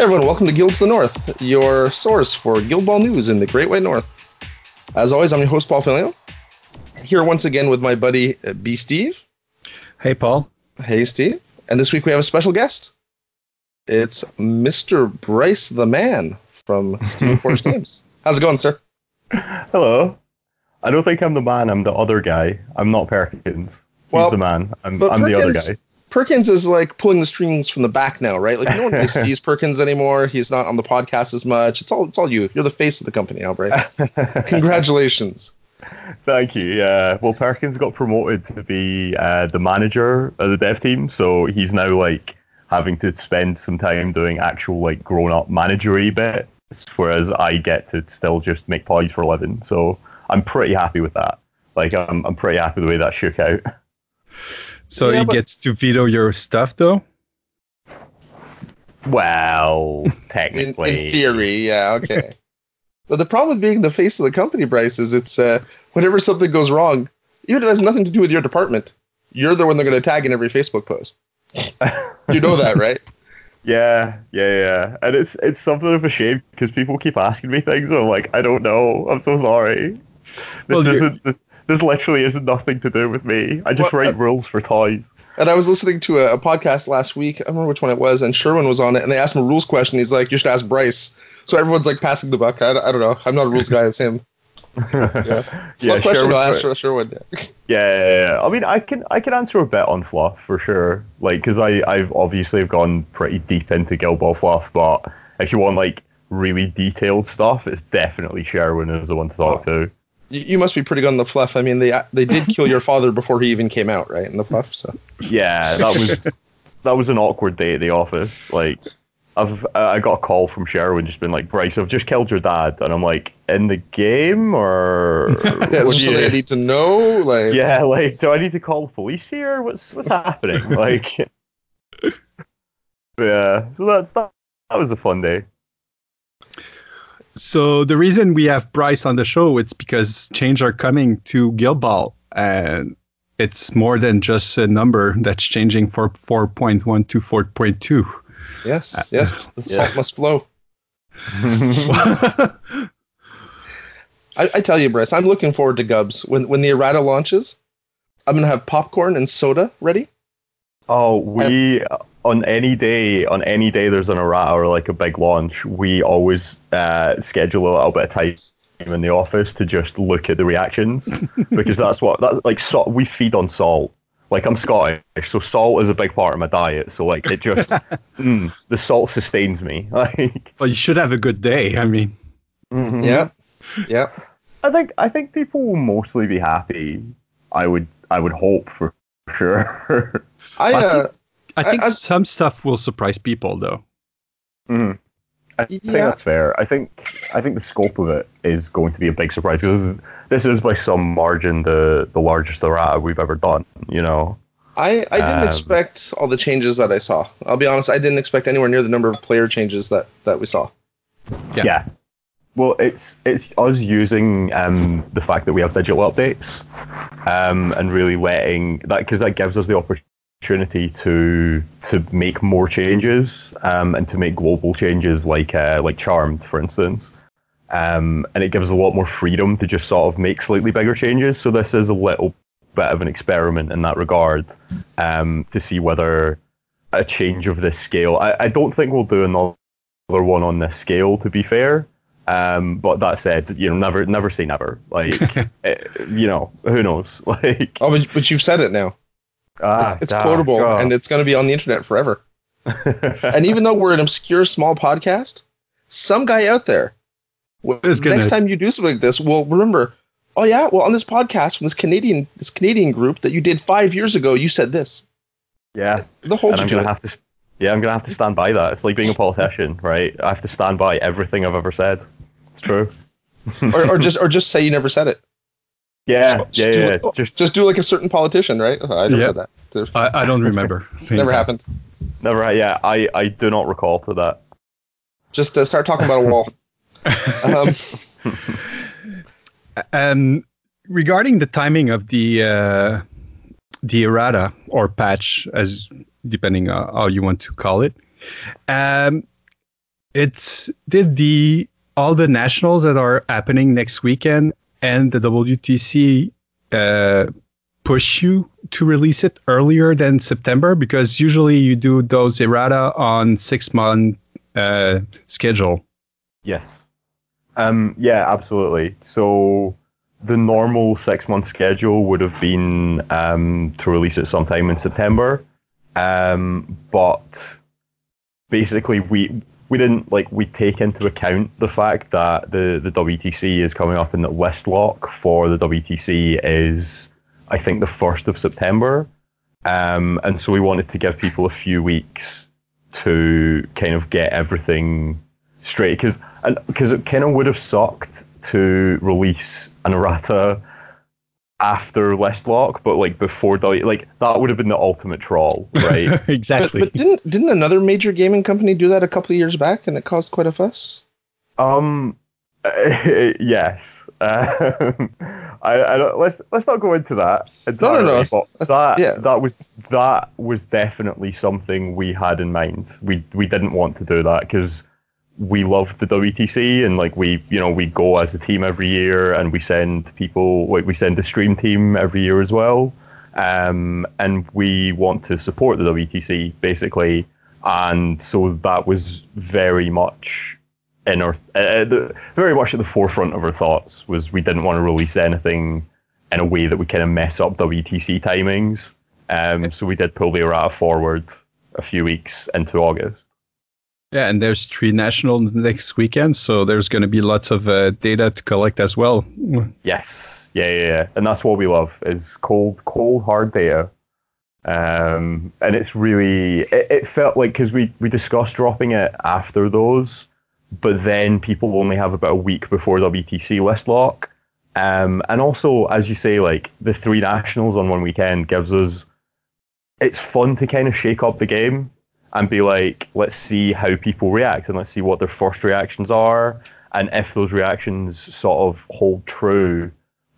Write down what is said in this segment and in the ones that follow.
Hey everyone, welcome to Guilds of the North, your source for Guild Ball news in the Great White North. As always, I'm your host, Paul Filio. Here once again with my buddy uh, B. Steve. Hey, Paul. Hey, Steve. And this week we have a special guest. It's Mr. Bryce the Man from Steven Force Games. How's it going, sir? Hello. I don't think I'm the man. I'm the other guy. I'm not Perkins. He's Well, the man. I'm, I'm the other guy. Perkins is like pulling the strings from the back now, right? Like no one really sees Perkins anymore. He's not on the podcast as much. It's all it's all you. You're the face of the company now, Bryce. Congratulations. Thank you. Yeah. Well, Perkins got promoted to be uh, the manager of the dev team, so he's now like having to spend some time doing actual like grown-up managery bits, whereas I get to still just make toys for a living. So I'm pretty happy with that. Like I'm, I'm pretty happy the way that shook out. So Yeah, he but- gets to veto your stuff, though. Well, technically. in theory, yeah, okay. but the problem with being the face of the company, Bryce, is it's uh, whenever something goes wrong, even if it has nothing to do with your department, you're the one they're going to tag in every Facebook post. You know that, right? Yeah, yeah, yeah. And it's it's something of a shame because people keep asking me things. And I'm like, I don't know. I'm so sorry. This Well, you're- isn't. This, this literally isn't nothing to do with me. I just Well, write uh, rules for toys. And I was listening to a, a podcast last week. I don't remember which one it was, and Sherwin was on it, and they asked him a rules question. He's like, "You should ask Bryce." So everyone's like passing the buck. I, don't- I don't know. I'm not a rules guy. It's him. Yeah. Yeah, Fluff question. Sherwin- ask Sherwin. Yeah. Yeah, yeah. I mean, I can I can answer a bit on fluff for sure. Like, because I I've obviously have gone pretty deep into Guild Ball fluff, but if you want like really detailed stuff, it's definitely Sherwin is the one to talk to. You, must be pretty good on the fluff. I mean, they uh, they did kill your father before he even came out, right? In the fluff. So Yeah, that was that was an awkward day at the office. Like, I've I got a call from Sherwin, just been like, Bryce, I've just killed your dad, and I'm like, in the game or yeah, what do I you- need to know? Like, yeah, like, do I need to call the police here? What's what's happening? like, yeah, so that's that. That was a fun day. So the reason we have Bryce on the show it's because change are coming to Guild Ball, and it's more than just a number that's changing from 4.1 to 4.2. Yes, uh, yes. The salt must flow. I, I tell you, Bryce, I'm looking forward to Gubs when when the errata launches. I'm gonna have popcorn and soda ready. Oh, we on any day, on any day there's an errata or like a big launch, we always uh, schedule a little bit of time in the office to just look at the reactions because that's what that like so, we feed on salt. Like I'm Scottish, so salt is a big part of my diet. So like it just mm, the salt sustains me. Like Well, you should have a good day. I mean, mhm. Yeah, yeah. I think I think people will mostly be happy. I would I would hope for sure. I uh, I think I- I- some stuff will surprise people, though. Mhm. I think Yeah. that's fair. I think I think the scope of it is going to be a big surprise because this is, this is by some margin the the largest errata we've ever done. You know, I I didn't Um, expect all the changes that I saw. I'll be honest, I didn't expect anywhere near the number of player changes that that we saw. Yeah. yeah. Well, it's it's us using um, the fact that we have digital updates um, and really letting that because that gives us the opportunity to to make more changes um, and to make global changes like uh, like Charmed, for instance. Um, and it gives us a lot more freedom to just sort of make slightly bigger changes. So this is a little bit of an experiment in that regard um, to see whether a change of this scale. I, I don't think we'll do another one on this scale, to be fair. Um, but that said, you know, never, never say never. Like, eh, you know, who knows? Like, Oh, but, but you've said it now. Ah, It's, it's quotable, God. and it's going to be on the internet forever. and even though we're an obscure small podcast, some guy out there, gonna- next time you do something like this, will remember. Oh yeah, well on this podcast from this Canadian this Canadian group that you did five years ago, you said this. yeah, the whole. and I'm gonna it. have to. Yeah, I'm gonna have to stand by that. It's like being a politician, right? I have to stand by everything I've ever said. It's true. or, or just or just say you never said it. Yeah, Just yeah, do yeah. it. Just Just do like a certain politician, right? I never Yeah. said that. I, I don't remember. never that. happened. never. Yeah, I, I do not recall for that. Just uh, start talking about a wall. um, Um, regarding the timing of the uh, the errata or patch, as depending on how you want to call it, um, It's did the all the nationals that are happening next weekend and the WTC uh, push you to release it earlier than September because usually you do those errata on six month uh, schedule. Yes. Um, yeah, absolutely. So the normal six month schedule would have been um, to release it sometime in September. Um, but basically, we we didn't like we take into account the fact that the the WTC is coming up and that list lock for the WTC is I think the first of September, um, and so we wanted to give people a few weeks to kind of get everything straight because because it kind of would have sucked to release an errata after list lock, but like before the like that would have been the ultimate troll, right? exactly. But, but didn't didn't another major gaming company do that a couple of years back, and it caused quite a fuss? um, yes. Um, I, I don't, let's let's not go into that. No, no, no. But that Yeah. that was that was definitely something we had in mind. We we didn't want to do that because we love the WTC and like we you know we go as a team every year and we send people like we send the stream team every year as well. Um, and we want to support the WTC basically, and so that was very much in our uh, the, very much at the forefront of our thoughts was we didn't want to release anything in a way that we kind of mess up WTC timings. Um, so we did pull the errata forward a few weeks into August. Yeah, and there's three nationals next weekend, so there's going to be lots of uh, data to collect as well. Yes, yeah, yeah, yeah, and that's what we love is cold, cold hard data. Um, and it's really it, it felt like because we we discussed dropping it after those, but then people only have about a week before WTC list lock. Um, and also, as you say, like the three nationals on one weekend gives us it's fun to kind of shake up the game and be like, let's see how people react and let's see what their first reactions are. And if those reactions sort of hold true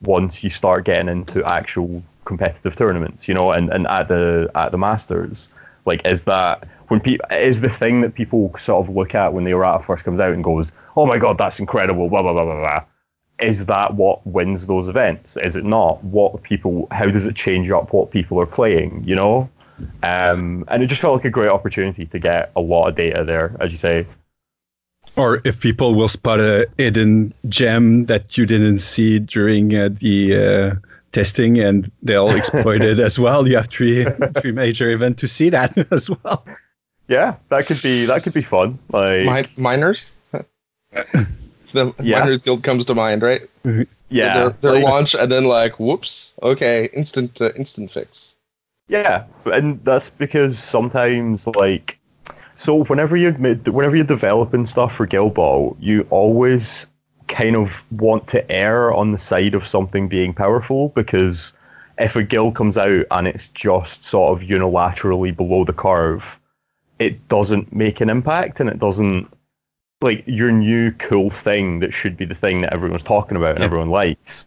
once you start getting into actual competitive tournaments, you know, and, and at the at the Masters. Like is that when people is the thing that people sort of look at when the errata first comes out and goes, Oh my god, that's incredible, blah blah blah blah blah. Is that what wins those events? Is it not? What people how does it change up what people are playing, you know? Um, and it just felt like a great opportunity to get a lot of data there, as you say. Or if people will spot a hidden gem that you didn't see during uh, the uh, testing and they'll exploit it as well. You have three three major events to see that as well. Yeah, that could be that could be fun. Like Min- miners. the Yeah. miners guild comes to mind, right? yeah, Their, their like- launch, and then like, whoops. Okay, instant uh, instant fix. Yeah, and that's because sometimes like so whenever you're whenever you're developing stuff for Guild Ball, you always kind of want to err on the side of something being powerful because if a guild comes out and it's just sort of unilaterally below the curve, it doesn't make an impact and it doesn't like your new cool thing that should be the thing that everyone's talking about and Yeah. everyone likes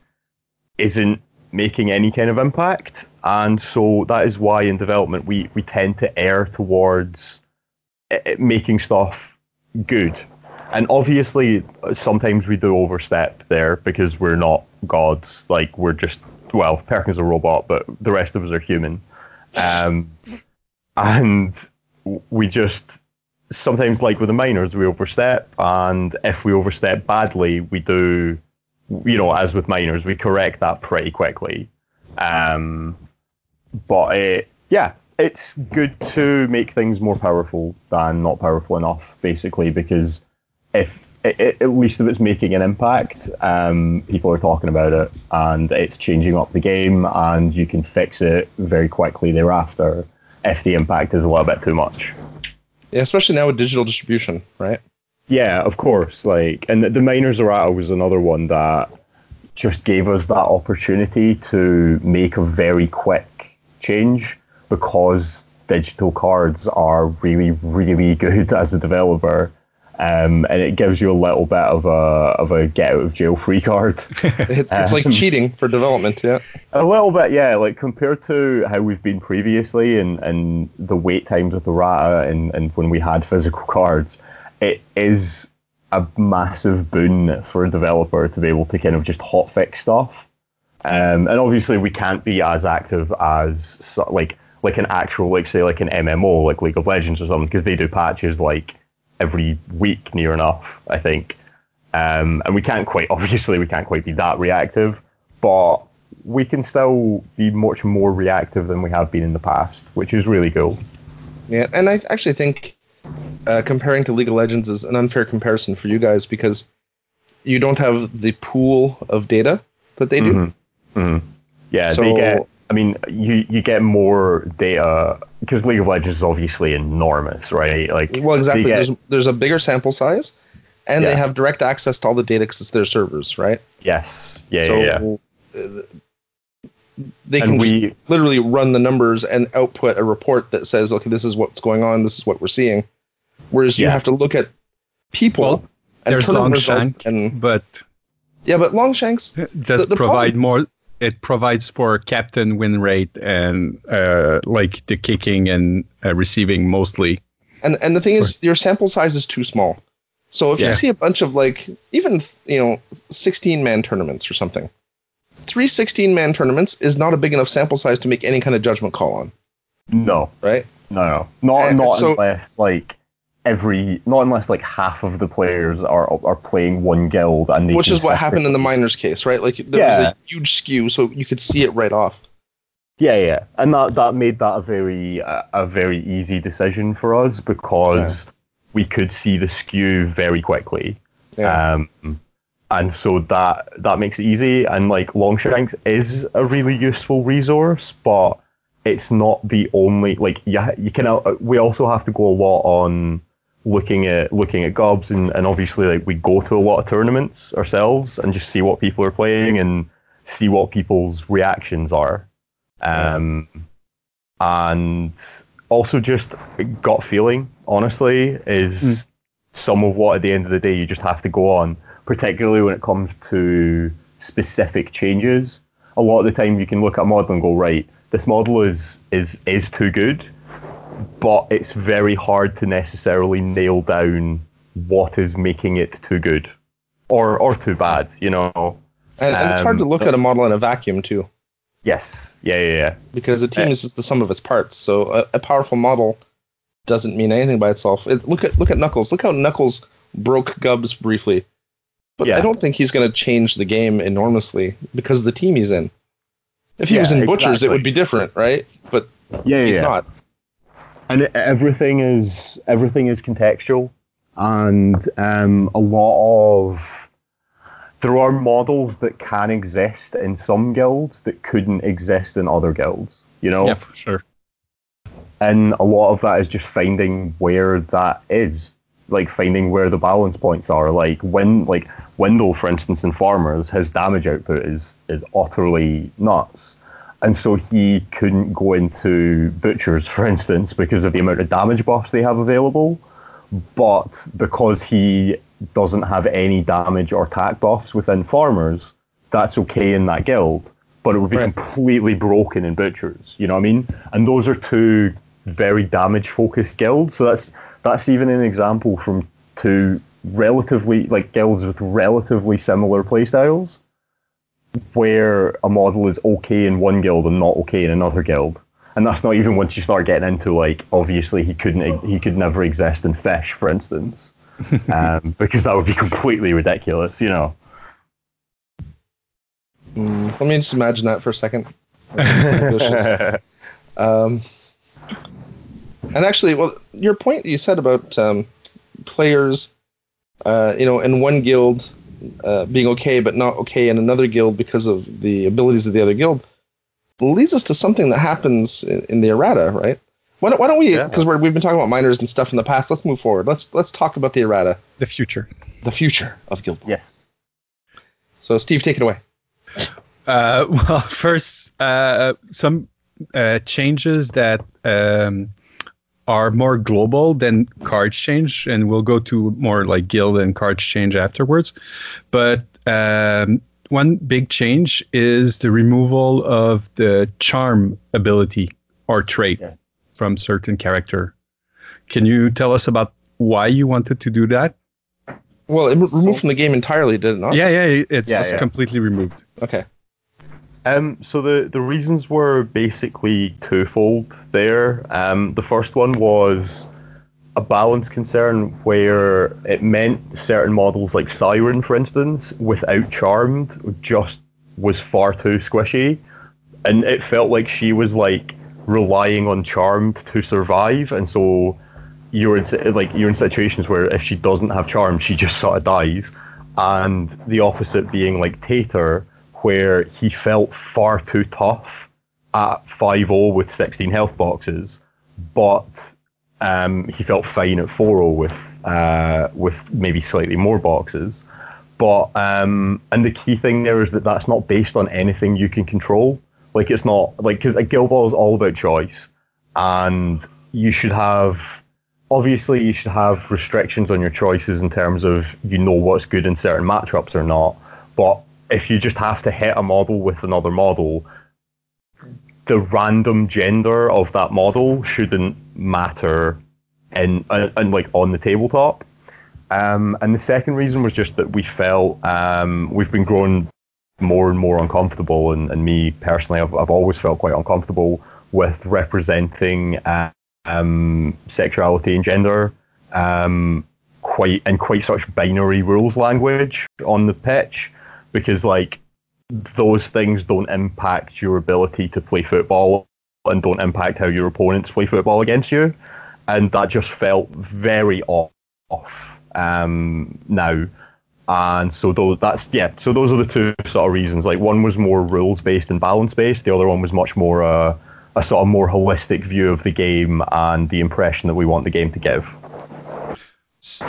isn't making any kind of impact. And so that is why in development we, we tend to err towards eh, eh, making stuff good. And obviously, sometimes we do overstep there because we're not gods. Like, we're just, well, Perkins is a robot, but the rest of us are human. Um, and we just, sometimes, like with the miners, we overstep. And if we overstep badly, we do, you know, as with miners, we correct that pretty quickly. Um, but uh, yeah, it's good to make things more powerful than not powerful enough, basically, because if i- i- at least if it's making an impact, um, people are talking about it, and it's changing up the game, and you can fix it very quickly thereafter if the impact is a little bit too much. Yeah, especially now with digital distribution, right? Yeah, of course. Like, and the, the miners errata was another one that just gave us that opportunity to make a very quick change because digital cards are really, really good as a developer. Um, and it gives you a little bit of a of a get out of jail free card. It, it's like Um, cheating for development. Yeah. A little bit, yeah. Like compared to how we've been previously and, and the wait times with the Rata and, and when we had physical cards, it is a massive boon for a developer to be able to kind of just hotfix stuff. Um, and obviously, we can't be as active as like like an actual like say like an MMO like League of Legends or something because they do patches like every week near enough. I think, um, and we can't quite obviously we can't quite be that reactive, but we can still be much more reactive than we have been in the past, which is really cool. Yeah, and I actually think uh, comparing to League of Legends is an unfair comparison for you guys because you don't have the pool of data that they do. Mhm. Mhm. Yeah, So- they get. I mean, you you get more data because League of Legends is obviously enormous, right? Like, Well, exactly. get- There's there's a bigger sample size, and they have direct access to all the data because it's their servers, right? yes, yeah, so yeah, yeah. uh, they And can we- literally run the numbers and output a report that says, okay, this is what's going on, this is what we're seeing. Whereas you have to look at people Well, and there's tournament results Longshank, and but yeah, but Longshanks, does The- the provide problem- more. It provides for captain win rate and uh, like the kicking and uh, receiving mostly. and and the thing is, your sample size is too small. So if Yeah. you see a bunch of like even you know 16 man tournaments or something, three 16 man tournaments is not a big enough sample size to make any kind of judgment call on, No, right? no, no, not And not so- unless like every, not unless like half of the players are are playing one guild, and they Which is what happened in the miners case, right? Like there was Yeah. a huge skew, so you could see it right off. Yeah, yeah, and that that made that a very uh, a very easy decision for us because we could see the skew very quickly. Yeah. Um, and so that that makes it easy. And like Longshanks is a really useful resource, but it's not the only. Like yeah, you can. uh, We also have to go a lot on looking at looking at gobs and, and obviously like we go to a lot of tournaments ourselves and just see what people are playing and see what people's reactions are. Um, and also just gut feeling, honestly, is some of what at the end of the day you just have to go on, particularly when it comes to specific changes. A lot of the time you can look at a model and go, right, this model is is is too good, but it's very hard to necessarily nail down what is making it too good or or too bad, you know. And, and it's hard Um, to look at a model in a vacuum too, Yes. Yeah, yeah, yeah. because a team Uh, is just the sum of its parts. So a, a powerful model doesn't mean anything by itself. It, look at look at Knuckles. Look how Knuckles broke Gubbs briefly, but I don't think he's going to change the game enormously because of the team he's in. If he was Yeah, in Butchers, it would be different, right? But Yeah, he's yeah. not. And it- everything is everything is contextual. And um, a lot of there are models that can exist in some guilds that couldn't exist in other guilds you know? Yeah, for sure. and a lot of that is just finding where that is like finding where the balance points are. Like when like wendell for instance in farmers his damage output is is utterly nuts and so he couldn't go into butchers for instance because of the amount of damage buffs they have available. But because he doesn't have any damage or attack buffs within farmers that's okay in that guild. But it would be Right. completely broken in butchers you know what i mean? And those are two very damage focused guilds. So that's that's even an example from two relatively like guilds with relatively similar playstyles where a model is okay in one guild and not okay in another guild. And that's not even once you start getting into like obviously he couldn't he could never exist in fish for instance. Um, because that would be completely ridiculous you know? Mm, let me just imagine that for a second. Um, and actually, well, your point that you said about um, players, uh, you know, in one guild uh, being okay but not okay in another guild because of the abilities of the other guild leads us to something that happens in, in the errata, right? Why don't, why don't we? Yeah. Because we've been talking about miners and stuff in the past. Let's move forward. Let's let's talk about the errata, The future. the future of Guild Ball. yes So, Steve, take it away. Uh, well, first, uh, some uh, changes that um, are more global than cards change, and we'll go to more like guild and cards change afterwards. But um, one big change is the removal of the charm ability or trait Yeah. from certain character. Can you tell us about why you wanted to do that? Well, it removed from the game entirely, did it not? Yeah, yeah, it's Yeah, yeah. completely removed. Okay. Um, so the, the reasons were basically twofold there. Um, the first one was a balance concern where it meant certain models like Siren, for instance, without Charmed, just was far too squishy. And it felt like she was like relying on Charmed to survive. And so you're in like you're in situations where if she doesn't have Charmed, she just sort of dies. And the opposite being like Tater, where he felt far too tough at 5-0 with 16 health boxes, but um, he felt fine at 4-0 with uh, with maybe slightly more boxes. But um, and the key thing there is that that's not based on anything you can control. Like it's not like because a Guild Ball is all about choice, and you should have obviously you should have restrictions on your choices in terms of you know what's good in certain matchups or not. But if you just have to hit a model with another model, the random gender of that model shouldn't matter in and, and like on the tabletop. Um, and the second reason was just that we felt um, we've been growing more and more uncomfortable, and, and me personally, I've, I've always felt quite uncomfortable with representing uh, um, sexuality and gender um, quite in quite such binary rules language on the pitch, because like those things don't impact your ability to play football and don't impact how your opponents play football against you, and that just felt very off um, now. And so those that's yeah. So those are the two sort of reasons. Like one was more rules based and balance based. The other one was much more uh, a sort of more holistic view of the game and the impression that we want the game to give.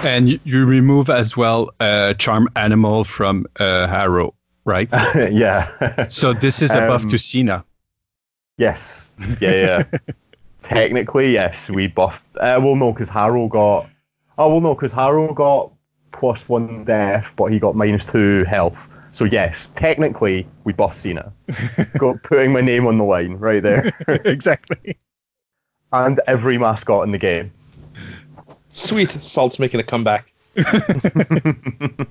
And you, you remove as well uh, charm animal from uh, Harrow, right? yeah. so this is a buff Um, to Seenah. yes. Yeah. Yeah. Technically, yes. We buffed. Uh, well, no, because Harrow got. Oh well, no, because Harrow got plus one death, but he got minus two health. So yes, technically we buffed Seenah. got putting my name on the line right there, exactly. and every mascot in the game. Sweet. Salt's making a comeback.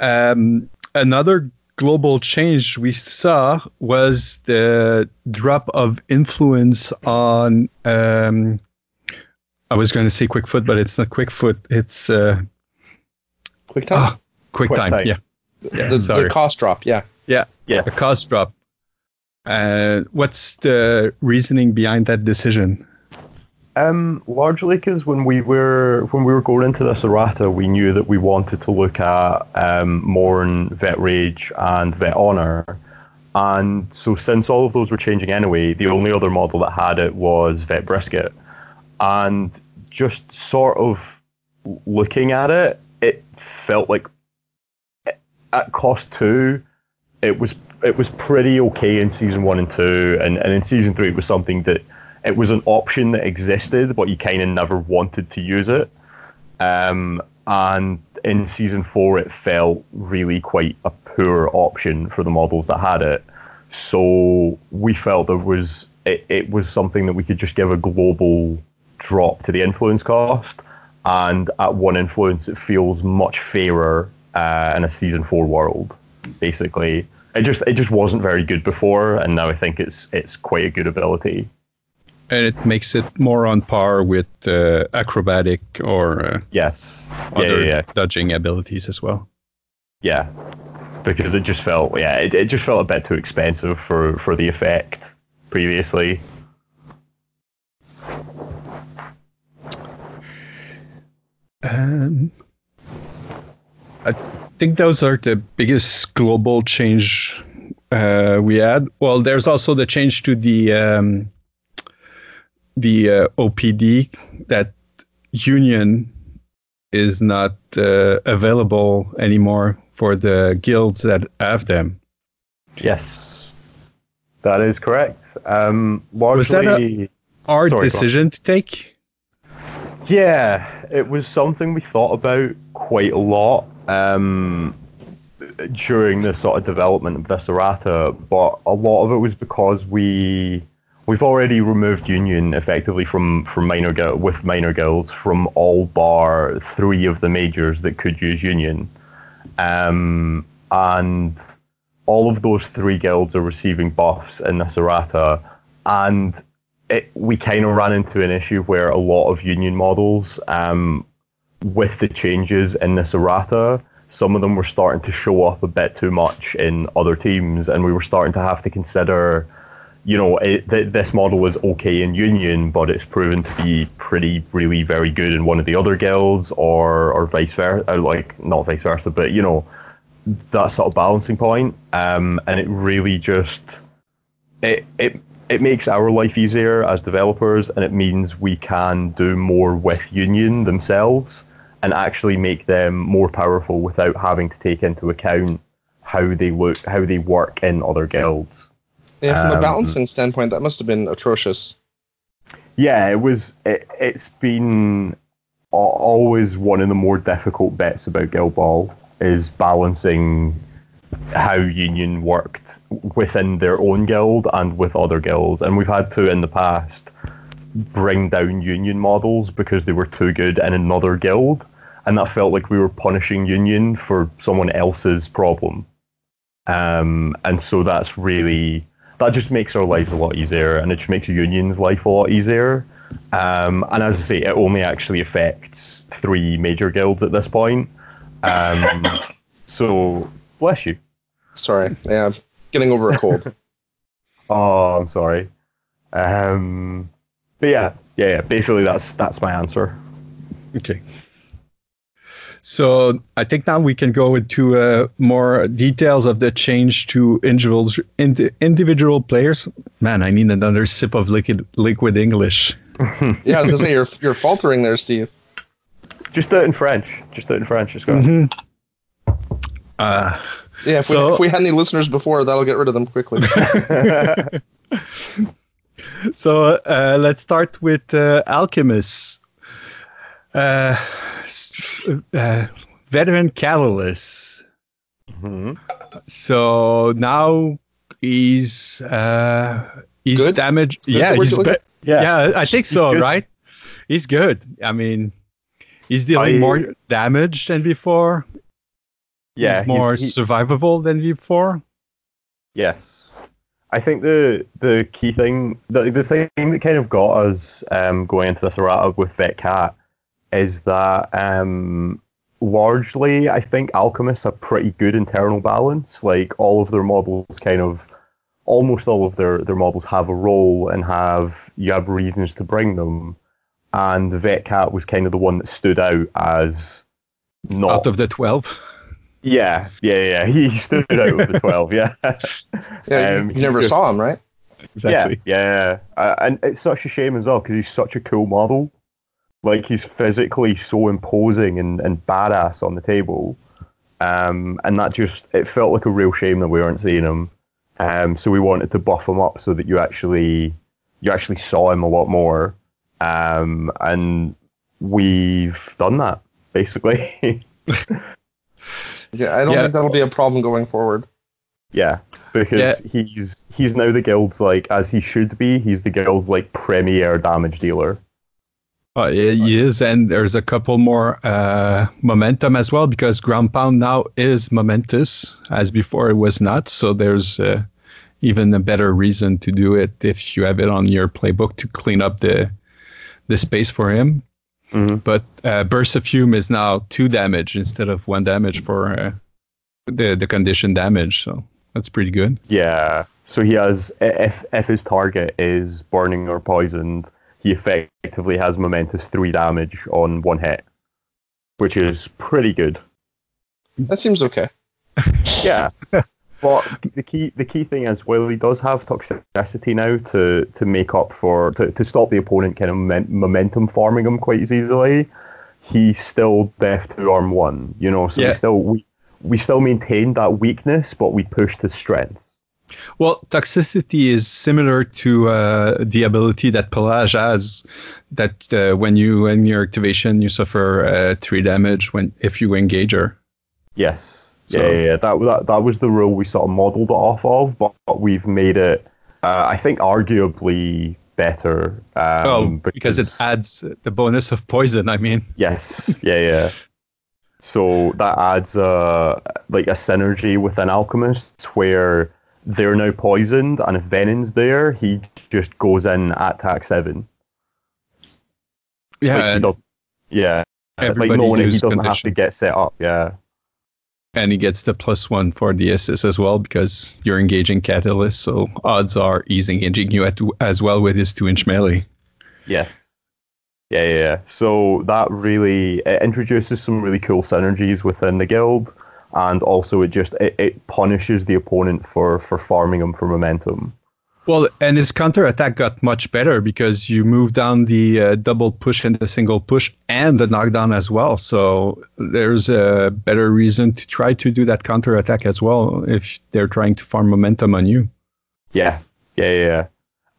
Um, another global change we saw was the drop of influence on. Um, I was going to say Quickfoot, but it's not Quickfoot. It's uh, Quick time. Ah, QuickTime. QuickTime. Yeah, yeah. the, sorry. the cost drop. Yeah. yeah, Yeah. The cost drop. Uh, what's the reasoning behind that decision? Um, largely because when we were when we were going into this errata, we knew that we wanted to look at um, Morn, Vet Rage, and Vet Honor, and so since all of those were changing anyway, the only other model that had it was Vet Brisket, and just sort of looking at it, it felt like at cost two, it was it was pretty okay in season one and two, and, and in season three it was something that it was an option that existed, but you kind of never wanted to use it. Um, and in season four, it felt really quite a poor option for the models that had it. So we felt there was it, it was something that we could just give a global drop to the influence cost, and at one influence, it feels much fairer uh, in a season four world. Basically, it just it just wasn't very good before, and now I think it's it's quite a good ability. And it makes it more on par with uh, acrobatic or uh, Yes. Yeah, other yeah, yeah. dodging abilities as well. Yeah. Because it just felt, yeah, it, it just felt a bit too expensive for, for the effect previously. Um, I think those are the biggest global change uh, we had. Well, there's also the change to the um, the uh, OPD that Union is not uh, available anymore for the guilds that have them. Yes. That is correct. Um, Was that a- Hard Sorry, decision to take. yeah, it was something we thought about quite a lot um, during the sort of development of this errata, but a lot of it was because we we've already removed union effectively from from minor gu- with minor guilds from all bar three of the majors that could use union, um, and all of those three guilds are receiving buffs in this errata, and it, we kind of ran into an issue where a lot of union models, um, with the changes in this errata, some of them were starting to show up a bit too much in other teams, and we were starting to have to consider, you know, it, th- this model was okay in Union, but it's proven to be pretty, really very good in one of the other guilds, or or vice versa, like not vice versa, but you know, that sort of balancing point. Um, and it really just it it it makes our life easier as developers, and it means we can do more with Union themselves and actually make them more powerful without having to take into account how they look, how they work in other guilds. Yeah, from Um, a balancing standpoint, that must have been atrocious. Yeah, it was. It, it's been always one of the more difficult bits about Guild Ball is balancing how Union worked within their own guild and with other guilds, and we've had to in the past bring down Union models because they were too good in another guild, and that felt like we were punishing Union for someone else's problem. Um, and so that's really that just makes our lives a lot easier, and it just makes Union's life a lot easier. Um, and as I say, it only actually affects three major guilds at this point. Um, so bless you. Sorry, yeah, I'm getting over a cold. Oh, I'm sorry. Um, but yeah, yeah, yeah. Basically, that's that's my answer. Okay. So I think now we can go into uh, more details of the change to individual indi- individual players. Man, I need another sip of liquid liquid English. yeah, I was gonna say you're you're faltering there, Steve. Just do it in French. Just do it in French. Just go. Uh, Yeah, if, So- we, if we had any listeners before, that'll get rid of them quickly. so uh, let's start with uh, Alchemist. Uh, uh, veteran Catalyst. Mhm. So now he's uh, he's Good? damaged. Good yeah, he's be- Yeah. yeah, I think He's so, good. right? He's good. I mean, he's dealing I- more damage than before. Yeah. he's more he- survivable than before. Yes. I think the the key thing, the, the thing that kind of got us um, going into this errata with Vet Cat is that um, largely I think alchemists have pretty good internal balance. Like all of their models kind of almost all of their, their models have a role and have you have reasons to bring them. And the Vet Cat was kind of the one that stood out as not Out of the twelve, yeah, yeah, yeah. He stood out of the twelve. Yeah, Yeah, Um, you never just- saw him, right? exactly. Yeah, yeah, uh, and it's such a shame as well because he's such a cool model. Like he's physically so imposing and, and badass on the table, um, and that just it felt like a real shame that we weren't seeing him. Um, so we wanted to buff him up so that you actually you actually saw him a lot more, um, and we've done that basically. Yeah, I don't Yeah. think that'll be a problem going forward. Yeah, because Yeah. he's he's now the guild's like as he should be. He's the guild's like premier damage dealer. Uh, he is, and there's a couple more uh, momentum as well because ground pound now is momentous, as before it was not. So there's uh, even a better reason to do it if you have it on your playbook to clean up the the space for him. Mhm. But uh, burst of fume is now two damage instead of one damage for uh, the the condition damage. So that's pretty good. Yeah. So he has if if his target is burning or poisoned, he effectively has momentous three damage on one hit, which is pretty good. That seems okay. Yeah. But the key the key thing is while he does have toxicity now to, to make up for to, to stop the opponent kind of momen- momentum farming him quite as easily, he's still deaf to arm one. You know, so Yeah. we still we, we still maintain that weakness, but we pushed his strength. Well, toxicity is similar to uh, the ability that Pelage has. That uh, when you in your activation, you suffer uh, three damage when if you engage her. Yes. So- yeah, yeah, yeah. That, that that was the rule we sort of modelled it off of, but, but we've made it Uh, I think arguably better. Um, oh, because, it adds the bonus of poison. I mean, yes, yeah, yeah. So that adds a like a synergy within alchemists where they're now poisoned, and if Venin's there, he just goes in at attack seven. yeah, Like, yeah. Like knowing it, he doesn't have to get set up. Yeah, and he gets the plus one for the assist as well because you're engaging catalyst. So odds are he's engaging you at, as well with his two inch melee. yeah, yeah, yeah. yeah. So that really it introduces some really cool synergies within the guild, and also it just it, it punishes the opponent for for farming him for momentum. Well, and his counter attack got much better because you move down the uh, double push and the single push and the knockdown as well. So there's a better reason to try to do that counter attack as well if they're trying to farm momentum on you. Yeah, yeah, yeah. yeah.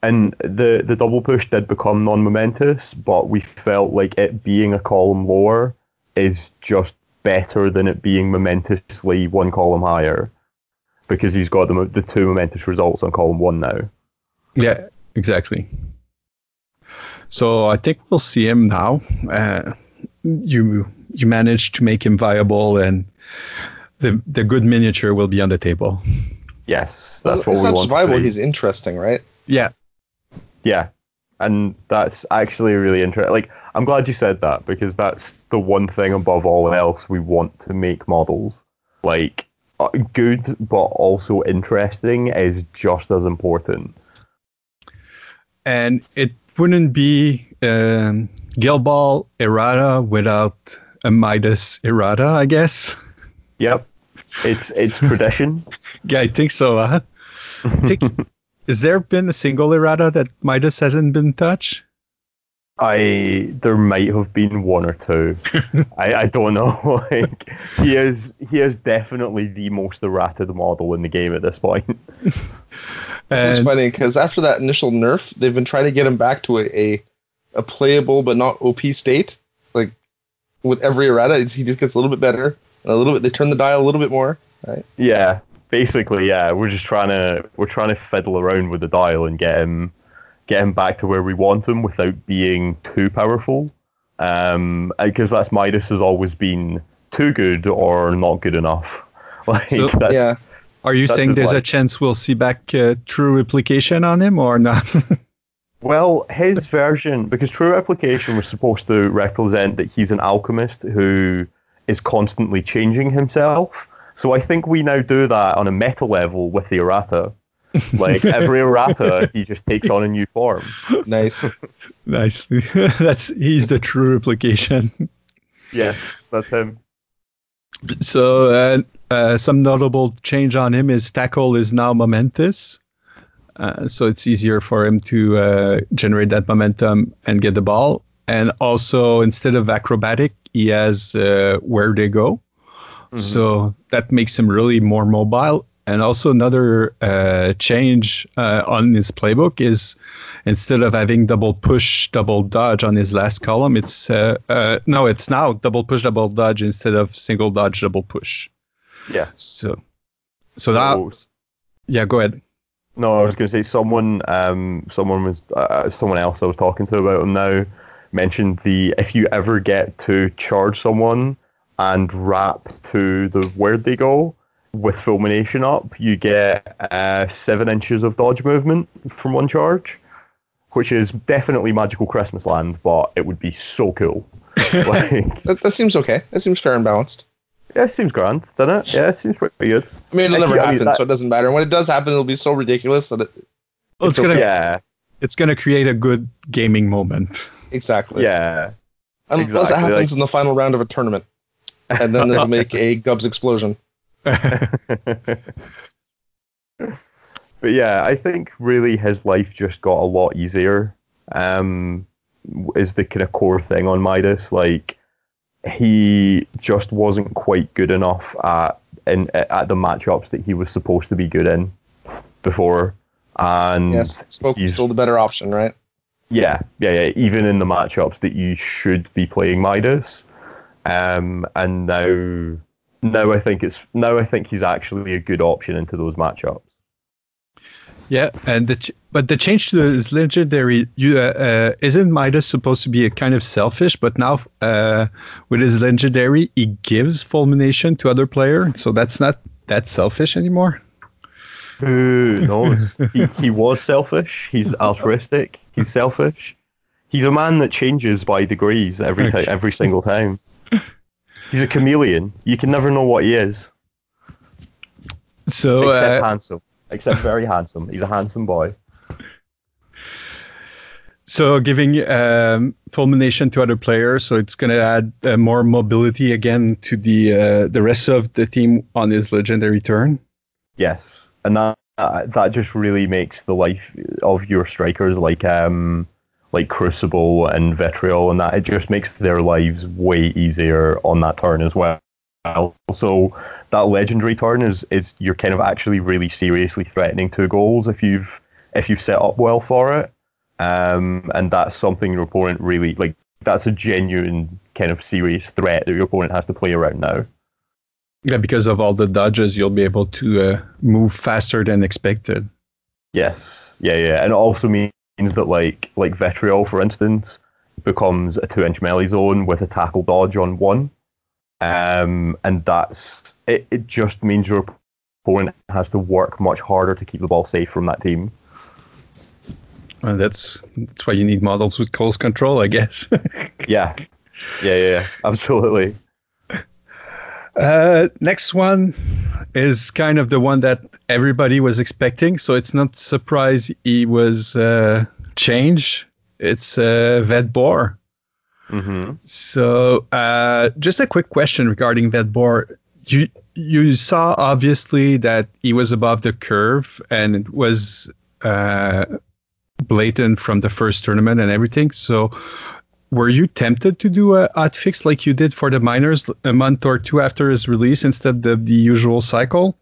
And the the double push did become non-momentous, but we felt like it being a column lower is just better than it being momentously one column higher, because he's got the the two momentous results on column one now. Yeah, exactly. So I think we'll see him now. Uh, you you managed to make him viable, and the the good miniature will be on the table. Yes, that's what it's we not want. to survival. see. He's interesting, right? Yeah, Yeah, and that's actually really interesting. Like, I'm glad you said that because that's the one thing above all else we want to make models. Like, uh, good but also interesting is just as important. and it wouldn't be um, Guild Ball errata without a Midas errata, I guess. Yep, it's it's tradition. Yeah, I think so. Huh? I think, has there been a single errata that Midas hasn't been touched? I there might have been one or two. I, I don't know. like he is he is definitely the most errated model in the game at this point. It's And- funny because after that initial nerf, they've been trying to get him back to a, a, a playable but not OP state. Like with every errata, he just gets a little bit better. And a little bit, they turn the dial a little bit more. Right? Yeah, basically, yeah. We're just trying to we're trying to fiddle around with the dial and get him get him back to where we want him without being too powerful. Um, because that's Midas has always been too good or not good enough. Like So- that's, yeah. Are you That's saying his there's a chance we'll see back uh, true replication on him or not? Well, his version, because True Replication was supposed to represent that he's an alchemist who is constantly changing himself. So I think we now do that on a meta level with the errata. Like every errata, he just takes on a new form. Nice. nice. That's he's the true replication. Yeah, that's him. So uh, uh, some notable change on him is tackle is now momentous. Uh, so it's easier for him to uh, generate that momentum and get the ball. And also, instead of acrobatic, he has uh, where they go. So that makes him really more mobile. And also, another uh, change uh, on his playbook is instead of having double push, double dodge on his last column, it's uh, uh, no, it's now double push, double dodge instead of single dodge, double push. Yeah. So, so that So- yeah, go ahead. No, I was going to say someone, um, someone was, uh, someone else I was talking to about him now mentioned the if you ever get to charge someone and wrap to the where they go with fulmination up, you get uh, seven inches of dodge movement from one charge, which is definitely magical Christmas land, but it would be so cool. like, That, that seems okay. That seems fair and balanced. yeah, it seems grand, doesn't it? Yeah, it seems pretty good. I mean, it'll never I happen, that- so it doesn't matter. When it does happen, it'll be so ridiculous that it. Well, it's, It's gonna okay. Yeah, it's gonna create a good gaming moment. Exactly. yeah. Unless it happens like- in the final round of a tournament. And then it'll make a Gubs explosion. But yeah, I think really his life just got a lot easier. Um, is the kind of core thing on Midas. Like he just wasn't quite good enough at in at the matchups that he was supposed to be good in before. And Yes, Smoke is he's- still the better option, right? yeah, yeah, yeah. Even in the matchups that you should be playing Midas, um, and now, now I think it's now I think he's actually a good option into those matchups. Yeah, and the ch- but the change to his legendary, you uh, uh, isn't Midas supposed to be a kind of selfish, but now uh, with his legendary, he gives fulmination to other player, so that's not that selfish anymore. Who knows? he, he was selfish. He's altruistic. He's selfish. He's a man that changes by degrees every time, every single time. He's a chameleon. You can never know what he is. So except uh, handsome. Except very handsome. He's a handsome boy. So giving um, fulmination to other players, so it's going to add uh, more mobility again to the uh, the rest of the team on his legendary turn. Yes, and that that just really makes the life of your strikers like um like Crucible and Vitriol and that it just makes their lives way easier on that turn as well. So that legendary turn is is you're kind of actually really seriously threatening two goals if you've if you've set up well for it. Um, and that's something your opponent really like. That's a genuine kind of serious threat that your opponent has to play around now. Yeah, because of all the dodges, you'll be able to uh, move faster than expected. Yes, yeah, yeah, and it also means that like like Vitriol, for instance, becomes a two-inch melee zone with a tackle dodge on one, um, and that's it. It just means your opponent has to work much harder to keep the ball safe from that team. And that's that's why you need models with close control, I guess. yeah. yeah, yeah, yeah, absolutely. Uh, next one is kind of the one that everybody was expecting, so it's not surprise he was uh, changed. It's uh, Vet Boar. Mm-hmm. So, uh, just a quick question regarding Vet Boar. You you saw obviously that he was above the curve and it was uh, blatant from the first tournament and everything. So, were you tempted to do a hot fix like you did for the miners a month or two after his release instead of the usual cycle?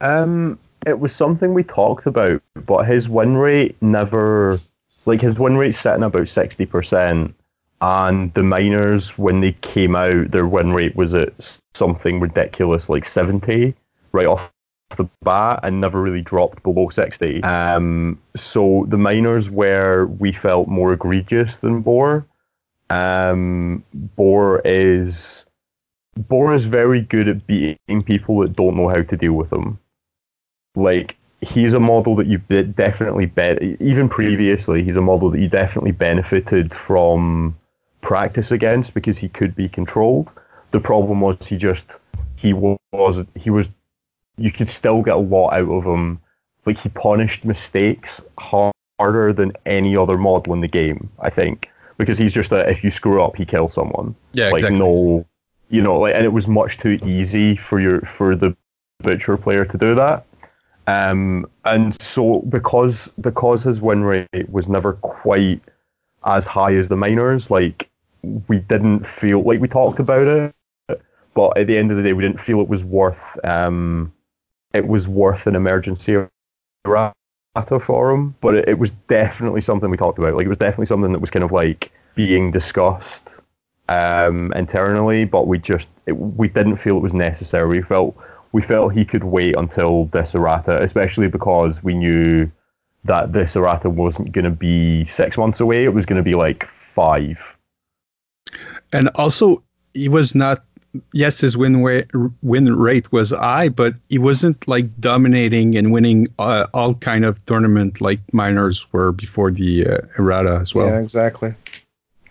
Um, it was something we talked about, but his win rate never, like his win rate sitting about sixty percent, and the miners when they came out, their win rate was at something ridiculous like seventy, right off the bat and never really dropped below 60. Um, so the miners where we felt more egregious than Boar. Um, Boar is Boar is very good at beating people that don't know how to deal with them. Like he's a model that you definitely bet even previously he's a model that you definitely benefited from practice against because he could be controlled. The problem was he just he was he was you could still get a lot out of him. Like he punished mistakes harder than any other model in the game, I think, because he's just that if you screw up, he kills someone. Yeah, like exactly. no, you know, like and it was much too easy for your for the butcher player to do that. Um, and so because because his win rate was never quite as high as the miners, like we didn't feel like we talked about it, but at the end of the day, we didn't feel it was worth um, it was worth an emergency errata for him. But it, it, was definitely something we talked about. Like it was definitely something that was kind of like being discussed um, internally, but we just it, we didn't feel it was necessary. We felt we felt he could wait until this errata, especially because we knew that this errata wasn't going to be six months away. It was going to be like five. And also, he was not yes, his win rate, win rate was high, but he wasn't like dominating and winning uh, all kind of tournament like miners were before the uh, errata as well. Yeah, exactly.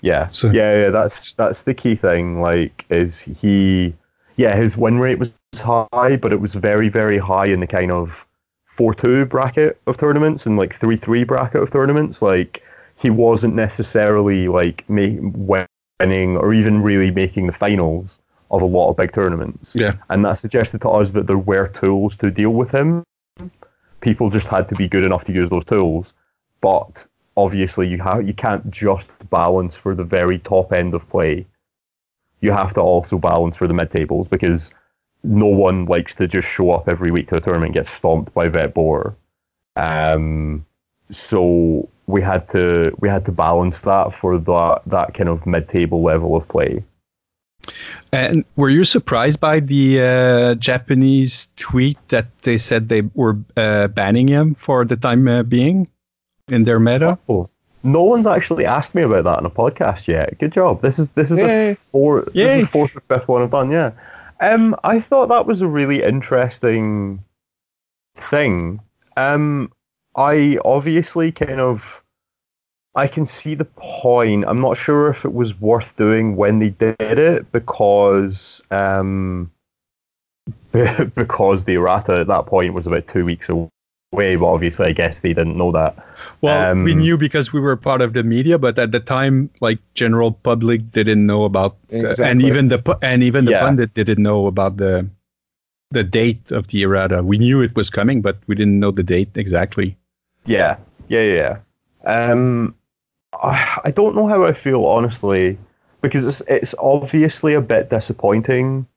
Yeah, so, yeah, yeah. That's that's the key thing. Like, is he? Yeah, his win rate was high, but it was very, very high in the kind of four-two bracket of tournaments and like three-three bracket of tournaments. Like, he wasn't necessarily like winning or even really making the finals of a lot of big tournaments. Yeah. And that suggested to us that there were tools to deal with him. People just had to be good enough to use those tools. But obviously you have you can't just balance for the very top end of play. You have to also balance for the mid tables because no one likes to just show up every week to a tournament and get stomped by Vet Boar. Um, so we had to we had to balance that for that that kind of mid table level of play. And were you surprised by the uh, Japanese tweet that they said they were uh, banning him for the time uh, being in their meta? Oh, no one's actually asked me about that on a podcast yet. Good job. This is this is Yay. the fourth, this is the fourth or fifth one I've done. Yeah. Um, I thought that was a really interesting thing. Um, I obviously kind of, I can see the point. I'm not sure if it was worth doing when they did it because, um, because the errata at that point was about two weeks away. Way, but obviously, I guess they didn't know that. Well, we Um, knew because we were part of the media, but at the time, like general public didn't know about, and even the and even the Yeah. pundit didn't know about the the date of the errata. We knew it was coming, but we didn't know the date exactly. Yeah, yeah, yeah. yeah. Um, I, I don't know how I feel honestly, because it's it's obviously a bit disappointing,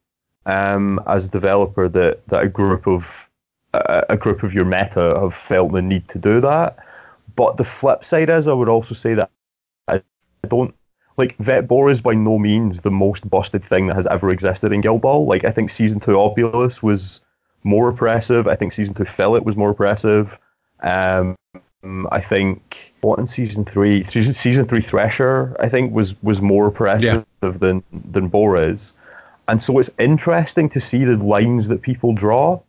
um, as a developer that that a group of a, a group of your meta have felt the need to do that. But the flip side is, I would also say that I, don't like Vet Boar is by no means the most busted thing that has ever existed in Guild Ball. Like I think season two Obulus was more oppressive. I think season two Fillet was more oppressive. Um, I think what in season three, season, season three Thresher, I think was was more oppressive than than Bora is, and so it's interesting to see the lines that people draw,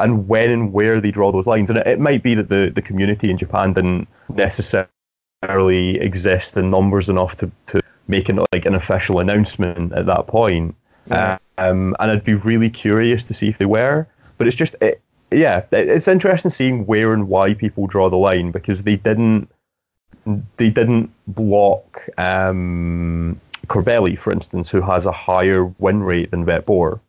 and when and where they draw those lines. And it, it might be that the the community in Japan didn't necessarily exist in numbers enough to to make an like an official announcement at that point. Yeah. Um, and I'd be really curious to see if they were. But it's just, it, yeah, it, it's interesting seeing where and why people draw the line because they didn't, they didn't block um, Corbelli, for instance, who has a higher win rate than Vet Boar.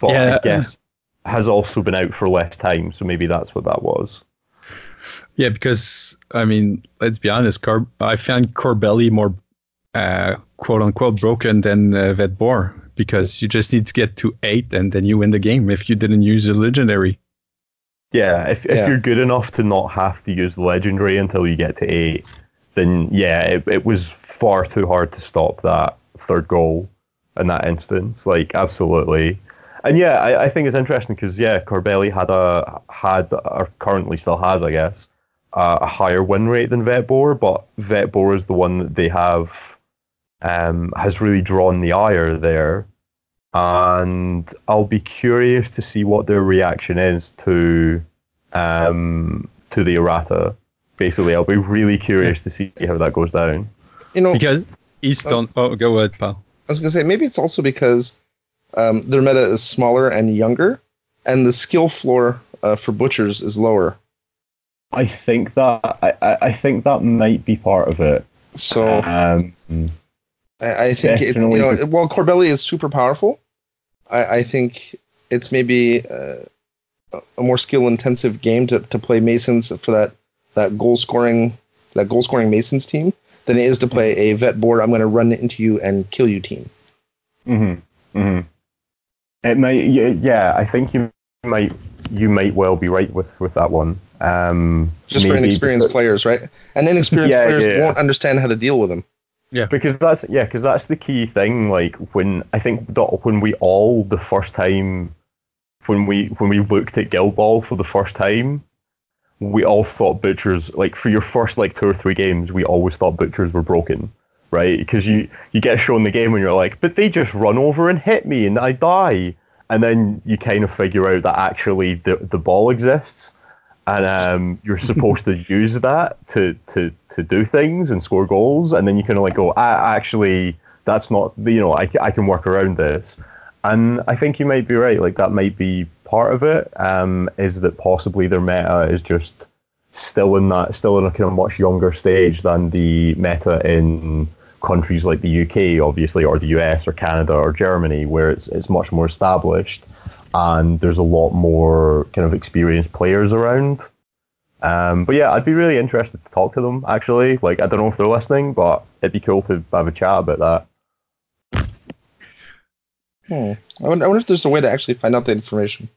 But Yeah. I guess has also been out for less time, so maybe that's what that was. Yeah, because I mean, let's be honest. Car- I found Corbelli more uh, "quote unquote" broken than uh, Vet Boar because you just need to get to eight and then you win the game if you didn't use a legendary. Yeah, if if Yeah. you're good enough to not have to use the legendary until you get to eight, then yeah, it, it was far too hard to stop that third goal in that instance. Like absolutely, and yeah, I, I think it's interesting because yeah, Corbelli had a had or currently still has, I guess, uh, a higher win rate than Vet Boar, but Vet Boar is the one that they have um, has really drawn the ire there and I'll be curious to see what their reaction is to um, to the errata. Basically, I'll be really curious to see how that goes down. You know, Because East don't. Oh, go ahead, pal. I was gonna say maybe it's also because um, their meta is smaller and younger, and the skill floor uh, for butchers is lower. I think that I, I think that might be part of it. So Um, I, I think it's, you know, while Corbelli is super powerful, I, I think it's maybe uh, a- more skill intensive game to, to play Masons for that that goal scoring that goal scoring Masons team than it is to play a vet board. I'm going to run into you and kill you team. hmm hmm It might, yeah, yeah. I think you might, you might well be right with with that one. Um, Just for maybe inexperienced because- players, right? And inexperienced Yeah, players yeah, yeah. won't understand how to deal with them. Yeah, because that's yeah, because that's the key thing. Like when I think when we all the first time when we when we looked at Guild Ball for the first time, we all thought butchers like for your first like two or three games, we always thought butchers were broken, right? Because you you get shown the game and you're like, but they just run over and hit me and I die, and then you kind of figure out that actually the the ball exists. And um, you're supposed to use that to, to, to do things and score goals, and then you kind of like go, ah, actually, that's not, you know, I, I can work around this. And I think you might be right. Like that might be part of it. Um, is that possibly their meta is just still in that, still in a kind of much younger stage than the meta in countries like the UK, obviously, or the US, or Canada, or Germany, where it's it's much more established, and there's a lot more kind of experienced players around. Um, but yeah, I'd be really interested to talk to them. Actually, like I don't know if they're listening, but it'd be cool to have a chat about that. Hmm. I, wonder, I wonder if there's a way to actually find out the information.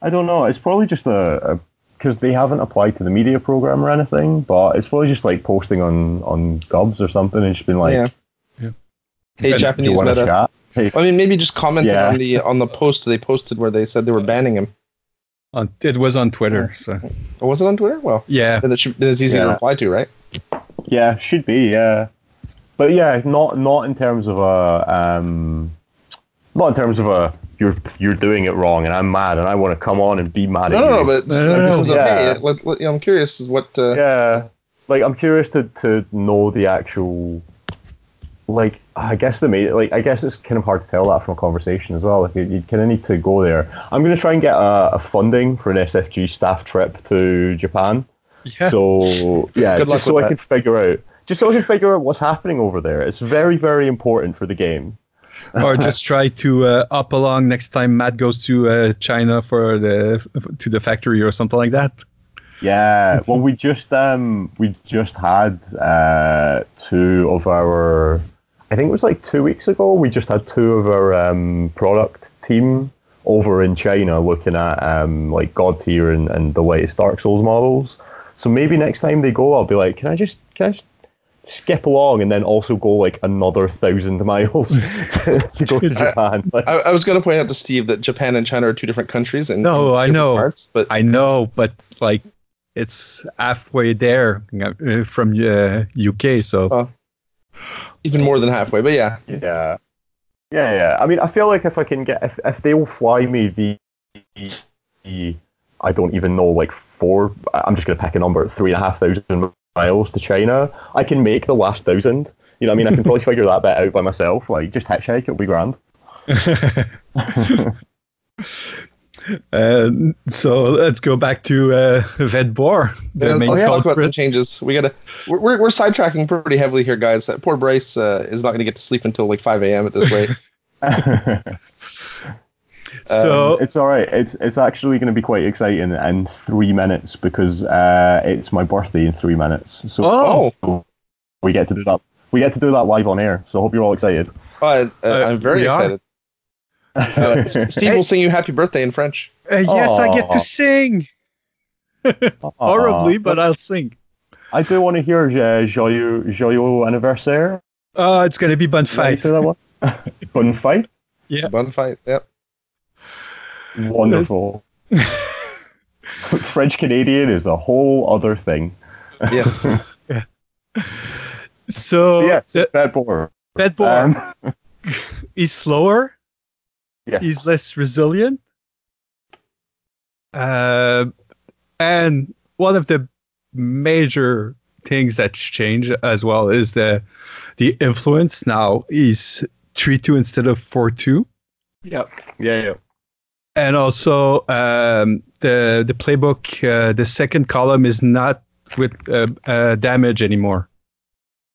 I don't know. It's probably just a because they haven't applied to the media program or anything, but it's probably just like posting on on Gubs or something and just been like, Yeah. Yeah. Hey, And Japanese want meta. Hey, I mean, maybe just commenting Yeah. on the on the post they posted where they said they were banning him. On, it was on Twitter. So Or was it on Twitter? Well, yeah, then, it should, then it's easy to Yeah. reply to, right? yeah, should be, yeah. But yeah, not not in terms of a um, not in terms of a you're you're doing it wrong and I'm mad and I want to come on and be mad No, at no, you. no, but No, no, no. in terms of, Yeah. hey, let, let- I'm curious is what. Uh, yeah, like I'm curious to to know the actual like I guess the main like I guess it's kind of hard to tell that from a conversation as well. Like you, you kind of need to go there. I'm gonna try and get a, a funding for an SFG staff trip to Japan. yeah. So yeah, Good luck just so I that. can figure out, just so I can figure out what's happening over there. It's very very important for the game. Or just try to uh, up along next time Matt goes to uh, China for the to the factory or something like that. Yeah, well, we just um we just had uh two of our, I think it was like two weeks ago. We just had two of our um product team over in China looking at um like God tier and, and the latest Dark Souls models. So maybe next time they go, I'll be like, can I just can I just skip along and then also go like another thousand miles to go to Japan? Like, I, I was going to point out to Steve that Japan and China are two different countries and No, I know. parts, but I know, but like it's halfway there uh, from uh, UK. So Oh. even more than halfway. But yeah, Yeah. Yeah, yeah. I mean, I feel like if I can get, if, if they will fly me the, the, I don't even know, like four, I'm just going to pick a number, three and a half thousand miles to China, I can make the last thousand. You know what I mean? I can probably figure that bit out by myself. Like, just hitchhike, it'll be grand. uh, so let's go back to uh, Vet Boar, the Yeah, main let's talk about the changes. We gotta. We're, we're, we're sidetracking pretty heavily here, guys. Uh, poor Bryce uh, is not going to get to sleep until like 5 a.m. at this rate. So it's all right. It's it's actually going to be quite exciting in three minutes because uh, it's my birthday in three minutes. So Oh. we get to do that. We get to do that live on air. So I hope you're all excited. Uh, Uh, I'm very excited. Uh, Steve will sing you happy birthday in French. uh, yes, I get to sing horribly, but I'll sing. I do want to hear uh, joyeux, joyeux anniversaire. Oh, it's gonna be Bun Did Fight. say that one? Fun fight. Yeah. Bun fight. Yep. Wonderful. French Canadian is a whole other thing. Yes. So But yes, the it's that board. Vet Boar Um, is slower. yes. He's less resilient. Uh, and one of the major things that's changed as well is the the influence now is three two instead of four two, Yep. Yeah, yeah. And also um, the the playbook uh, the second column is not with uh, uh, damage anymore.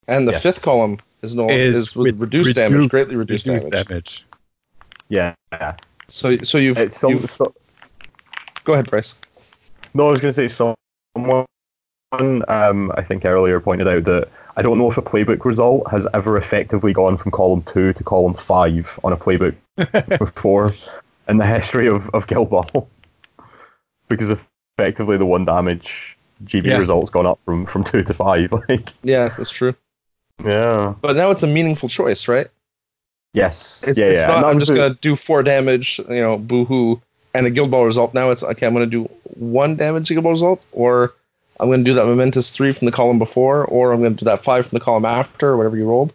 And the Yes. fifth column is no Is is, with with reduced reduced- damage, greatly reduced, Reduced damage. damage. Yeah. So so you've, It's some, you've so, go ahead, Bryce. No, I was going to say someone. Um, I think earlier pointed out that I don't know if a playbook result has ever effectively gone from column two to column five on a playbook before in the history of, of Guild Ball, because effectively the one damage GB Yeah. result's gone up from, from two to five. Like, Yeah, that's true. yeah, But now it's a meaningful choice, right? yes, It's, yeah, it's yeah. not. I'm just gonna do four damage, you know, boo hoo, and a guild ball result. Now it's okay. I'm gonna do one damage guild ball result, or I'm gonna do that momentous three from the column before, or I'm gonna do that five from the column after, or whatever you rolled.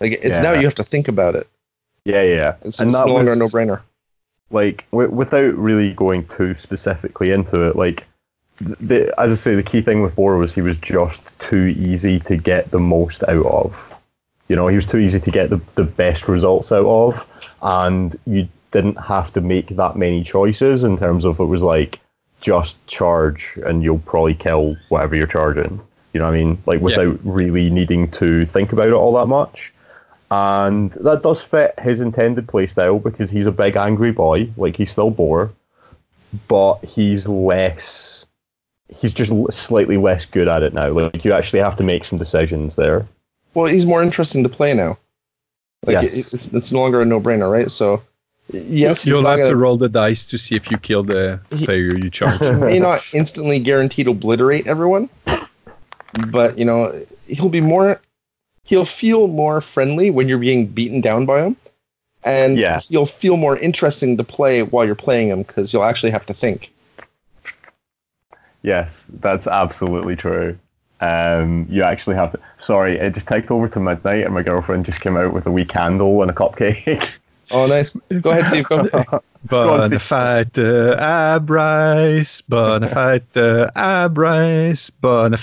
Like it's now you have to think about it. yeah, yeah. It's, And it's no longer was- a no brainer. Like w- without really going too specifically into it, like the as I say, the key thing with Bora was he was just too easy to get the most out of. You know, he was too easy to get the, the best results out of, and you didn't have to make that many choices in terms of it was like just charge and you'll probably kill whatever you're charging. You know what I mean? Like without really needing to think about it all that much. And that does fit his intended playstyle because he's a big angry boy. Like he's still Boar, but he's less. He's just slightly less good at it now. Like you actually have to make some decisions there. Well, he's more interesting to play now. Like Yes. it's it's no longer a no brainer, right? So yes, You'll not have gonna, to roll the dice to see if you kill the He- player you charge. he may not instantly guaranteed obliterate everyone, but you know he'll be more he'll feel more friendly when you're being beaten down by him, and Yeah. he'll feel more interesting to play while you're playing him because you'll actually have to think. Yes, that's absolutely true. Um, you actually have to. Sorry, it just ticked over to midnight, and my girlfriend just came out with a wee candle and a cupcake. Oh, nice. Go ahead, Steve. Go. on, Bonne fête à Bryce, bonne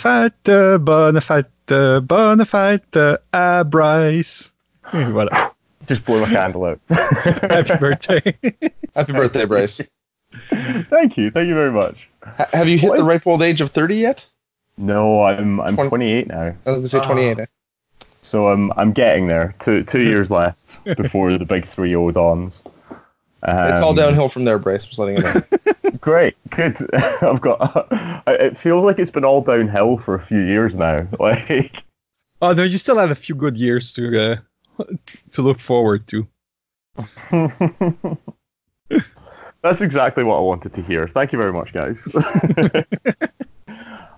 à Bryce. Voilà. just blow my candle out. Happy birthday. Happy birthday, Bryce. thank you, thank you very much. Ha- have you hit What the is- ripe old age of 30 yet? No, I'm I'm Twen- 28 now, I was going to say 28. eh? so I'm I'm getting there. Two two years left before the big three O dawns. It's all Um, downhill from there, Bryce. Just letting you know. Great, good. I've got. It feels like it's been all downhill for a few years now. Like, Oh no, you still have a few good years to uh, to look forward to. that's exactly what I wanted to hear. Thank you very much, guys.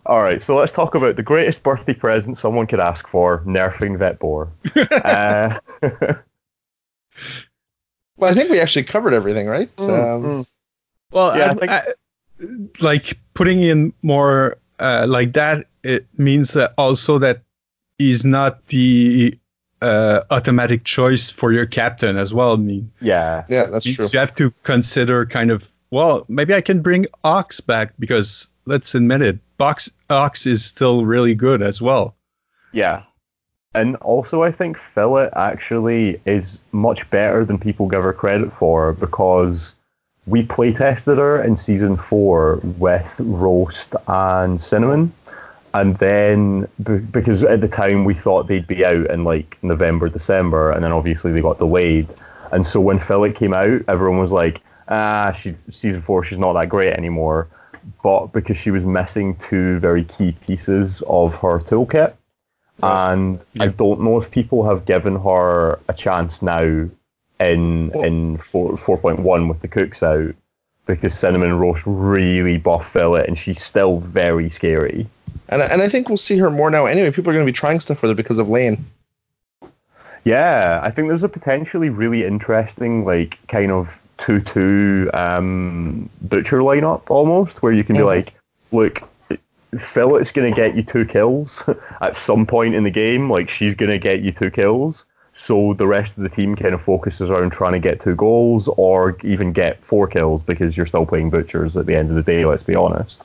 all right, so let's talk about the greatest birthday present someone could ask for: nerfing Vet Boar. uh, well, I think we actually covered everything, right? um, mm. Well, Yeah, I I- think- I- like putting in more uh, like that, it means uh, also that he's not the uh, automatic choice for your captain as well. I mean, yeah, yeah, that's true. you have to consider kind of well, maybe I can bring Ox back because let's admit it, Box Ox is still really good as well. yeah. And also, I think Fillet actually is much better than people give her credit for because we play tested her in season four with roast and cinnamon. And then, because at the time we thought they'd be out in like November, December, and then obviously they got delayed. And so when Fillet came out, everyone was like, ah, she's season four, she's not that great anymore. But because she was missing two very key pieces of her toolkit, and I don't know if people have given her a chance now in Well- in four four point one with the cooks out because cinnamon roast really buff Fillet and she's still very scary. And, and I think we'll see her more now anyway. People are going to be trying stuff with her because of Lane. Yeah, I think there's a potentially really interesting like kind of two two um, butcher lineup almost where you can be Mhm. like, look. Fillet's going to get you two kills at some point in the game. Like, she's going to get you two kills. So the rest of the team kind of focuses around trying to get two goals or even get four kills because you're still playing butchers at the end of the day, let's be honest.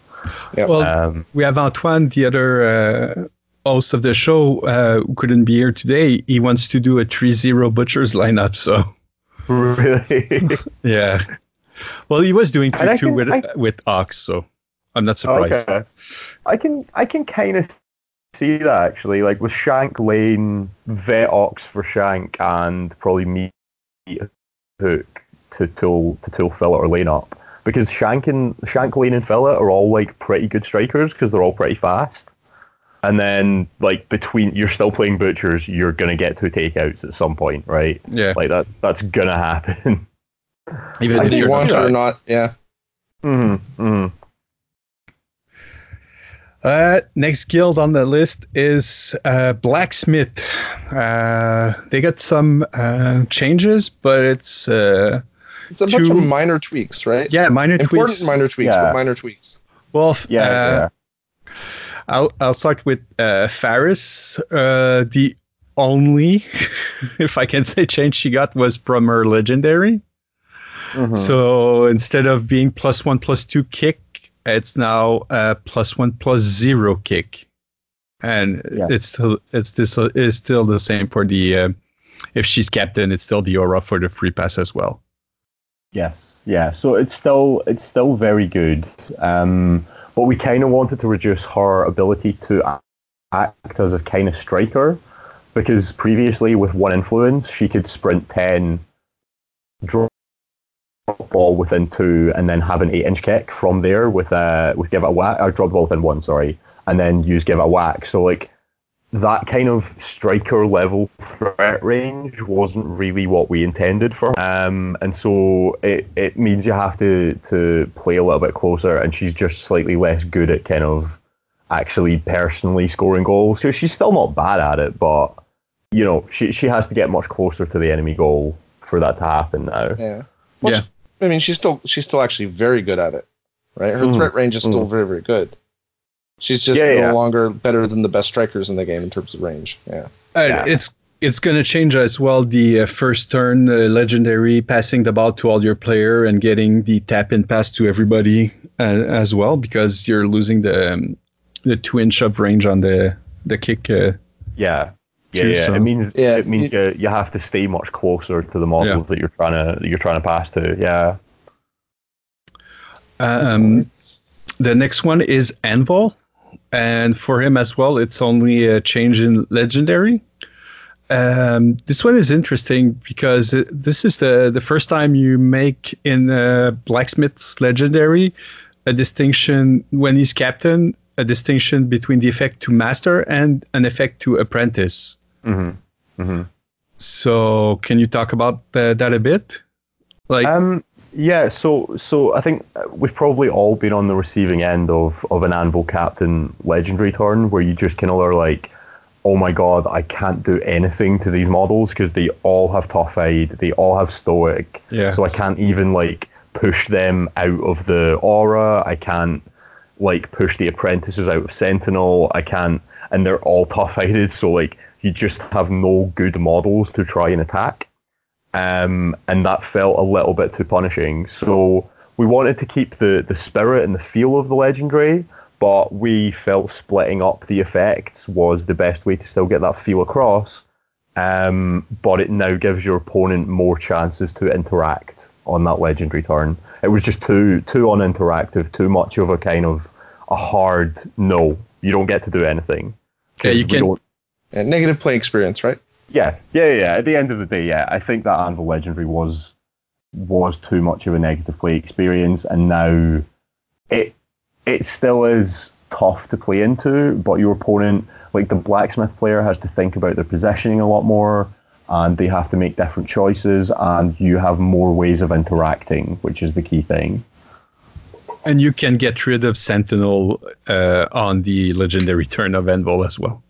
Well, Um, we have Antoine, the other uh, host of the show, uh, who couldn't be here today. He wants to do a 3-0 Butchers lineup, so really? yeah. Well, he was doing 2-2 with, I- with Ox, so I'm not surprised. Okay. I can I can kind of see that actually, like with Shank Lane, Vet Ox for Shank, and probably me Hook to tool to tool Fillet or Lane up because Shank and Shank Lane and Fillet are all like pretty good strikers because they're all pretty fast. And then like between you're still playing butchers, you're gonna get two takeouts at some point, right? Yeah. Like that that's gonna happen. Even if If you want not her or not, yeah. mm-hmm. Mm-hmm. Uh, next guild on the list is uh, Blacksmith. Uh, they got some uh, changes, but it's uh, It's a bunch of minor tweaks, right? yeah, minor tweaks. Important tweaks. minor tweaks, Yeah. but minor tweaks. well, Yeah, uh, yeah. I'll I'll start with uh, Farris. Uh, the only, if I can say, change she got was from her legendary. Mhm. So instead of being plus one plus two kick, it's now uh, plus one plus zero kick, and Yeah. it's still it's this is still the same for the. Uh, if she's captain, it's still the aura for the free pass as well. Yes, yeah. So it's still it's still very good, um, but we kind of wanted to reduce her ability to act as a kind of striker, because previously with one influence she could sprint ten, drop ball within two, and then have an eight inch kick from there with a with give it a whack or drop the ball within one, sorry, and then use give it a whack. So like that kind of striker level threat range wasn't really what we intended for. her. Um, and so it, it means you have to, to play a little bit closer, and she's just slightly less good at kind of actually personally scoring goals. So she's still not bad at it, but you know, she she has to get much closer to the enemy goal for that to happen now. Yeah. Well, Yeah. She- I mean, she's still she's still actually very good at it, right? Her Mm. threat range is still Mm. very very good. She's just Yeah, no yeah. longer better than the best strikers in the game in terms of range. Yeah. Uh, Yeah. It's it's going to change as well. The uh, first turn, uh, legendary, passing the ball to all your player and getting the tap in pass to everybody uh, as well, because you're losing the um, the two inch of range on the the kick. Uh, Yeah. Yeah, True, yeah. so- It means Yeah, it means you, you have to stay much closer to the models Yeah. that you're trying to that you're trying to pass to. Yeah. um, the next one is Anvil, and for him as well, it's only a change in legendary. Um, this one is interesting because uh, this is the the first time you make in uh, blacksmith's legendary a distinction when he's captain, a distinction between the effect to master and an effect to apprentice. Hmm hmm So, can you talk about uh, that a bit? Like, Um, yeah, so so I think we've probably all been on the receiving end of, of an Anvil Captain legendary turn where you just kind of are like, oh my god, I can't do anything to these models because they all have tough hide, they all have stoic, Yeah. so I can't even like push them out of the aura. I can't like push the apprentices out of Sentinel. I can't, and they're all tough aided, so like you just have no good models to try and attack um, and that felt a little bit too punishing. So we wanted to keep the, the spirit and the feel of the legendary, but we felt splitting up the effects was the best way to still get that feel across. Um, but it now gives your opponent more chances to interact on that legendary turn. It was just too too uninteractive, too much of a kind of a hard no. You don't get to do anything. Yeah, you can- don't- negative play experience, right? yeah, yeah, yeah. At the end of the day, yeah, I think that Anvil Legendary was was too much of a negative play experience, and now it it still is tough to play into. But your opponent, like the blacksmith player, has to think about their positioning a lot more, and they have to make different choices, and you have more ways of interacting, which is the key thing. and you can get rid of Sentinel uh, on the legendary turn of Anvil as well.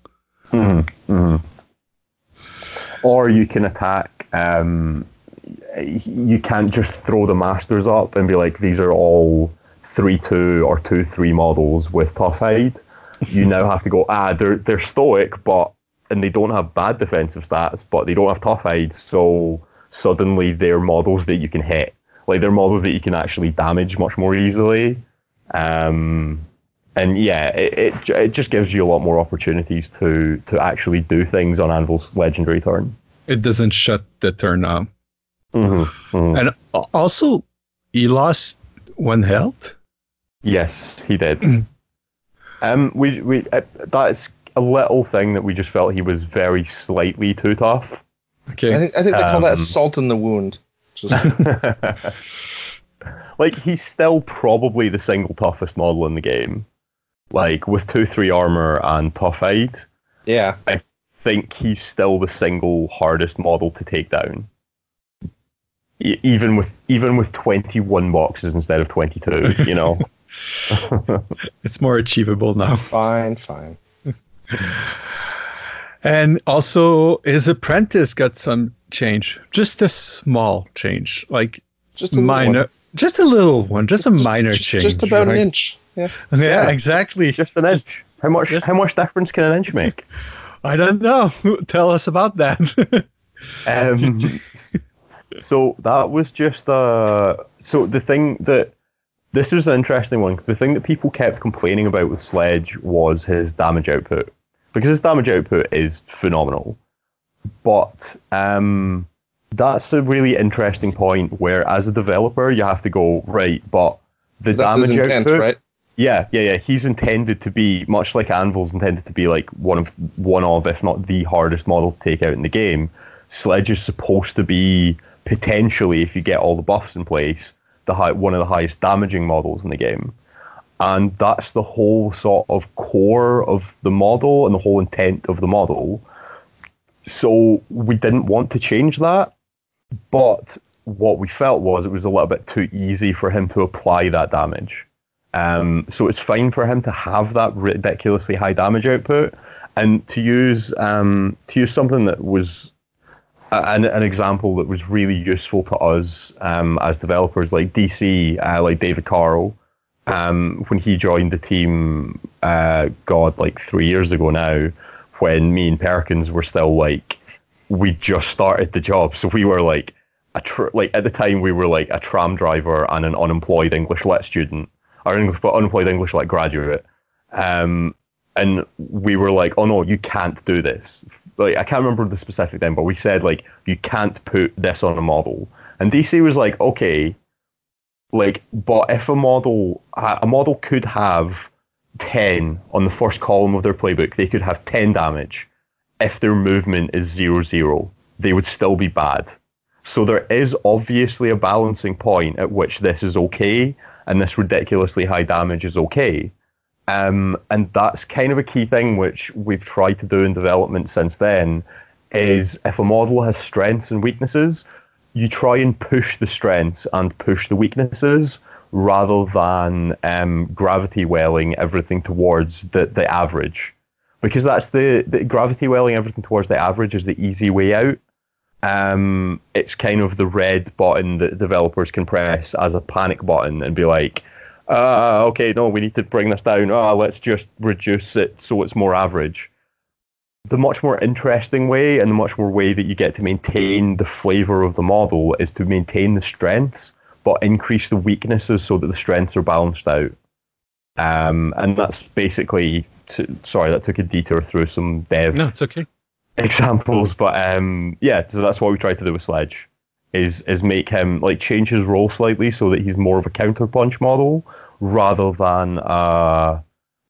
Or you can attack. Um, you can't just throw the masters up and be like, these are all three two or two three models with tough hide. You now have to go. Ah, they're they're stoic, but and they don't have bad defensive stats, but they don't have tough hide. So suddenly they're models that you can hit. Like they're models that you can actually damage much more easily. Um, and yeah, it, it it just gives you a lot more opportunities to to actually do things on Anvil's legendary turn. It doesn't shut the turn off. Mm-hmm. And also, he lost one health. Yes, he did. um, we we uh, that's a little thing that we just felt he was very slightly too tough. Okay. I think I think they call that Um, salt in the wound. Just, like he's still probably the single toughest model in the game. Like with two three armor and tough hide, yeah, I think he's still the single hardest model to take down. E- even with even with twenty one boxes instead of twenty two, you know. It's more achievable now. fine, fine. And also, his apprentice got some change, just a small change, like Just a minor, just a little one, just a minor just, change. just about an inch. Yeah, Yeah, Yeah. exactly. Just an inch. How much? just- how much difference can an inch make? I don't know. Tell us about that. Um, so that was just uh so the thing that this was an interesting one because the thing that people kept complaining about with Sledge was his damage output because his damage output is phenomenal, but um that's a really interesting point where as a developer you have to go right, but the that's his damage intent, output, right? Yeah, yeah, yeah. He's intended to be much like Anvil's intended to be like one of one of, if not the hardest model to take out in the game. Sledge is supposed to be potentially, if you get all the buffs in place, the high, one of the highest damaging models in the game. And that's the whole sort of core of the model and the whole intent of the model. So we didn't want to change that, but what we felt was it was a little bit too easy for him to apply that damage. Um, so it's fine for him to have that ridiculously high damage output, and to use um, to use something that was an, an example that was really useful to us um, as developers, like DC, uh, like David Carl, um, when he joined the team, uh, God, like three years ago now, when me and Perkins were still like, we just started the job, so we were like a tr- like at the time we were like a tram driver and an unemployed English lit student, English, unemployed English like graduate. Um, and we were like, oh no, you can't do this. Like I can't remember the specific thing, but we said like you can't put this on a model. And DC was like, okay, like, but if a model a model could have ten on the first column of their playbook, they could have ten damage. If their movement is zero zero, they would still be bad. So there is obviously a balancing point at which this is okay and this ridiculously high damage is okay. Um, and that's kind of a key thing which we've tried to do in development since then is if a model has strengths and weaknesses, you try and push the strengths and push the weaknesses rather than um, gravity welling everything towards the, the average. Because that's the, the gravity welling everything towards the average is the easy way out. Um, it's kind of the red button that developers can press as a panic button and be like, uh, okay, no, we need to bring this down. Ah, let's just reduce it so it's more average. The much more interesting way and the much more way that you get to maintain the flavor of the model is to maintain the strengths, but increase the weaknesses so that the strengths are balanced out. Um, and that's basically, to, sorry, that took a detour through some dev. No, it's okay. Examples, but um, yeah, so that's what we tried to do with Sledge is is make him like change his role slightly so that he's more of a counterpunch model rather than uh,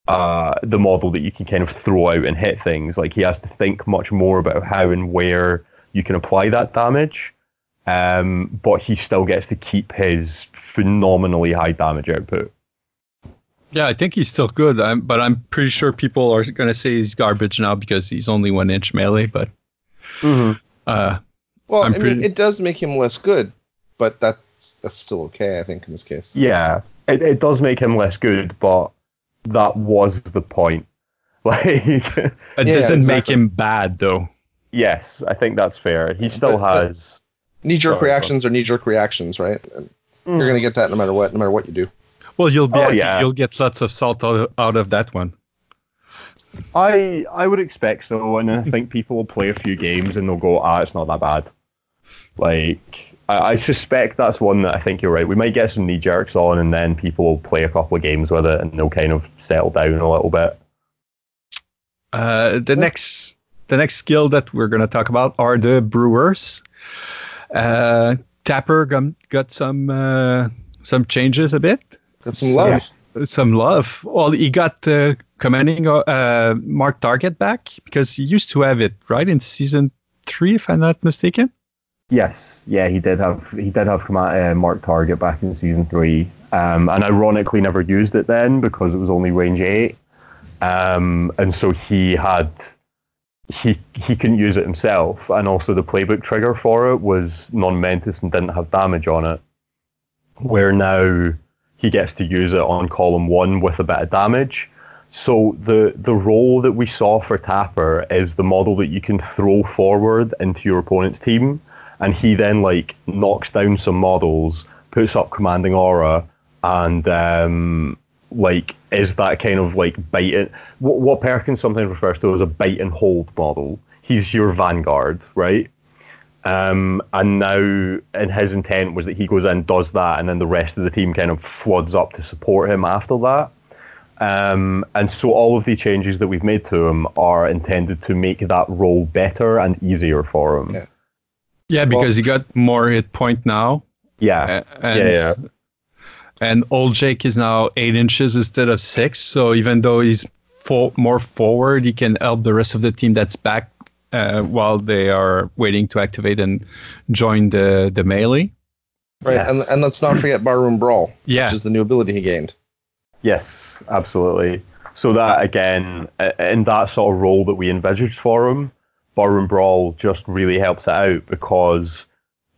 uh, the model that you can kind of throw out and hit things. Like he has to think much more about how and where you can apply that damage, um, but he still gets to keep his phenomenally high damage output. Yeah, I think he's still good, I'm, but I'm pretty sure people are going to say he's garbage now because he's only one inch melee. But mm-hmm. uh, Well, I'm I pretty- mean, it does make him less good, but that's that's still okay, I think, in this case. Yeah, it, it does make him less good, but that was the point. Like, it Yeah, doesn't make exactly. him bad though. yes, I think that's fair. He still But- but- has. Knee jerk reactions are knee jerk reactions, right? And You're gonna get that no matter what, no matter what you do. Well, you'll be oh, yeah. you'll get lots of salt out, out of that one. I I would expect so, and I think people will play a few games and they'll go, ah, it's not that bad. Like I, I suspect that's one that I think you're right. We might get some knee jerks on, and then people will play a couple of games with it, and they'll kind of settle down a little bit. Uh, the next the next skill that we're going to talk about are the brewers. Uh, Tapper got, got some uh, some changes a bit. Some love. some love. Well, he got uh, commanding uh, Mark Target back because he used to have it right in season three, if I'm not mistaken. Yes, yeah, he did have he did have command, uh, Mark Target back in season three, um, and ironically never used it then because it was only range eight, um, and so he had he he couldn't use it himself, and also the playbook trigger for it was non-mentis and didn't have damage on it. Where now he gets to use it on column one with a bit of damage. So the the role that we saw for Tapper is the model that you can throw forward into your opponent's team, and he then like knocks down some models, puts up commanding aura, and um, like is that kind of like bite it. What, what Perkins sometimes refers to as a bite and hold model. He's your vanguard, right? Um, and now, and his intent was that he goes in, does that, and then the rest of the team kind of floods up to support him after that. Um, and so all of the changes that we've made to him are intended to make that role better and easier for him. Yeah. Yeah, because he got more hit point now. Yeah. And, Yeah, yeah. And old Jake is now eight inches instead of six. So even though he's fo- more forward, he can help the rest of the team that's back uh, while they are waiting to activate and join the, the melee. Right, Yes. and and let's not forget Barroom Brawl, Yeah. which is the new ability he gained. Yes, absolutely. So that again, in that sort of role that we envisaged for him, Barroom Brawl just really helps it out because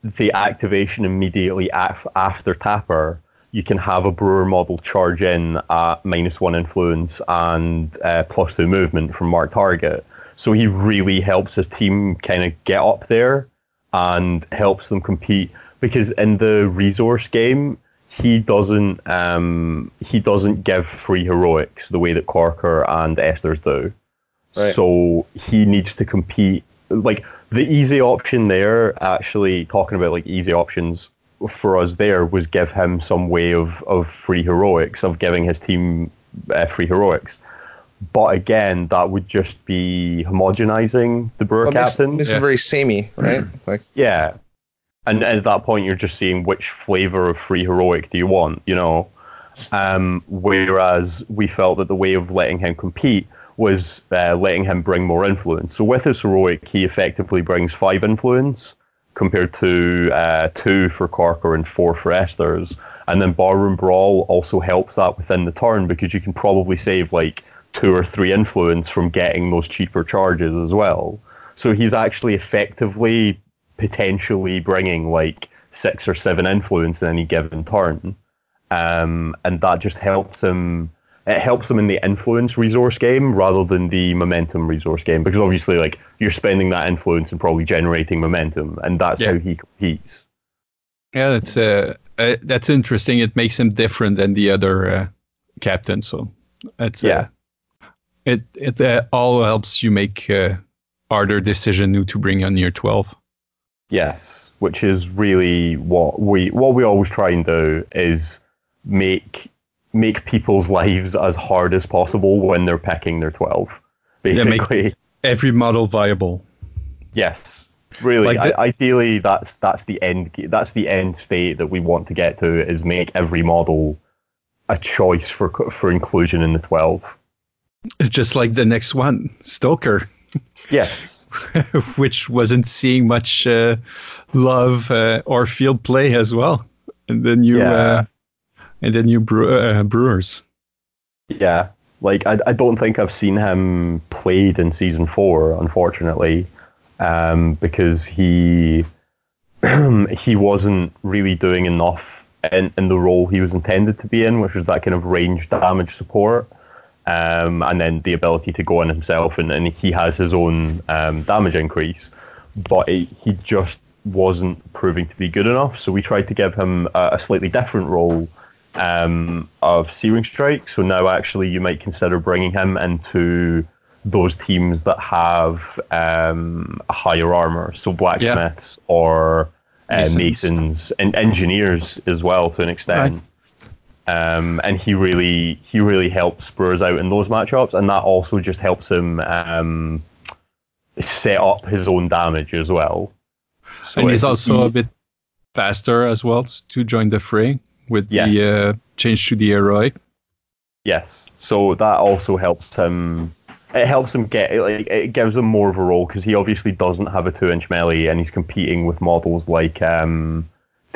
the activation immediately af- after Tapper you can have a brewer model charge in at minus one influence and uh, plus two movement from mark target. So he really helps his team kind of get up there and helps them compete because in the resource game he doesn't um, he doesn't give free heroics the way that Corker and Esther's do. Right. So he needs to compete. Like the easy option there, actually talking about like easy options for us there was give him some way of of free heroics of giving his team uh, free heroics. But again, that would just be homogenizing the brewer Well, it makes, captain. makes Yeah. it very samey, right? Like Yeah. And at that point, you're just seeing which flavor of free heroic do you want, you know? Um, whereas we felt that the way of letting him compete was uh, letting him bring more influence. So with his heroic, he effectively brings five influence compared to uh, two for Corker and four for Esters. And then Barroom Brawl also helps that within the turn because you can probably save like two or three influence from getting those cheaper charges as well. So he's actually effectively potentially bringing like six or seven influence in any given turn. Um, and that just helps him. It helps him in the influence resource game rather than the momentum resource game because obviously, like you're spending that influence and probably generating momentum, and that's Yeah. how he competes. Yeah, that's uh, uh, that's interesting. It makes him different than the other uh, captain. So that's uh, Yeah. It it uh, all helps you make uh, harder decision who to bring on year twelve. Yes, which is really what we what we always try and do is make make people's lives as hard as possible when they're picking their twelve. Yeah, make- Basically, Every model viable. yes. Really, Like the- I, ideally, that's that's the end. That's the end state that we want to get to is make every model a choice for for inclusion in the twelve. Just like the next one, Stoker, Yes, which wasn't seeing much uh, love uh, or field play as well. And then you Yeah. uh, and then you brew, uh, Brewers. yeah. Like I, I don't think I've seen him played in season four, unfortunately, um, because he he wasn't really doing enough in, in the role he was intended to be in, which was that kind of range damage support. Um, and then the ability to go on himself, and, and he has his own um, damage increase, but it, he just wasn't proving to be good enough. So we tried to give him a, a slightly different role um, of Searing Strike. So now actually you might consider bringing him into those teams that have um, higher armor, so blacksmiths or uh, Masons. masons and engineers as well to an extent. Um, and he really he really helps Spurs out in those matchups, and that also just helps him um, set up his own damage as well. So and he's also he- a bit faster as well to join the fray with Yes. the uh, change to the heroic. Yes. So that also helps him. It helps him get like it gives him more of a role because he obviously doesn't have a two-inch melee and he's competing with models like um,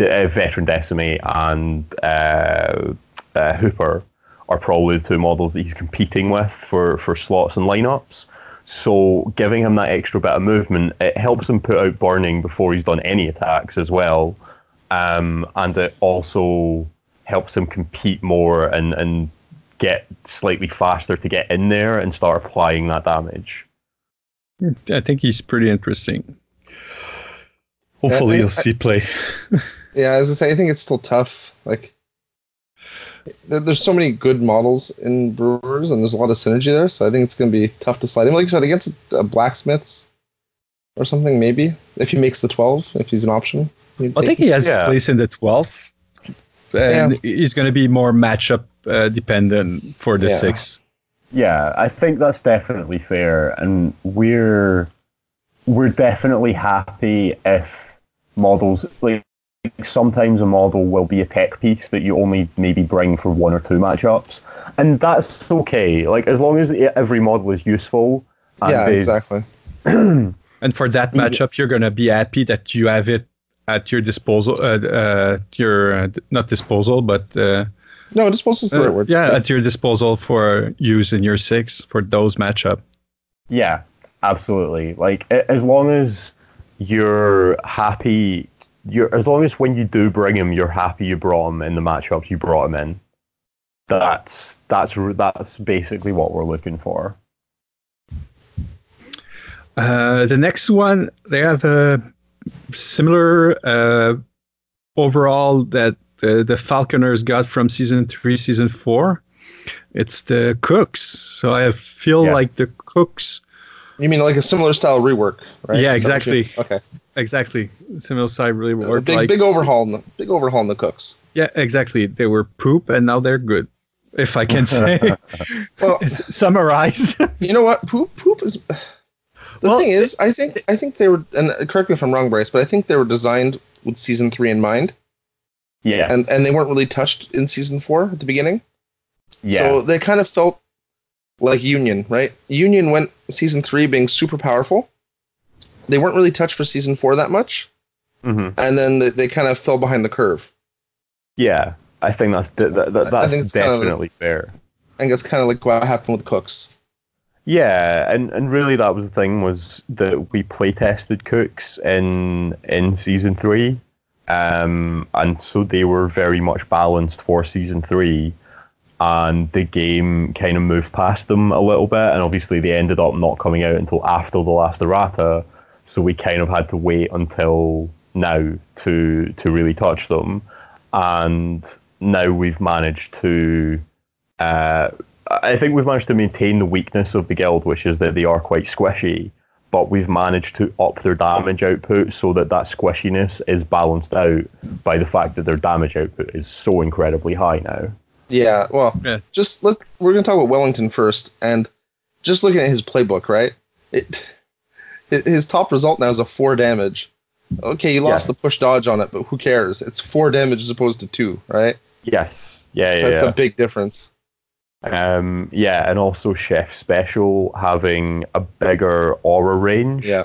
uh, veteran decimate and uh, uh, Hooper are probably the two models that he's competing with for for slots and lineups. So giving him that extra bit of movement, it helps him put out burning before he's done any attacks as well, um, and it also helps him compete more and and get slightly faster to get in there and start applying that damage. I think he's pretty interesting. Hopefully, I- you'll see play. Yeah, as I say, I think it's still tough. Like, there's so many good models in Brewers, and there's a lot of synergy there. So I think it's going to be tough to slide him. Like you said, against a blacksmiths or something, maybe if he makes the twelve, if he's an option. I think he has Yeah. place in the twelve, And he's going to be more matchup uh, dependent for the Yeah. six. Yeah, I think that's definitely fair, and we're we're definitely happy if models like sometimes a model will be a tech piece that you only maybe bring for one or two matchups, and that's okay. Like as long as every model is useful. And yeah, is- exactly. And for that matchup, you're going to be happy that you have it at your disposal. Uh, uh, your uh, not disposal, but uh, No, disposal is the uh, right word. yeah, at your disposal for use in your six for those matchup. Yeah, absolutely. Like as long as you're happy you're as long as when you do bring him, you're happy you brought him in the matchups you brought him in. That's that's that's basically what we're looking for. Uh, the next one, they have a similar uh, overall that the, the Falconers got from season three, season four. It's the Cooks. So I feel Yes. like the Cooks. You mean like a similar style rework, right? Yeah, Is that what you- exactly. Okay. Exactly. Similar side really A worked. big like, big overhaul in the big overhaul in the cooks. yeah, exactly. They were poop and now they're good. If I can say, Well, summarize. you know what? Poop poop is. The Well, thing is, I think I think they were, and correct me if I'm wrong, Bryce, but I think they were designed with season three in mind, Yeah, and and they weren't really touched in season four at the beginning. yeah, So they kind of felt like Union, right? Union went season three being super powerful. They weren't really touched for season four that much, hmm and then they, they kind of fell behind the curve. yeah. I think that's that, that, that- I think it's kind of- definitely fair. I think that's kind of like what happened with Cooks. Yeah, and, and really that was the thing was that we play tested cooks in in season three, um, and so they were very much balanced for season three, and the game kind of moved past them a little bit, and obviously they ended up not coming out until after the last errata, so we kind of had to wait until now to to really touch them, and now we've managed to. Uh, I think we've managed to maintain the weakness of the guild, which is that they are quite squishy, but we've managed to up their damage output so that that squishiness is balanced out by the fact that their damage output is so incredibly high now. Yeah, well, Yeah. just let we're gonna talk about Wellington first, and just looking at his playbook, right? It his his top result now is a four damage. Okay, you lost Yes. the push dodge on it, but who cares? It's four damage as opposed to two, right? Yes. Yeah, So yeah, that's yeah. a big difference. Um, yeah, and also Chef Special having a bigger aura range Yeah,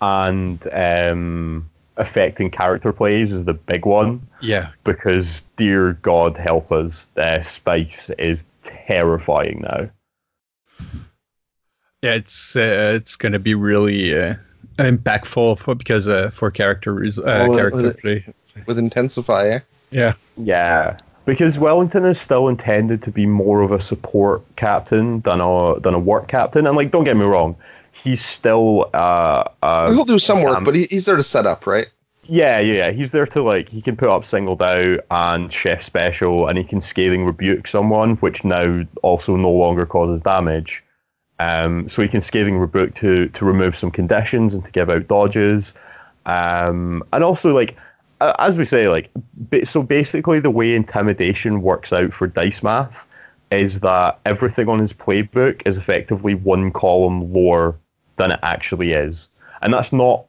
and um, affecting character plays is the big one. yeah. because dear God help us, uh, Spice is terrifying now. Yeah, it's uh, it's gonna be really uh, impactful for because uh, for character uh, Oh, character uh, play. with intensify. Eh? Yeah, Yeah, because Wellington is still intended to be more of a support captain than a than a work captain, and like don't get me wrong, he's still uh, uh He'll do some work, um, but he, he's there to set up, right? yeah yeah yeah he's there to like he can put up singled out and chef special, and he can scathing rebuke someone, which now also no longer causes damage. Um, so he can scathing rebuke to to remove some conditions and to give out dodges, um, and also like as we say, like so basically the way intimidation works out for dice math is that everything on his playbook is effectively one column lower than it actually is, and that's not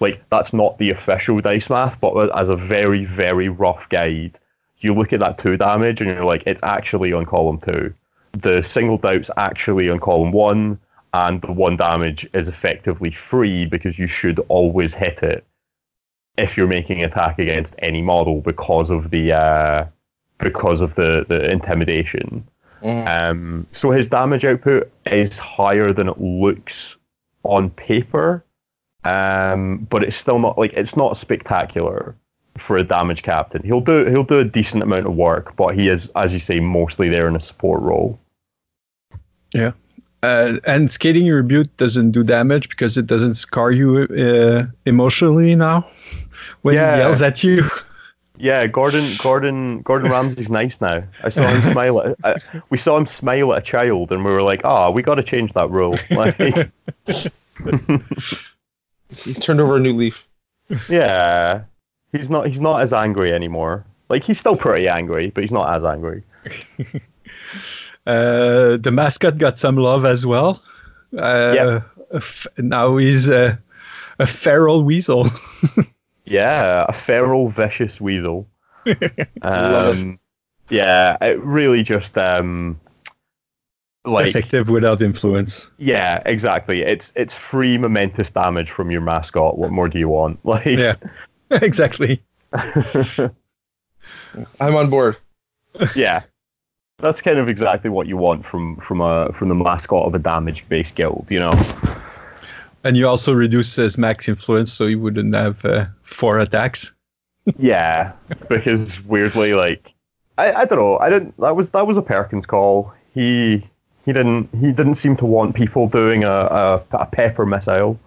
like that's not the official dice math, but as a very very rough guide, you look at that two damage and you're like, it's actually on column two. The singled out's actually on column one, and the one damage is effectively free because you should always hit it if you're making an attack against any model because of the uh, because of the, the intimidation. Mhm. Um, so his damage output is higher than it looks on paper, um, but it's still not like it's not spectacular for a damage captain. He'll do he'll do a decent amount of work, but he is, as you say, mostly there in a support role. Uh, and scathing your rebuke doesn't do damage because it doesn't scar you uh, emotionally now when Yeah. he yells at you. Yeah, Gordon Gordon Gordon Ramsay's nice now. I saw him smile at uh, we saw him smile at a child, and we were like, "Ah, we got to change that rule." Like, He's, he's turned over a new leaf. yeah, he's not he's not as angry anymore. Like he's still pretty angry, but he's not as angry. Uh, the mascot got some love as well. Uh, Yeah. f- now he's uh, a feral weasel. Yeah, a feral, vicious weasel. Love Um, yeah, it really just um, like Effective without influence. yeah, exactly. It's it's free momentous damage from your mascot. What more do you want? Like Yeah, exactly. I'm on board. yeah, that's kind of exactly what you want from from a from the mascot of a damage based guild. You know. And you also reduce his max influence, so he wouldn't have uh, four attacks. yeah, because weirdly, like I, I don't know. I didn't. That was that was a Perkins call. He he didn't he didn't seem to want people doing a a, a pepper missile,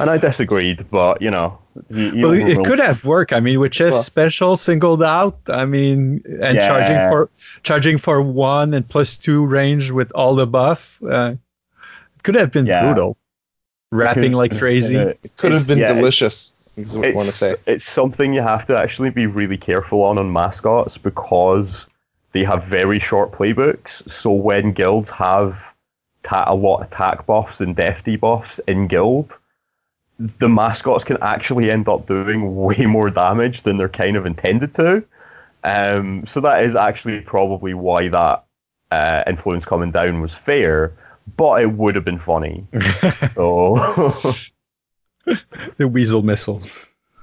and I disagreed. But you know, he, he Well, it overruled- could have worked. I mean, with Chef Well- Special singled out. I mean, and Yeah. charging for charging for one and plus two range with all the buff. Uh, it could have been Yeah. brutal. Wrapping like crazy. It could have been yeah, delicious. Is what I want to it's, say. it's something you have to actually be really careful on on mascots because they have very short playbooks. So when guilds have ta- a lot of attack buffs and death debuffs in guild, the mascots can actually end up doing way more damage than they're kind of intended to. Um, so that is actually probably why that uh, influence coming down was fair, but it would have been funny. so the weasel missile.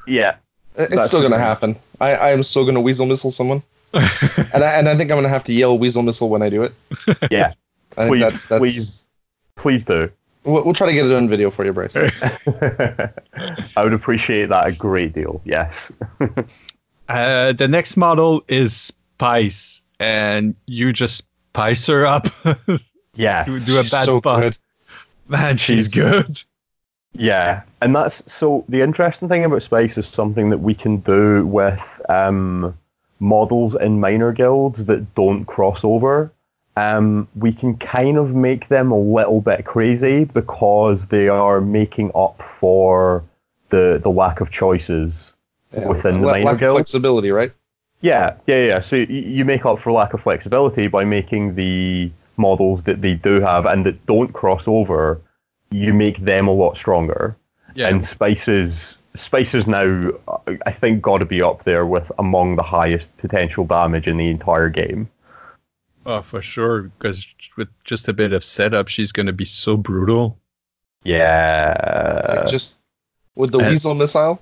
yeah, It's That's still gonna happen. I, I am still gonna weasel missile someone, and I and I think I'm gonna have to yell weasel missile when I do it. yeah. Please, that, that's, please. Please do. We'll, we'll try to get it on video for you, Bryce. I would appreciate that a great deal. Yes. Uh, the next model is Spice, and you just spice her up Yeah. to do a She's bad so buff. good. Man, she's She's- good. Yeah. And that's so the interesting thing about Spice is something that we can do with um, models in minor guilds that don't cross over. Um, we can kind of make them a little bit crazy because they are making up for the the lack of choices Yeah, within the la- minor lack of guild. flexibility, right? Yeah, yeah, yeah. So y- you make up for lack of flexibility by making the models that they do have and that don't cross over. You make them a lot stronger. Yeah, And Spices, Spices now, I think, got to be up there with among the highest potential damage in the entire game. Oh, for sure. Because with just a bit of setup, she's gonna be so brutal. Yeah, Like, just with the and- weasel missile.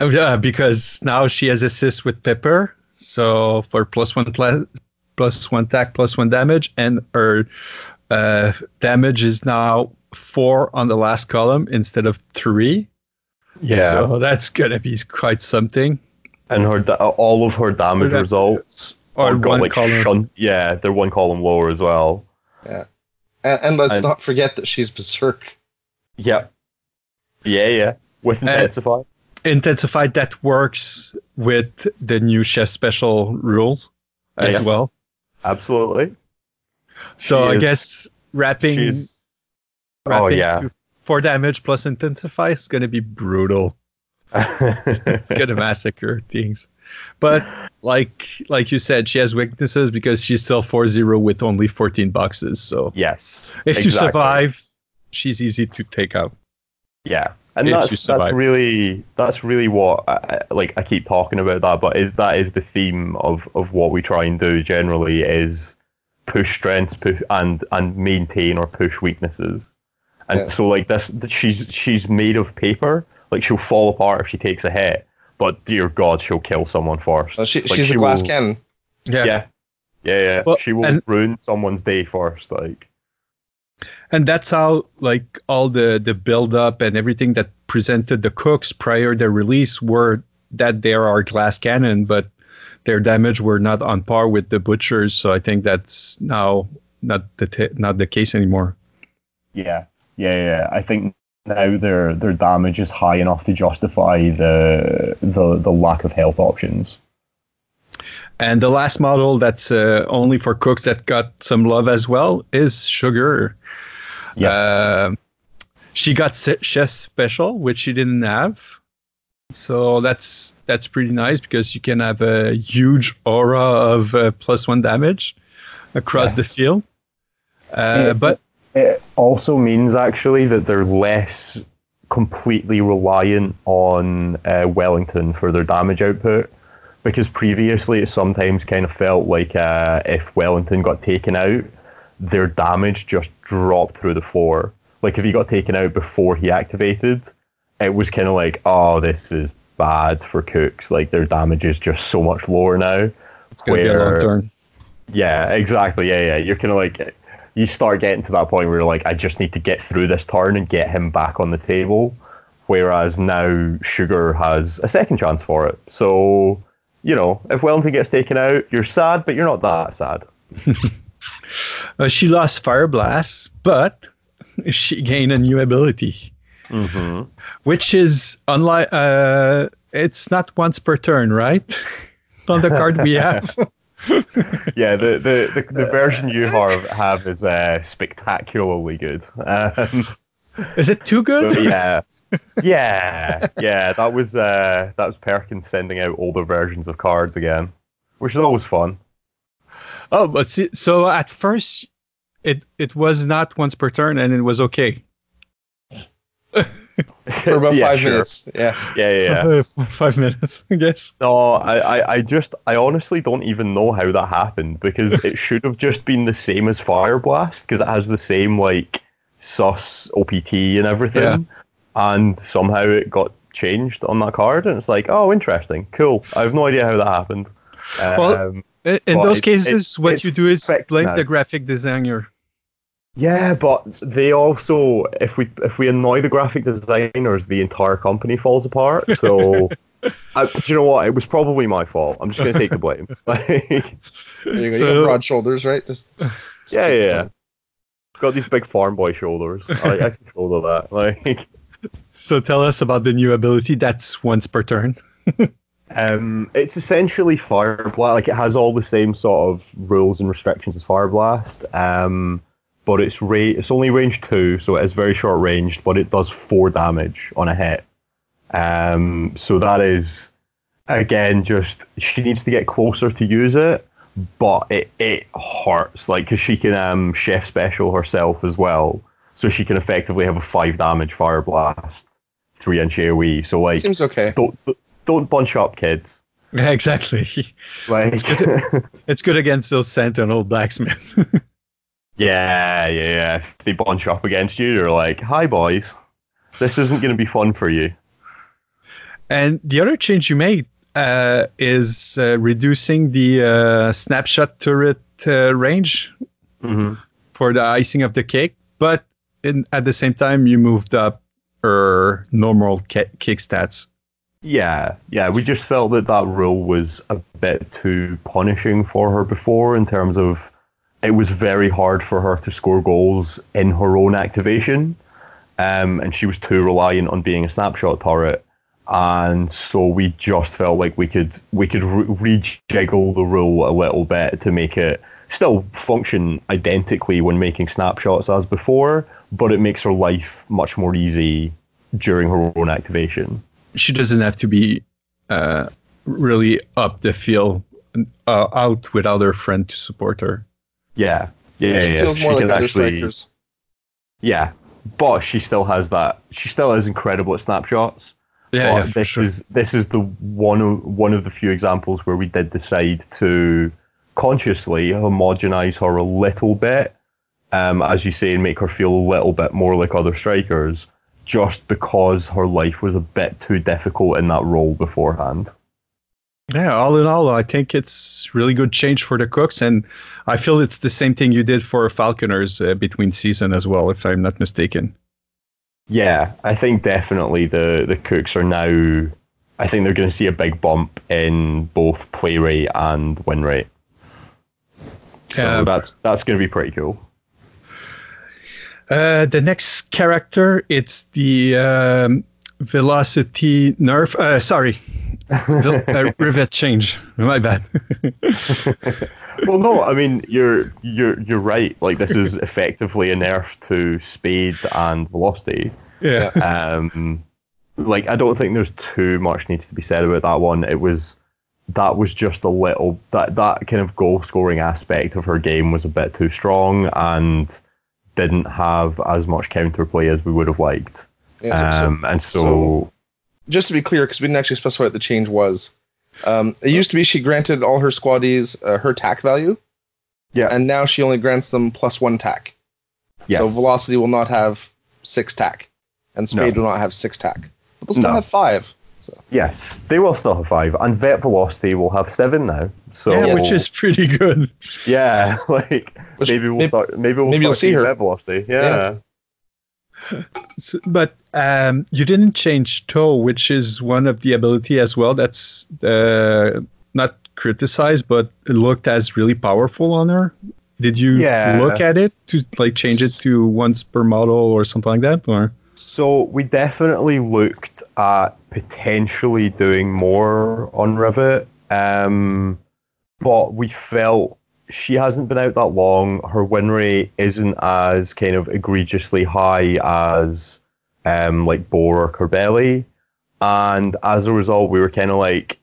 Oh, yeah, because now she has assist with Pepper, so for plus one pla- plus one attack, plus one damage, and her uh, damage is now four on the last column instead of three. yeah. so that's gonna be quite something. and her da- all of her damage Her da- results Or are got one like column. shun- yeah, they're one column lower as well. And, and let's And- not forget that she's berserk. Yep. Yeah, yeah. With Uh, intensify. Intensified that works with the new chef special rules as Yes. well. Absolutely. So She I is- guess wrapping, She's wrapping Oh, yeah. to four damage plus intensify is gonna be brutal. it's gonna massacre things. But like like you said, she has weaknesses because she's still 4-0 with only 14 boxes. So yes. if you exactly. survive, she's easy to take out. Yeah. And if you that's that's really that's really what I, I- like I keep talking about that, but is that is the theme of of what we try and do generally is push strengths, push and and maintain or push weaknesses. And Yeah. so like this, she's she's made of paper. Like she'll fall apart if she takes a hit, but dear God, she'll kill someone first. Uh, she, Like, she's she a glass will- cannon. Yeah. Yeah. Yeah, yeah. Well, she will and- ruin someone's day first. Like, And that's how like all the the build up and everything that presented the cooks prior to their release were that there are glass cannon, but their damage were not on par with the butchers. So I think that's now not the t- not the case anymore. yeah, yeah, yeah. I think now their their damage is high enough to justify the the the lack of health options. And the last model that's uh, only for cooks that got some love as well is Sugar. Yes. Um, she got chef special, which she didn't have. So that's that's pretty nice because you can have a huge aura of uh, plus one damage across the field. Uh, Yeah. but it also means actually that they're less completely reliant on uh, Wellington for their damage output. Because previously, it sometimes kind of felt like uh, if Wellington got taken out, their damage just dropped through the floor. Like if he got taken out before he activated, it was kind of like, oh, this is bad for Cooks. Like their damage is just so much lower now. it's gonna be a long turn. Yeah, exactly. Yeah, yeah. You're kind of like, you start getting to that point where you're like, I just need to get through this turn and get him back on the table. whereas now Sugar has a second chance for it. So, you know, if Wellington gets taken out, you're sad, but you're not that sad. Uh, she lost Fire Blast, but she gained a new ability, Mm-hmm. which is unlike. Uh, it's not once per turn, right? On the card we have. Yeah, the, the, the, the version you have, have is uh, spectacularly good. Um, Is it too good? yeah, yeah, yeah. That was uh, that was Perkins sending out older versions of cards again, which is always fun. Oh, but see, so at first, it it was not once per turn, and it was okay. For about Yeah, five sure. minutes. Yeah. Yeah, yeah. yeah. Five minutes, I guess. No, I, I, I just, I honestly don't even know how that happened because it should have just been the same as Fire Blast because it has the same like sus OPT and everything, Yeah. and somehow it got changed on that card, and it's like, oh, interesting, cool. I have no idea how that happened. Well, Um, In in those it- cases, it- what you do is blame now. the graphic designer. Yeah, but they also, if we if we annoy the graphic designers, the entire company falls apart. So. I, do you know what? It was probably my fault. I'm just going to take the blame. Like, you go. So- you got broad shoulders, right? Just, just Yeah, yeah, it yeah. down. Got these big farm boy shoulders. I, I can shoulder that. Like, So tell us about the new ability. That's once per turn. um, it's essentially fire blast. Like, it has all the same sort of rules and restrictions as fire blast. Um, but it's ra- it's only range two, so it is very short ranged. But it does four damage on a hit. Um, so that is again just she needs to get closer to use it, but it it hurts like because she can um chef special herself as well, so she can effectively have a five damage fire blast, three inch AOE. So like Seems okay. don't don't bunch up, kids. Yeah, exactly. Like It's good against those Sentinel blacksmith. yeah, yeah, yeah. If they bunch up against you, you're like, hi boys, this isn't going to be fun for you. and the other change you made uh, is uh, reducing the uh, snapshot turret uh, range Mm-hmm. for the icing of the cake, but in, at the same time you moved up her normal ca- kick stats. Yeah, yeah. We just felt that that rule was a bit too punishing for her before, in terms of it was very hard for her to score goals in her own activation, um, and she was too reliant on being a snapshot turret. And so we just felt like we could we could re- rejiggle the rule a little bit to make it still function identically when making snapshots as before, but it makes her life much more easy during her own activation. She doesn't have to be uh, really up the field, uh, out without her friend to support her. Yeah, yeah, yeah. she yeah. feels She more like can other actually- strikers. Yeah, but she still has that. She still is incredible at snapshots. Yeah, but yeah, this sure. is this is the one of one of the few examples where we did decide to consciously homogenize her a little bit, um, as you say, and make her feel a little bit more like other strikers, just because her life was a bit too difficult in that role beforehand. Yeah, all in all, I think it's really good change for the cooks, and I feel it's the same thing you did for Falconers uh, between season as well, if I'm not mistaken. Yeah, I think definitely the the cooks are now. I think they're going to see a big bump in both play rate and win rate. So that's that's going to be pretty cool. Uh, the next character, it's the um, velocity nerf. Uh, sorry, Vil- uh, rivet change. My bad. well, no, I mean you're you're you're right. Like this is effectively a nerf to speed and velocity. yeah. Um, like I don't think there's too much needs to be said about that one. It was that was just a little that that kind of goal scoring aspect of her game was a bit too strong and didn't have as much counterplay as we would have liked. Yeah, so- so- Um, and so, so- just to be clear, because we didn't actually specify what the change was. Um, it used to be she granted all her squaddies uh, her tack value, yeah, and now she only grants them plus one tack. yes. So velocity will not have six tack, and speed No. will not have six tack. But they'll still No. have five. So. yes, they will still have five, and vet velocity will have seven now. So yeah, which is pretty good. yeah, like Which maybe we'll maybe- start. Maybe we'll maybe you'll see seeing her. vet velocity. Yeah. Yeah. So, but um, you didn't change toe, which is one of the ability as well. That's uh, not criticized, but it looked as really powerful on her. Did you Yeah. look at it to like change it to once per model or something like that? Or So we definitely looked at potentially doing more on Rivet, um, but we felt she hasn't been out that long. Her win rate isn't as kind of egregiously high as um, like Boar or Corbelli, and as a result, we were kind of like.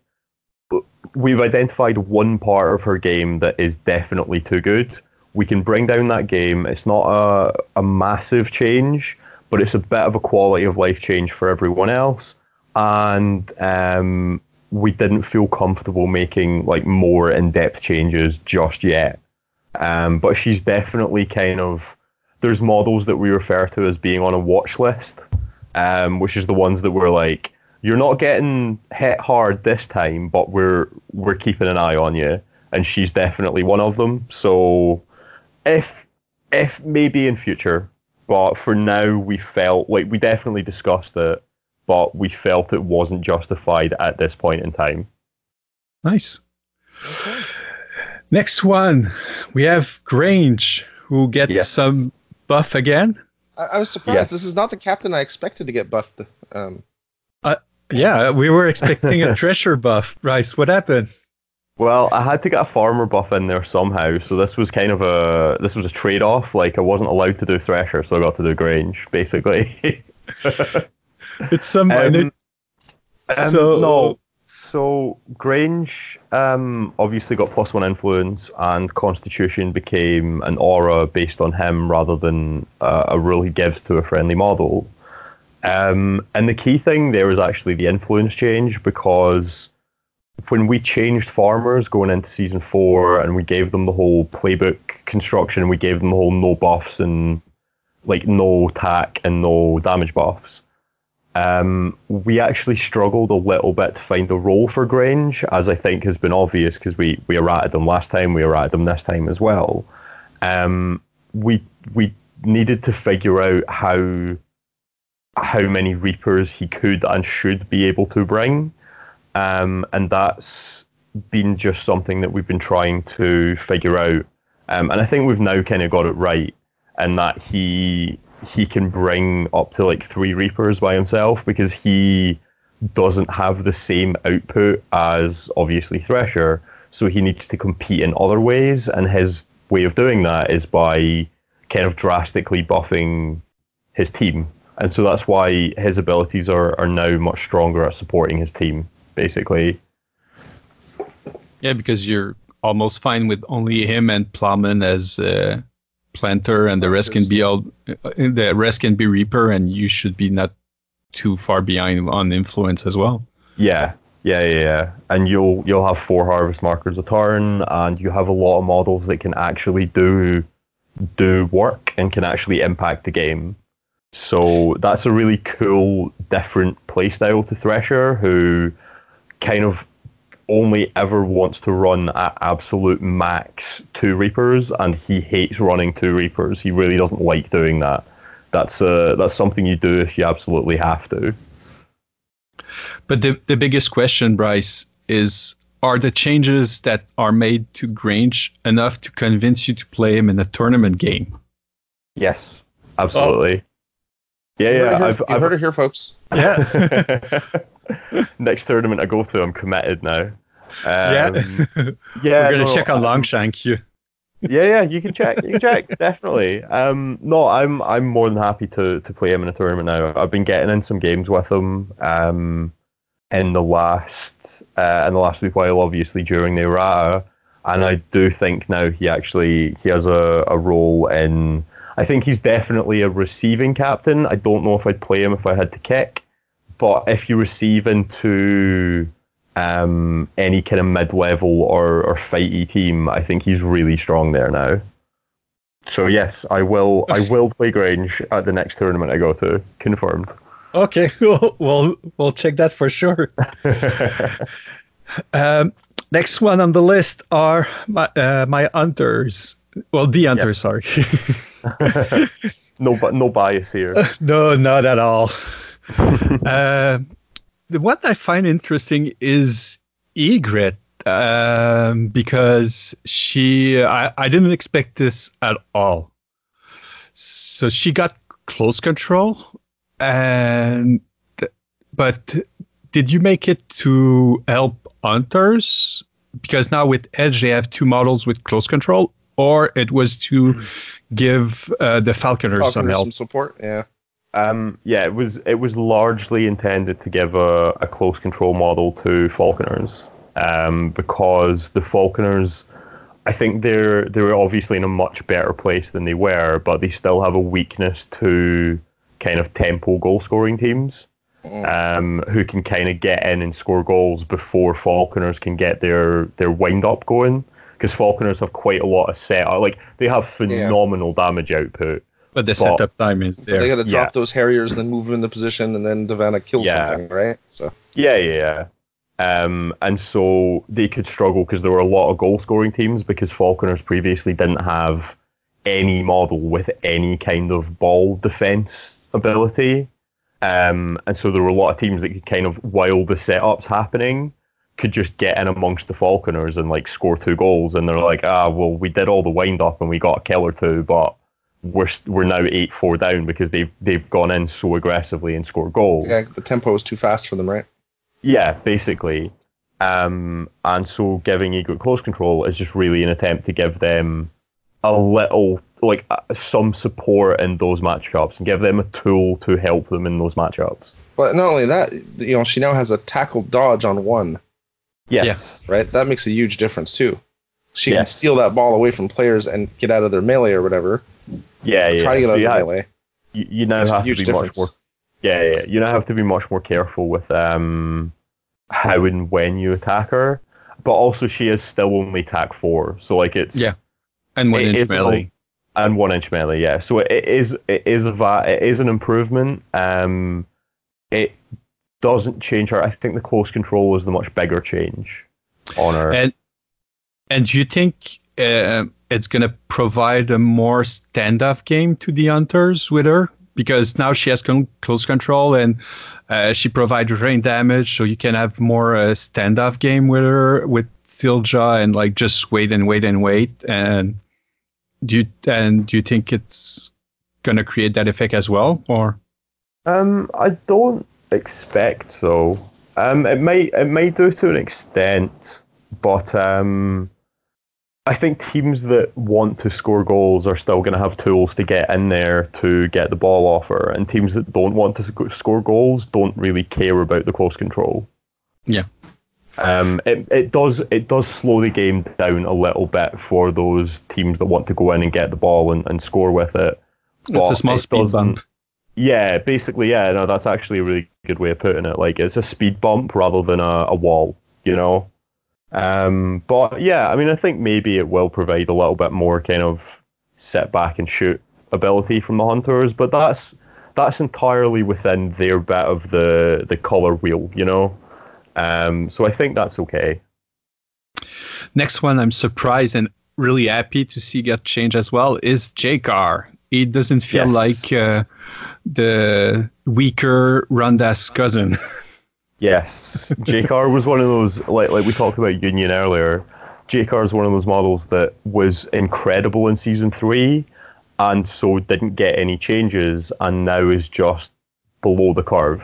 We've identified one part of her game that is definitely too good. We can bring down that game. It's not a, a massive change, but it's a bit of a quality of life change for everyone else. And um, we didn't feel comfortable making like more in depth changes just yet. Um, but she's definitely kind of there's models that we refer to as being on a watch list, um, which is the ones that we're like, you're not getting hit hard this time, but we're we're keeping an eye on you. And she's definitely one of them. So if if maybe in future, but for now we felt like we definitely discussed it, but we felt it wasn't justified at this point in time. nice. Next one, we have Grange, who gets Yes. some buff again. I, I was surprised. Yes. This is not the captain I expected to get buffed. Um, Yeah, we were expecting a Thresher buff. Bryce, what happened? Well, I had to get a farmer buff in there somehow, so this was kind of a this was a trade off. Like I wasn't allowed to do Thresher, so I got to do Grange, basically. It's some minor. Um, So- no, so Grange um, obviously got plus one influence, and Constitution became an aura based on him rather than uh, a rule he gives to a friendly model. Um, and the key thing there is actually the influence change because when we changed farmers going into season four, and we gave them the whole playbook construction, we gave them the whole no buffs and like no tack and no damage buffs um, we actually struggled a little bit to find a role for Grange, as I think has been obvious because we, we errated them last time, we errated them this time as well. Um, we we needed to figure out how how many Reapers he could and should be able to bring, um, and that's been just something that we've been trying to figure out. Um, and I think we've now kind of got it right, and that he he can bring up to like three Reapers by himself because he doesn't have the same output as obviously Thresher, so he needs to compete in other ways, and his way of doing that is by kind of drastically buffing his team. And so that's why his abilities are, are now much stronger at supporting his team, basically. Yeah, because you're almost fine with only him and Plowman as uh, planter, and the rest can be all uh, the rest can be Reaper, and you should be not too far behind on influence as well. Yeah, yeah, yeah, yeah. And you'll you'll have four harvest markers a turn, and you have a lot of models that can actually do do work and can actually impact the game. So that's a really cool, different playstyle to Thresher, who kind of only ever wants to run at absolute max two Reapers, and he hates running two Reapers. He really doesn't like doing that. That's uh, that's something you do if you absolutely have to. But the the biggest question, Bryce, is are the changes that are made to Grange enough to convince you to play him in a tournament game? Yes, absolutely. Yeah, you heard yeah. it here, I've, you I've heard it here, folks. Yeah. next tournament I go to, I'm committed now. Um, yeah. yeah. We're gonna no, check on um, Longshank you. Yeah, yeah. You can check. You can check definitely. Um, no, I'm I'm more than happy to to play him in a tournament now. I've been getting in some games with him. Um, in the last uh, in the last week while, obviously during the errata, and I do think now he actually he has a, a role in. I think he's definitely a receiving captain. I don't know if I'd play him if I had to kick, but if you receive into um, any kind of mid-level or or fighty team, I think he's really strong there now. So yes, I will. I will play Grange at the next tournament I go to. Confirmed. Okay, well, we'll we'll check that for sure. Um, next one on the list are my uh, my hunters. Well, the hunters, Yes. sorry. no, but no bias here. no, not at all. uh, what I find interesting is Egret um, because she, I, I didn't expect this at all. So she got close control, and but did you make it to help hunters? Because now with Edge, they have two models with close control, or it was to give uh, the falconers, Falconers some help. some support. Yeah. Um, yeah, it was it was largely intended to give a, a close control model to falconers. Um, because the falconers, I think they're they're obviously in a much better place than they were, but they still have a weakness to kind of tempo goal scoring teams um, who can kind of get in and score goals before falconers can get their their wind up going. Because falconers have quite a lot of setup like they have phenomenal damage output But the But- setup time is They got to drop Yeah. those Harriers, then move them into position, and then Devana kills Yeah. something, right? So Yeah, yeah, yeah. Um, and so they could struggle because there were a lot of goal scoring teams because Falconers previously didn't have any model with any kind of ball defense ability. Um, and so there were a lot of teams that could kind of, while the setup's happening, could just get in amongst the Falconers and like score two goals. And they're like, ah, well, we did all the wind up and we got a kill or two, but we're we're now eight four down because they've they've gone in so aggressively and scored goals. yeah, the tempo is too fast for them, right? Yeah, basically. Um, and so giving Egret close control is just really an attempt to give them a little, like uh, some support in those matchups and give them a tool to help them in those matchups. But not only that, you know, she now has a tackle dodge on one, Yes. right? That makes a huge difference too. She can steal that ball away from players and get out of their melee or whatever. Yeah, yeah. Try to get So out of you, their ha- you, you now That's have to huge be difference. much more. Yeah, yeah. You now have to be much more careful with um, how and when you attack her. But also, she is still only tack four, so like it's Yeah. And one inch is a melee. and one inch melee. Yeah, so it is it is a it is an improvement. Um, it doesn't change her. I think the close control is the much bigger change on her. And and do you think uh, it's going to provide a more standoff game to the hunters with her? Because now she has con- close control and uh, she provides rain damage, so you can have more uh, standoff game with her with Steeljaw and like just wait and wait and wait. And do you and do you think it's going to create that effect as well, or? Um, I don't expect so. Um, it may it might do to an extent, but um, I think teams that want to score goals are still going to have tools to get in there to get the ball off her, and teams that don't want to score goals don't really care about the close control. Yeah. Um, it, it does it does slow the game down a little bit for those teams that want to go in and get the ball and, and score with it. It's a small it speed bump. yeah, basically, yeah. No, that's actually a really good way of putting it. Like it's a speed bump rather than a, a wall, you know. Um, but yeah, I mean, I think maybe it will provide a little bit more kind of sit back and shoot ability from the hunters, but that's that's entirely within their bit of the the color wheel, you know. Um, so I think that's okay. Next one, I'm surprised and really happy to see get change as well is Jaecar. It doesn't feel Yes. like uh, the weaker Ronda's cousin. Yes, Jaecar was one of those like like we talked about Union earlier. Jaecar is one of those models that was incredible in season three, and so didn't get any changes, and now is just below the curve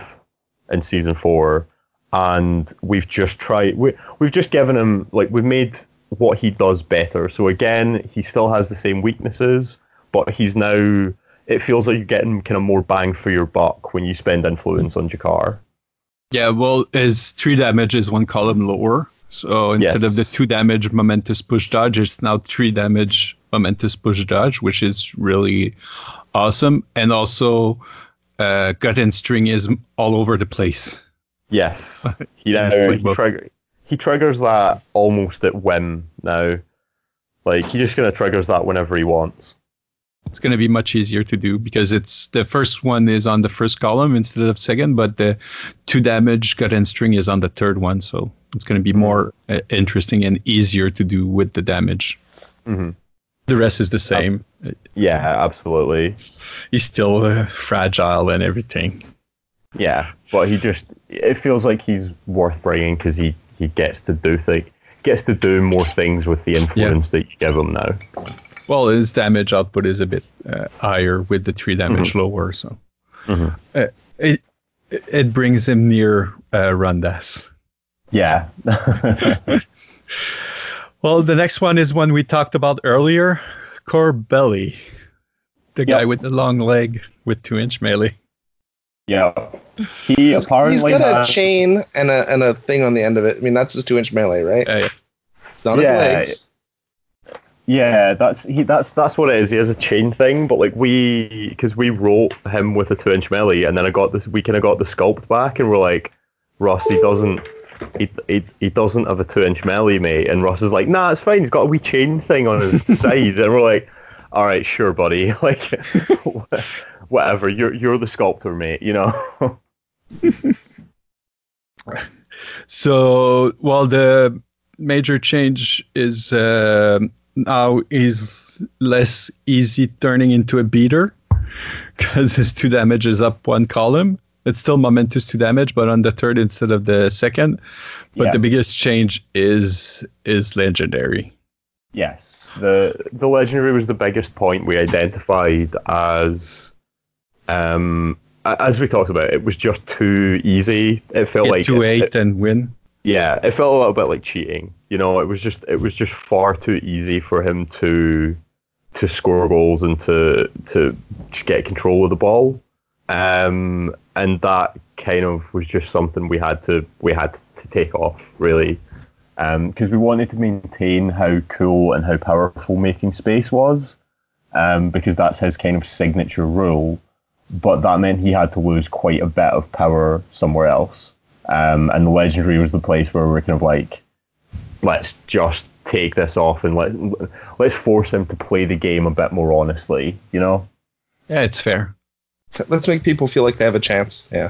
in season four. And we've just tried. We, we've just given him like we've made what he does better. So again, he still has the same weaknesses, but he's now. It feels like you're getting kind of more bang for your buck when you spend influence on Jaecar. Yeah, well, his three damage is one column lower. So instead of the two damage momentous push dodge, it's now three damage momentous push dodge, which is really awesome. And also, uh, gut and string is all over the place. Yes, he, now, he, trigger, he triggers that almost at whim now. Like he just kind of triggers that whenever he wants. It's going to be much easier to do because it's the first one is on the first column instead of second, but the two damage gut and string is on the third one. So it's going to be more uh, interesting and easier to do with the damage. The rest is the same. Yeah, absolutely. He's still uh, fragile and everything. Yeah, but he just it feels like he's worth bringing because he he gets to do things gets to do more things with the influence that you give him now. Well, his damage output is a bit uh, higher with the three damage Mm-hmm. lower, so uh, it it brings him near uh, Rundas. Yeah. Well, the next one is one we talked about earlier, Corbelli, the guy Yep. with the long leg with two inch melee. yeah. He He's, apparently he's got a chain and a and a thing on the end of it. I mean, that's his two inch melee, right? Uh, It's not his Yeah. legs. Yeah, that's he. That's that's what it is. He has a chain thing, but like we, because we wrote him with a two-inch melee, and then I got this. We kind of got the sculpt back, and we're like, Ross, he doesn't. He, he, he doesn't have a two-inch melee, mate. And Ross is like, Nah, it's fine. He's got a wee chain thing on his side, and we're like, All right, sure, buddy. Like, whatever. You're you're the sculptor, mate. You know. So, well, the major change is uh, now is less easy turning into a beater because his two damage is up one column. It's still momentous two damage, but on the third instead of the second. But Yeah. the biggest change is is legendary. Yes, the the legendary was the biggest point we identified as, um, as we talked about. It was just too easy. It felt Get like to it- eight it- and win. Yeah, it felt a little bit like cheating. You know, it was just it was just far too easy for him to to score goals and to to just get control of the ball. Um, and that kind of was just something we had to we had to take off really, because we wanted to maintain how cool and how powerful making space was, um, because that's his kind of signature rule. But that meant he had to lose quite a bit of power somewhere else. Um, and the legendary was the place where we're kind of like, let's just take this off and let let's force him to play the game a bit more honestly. You know? Yeah, it's fair. Let's make people feel like they have a chance. Yeah.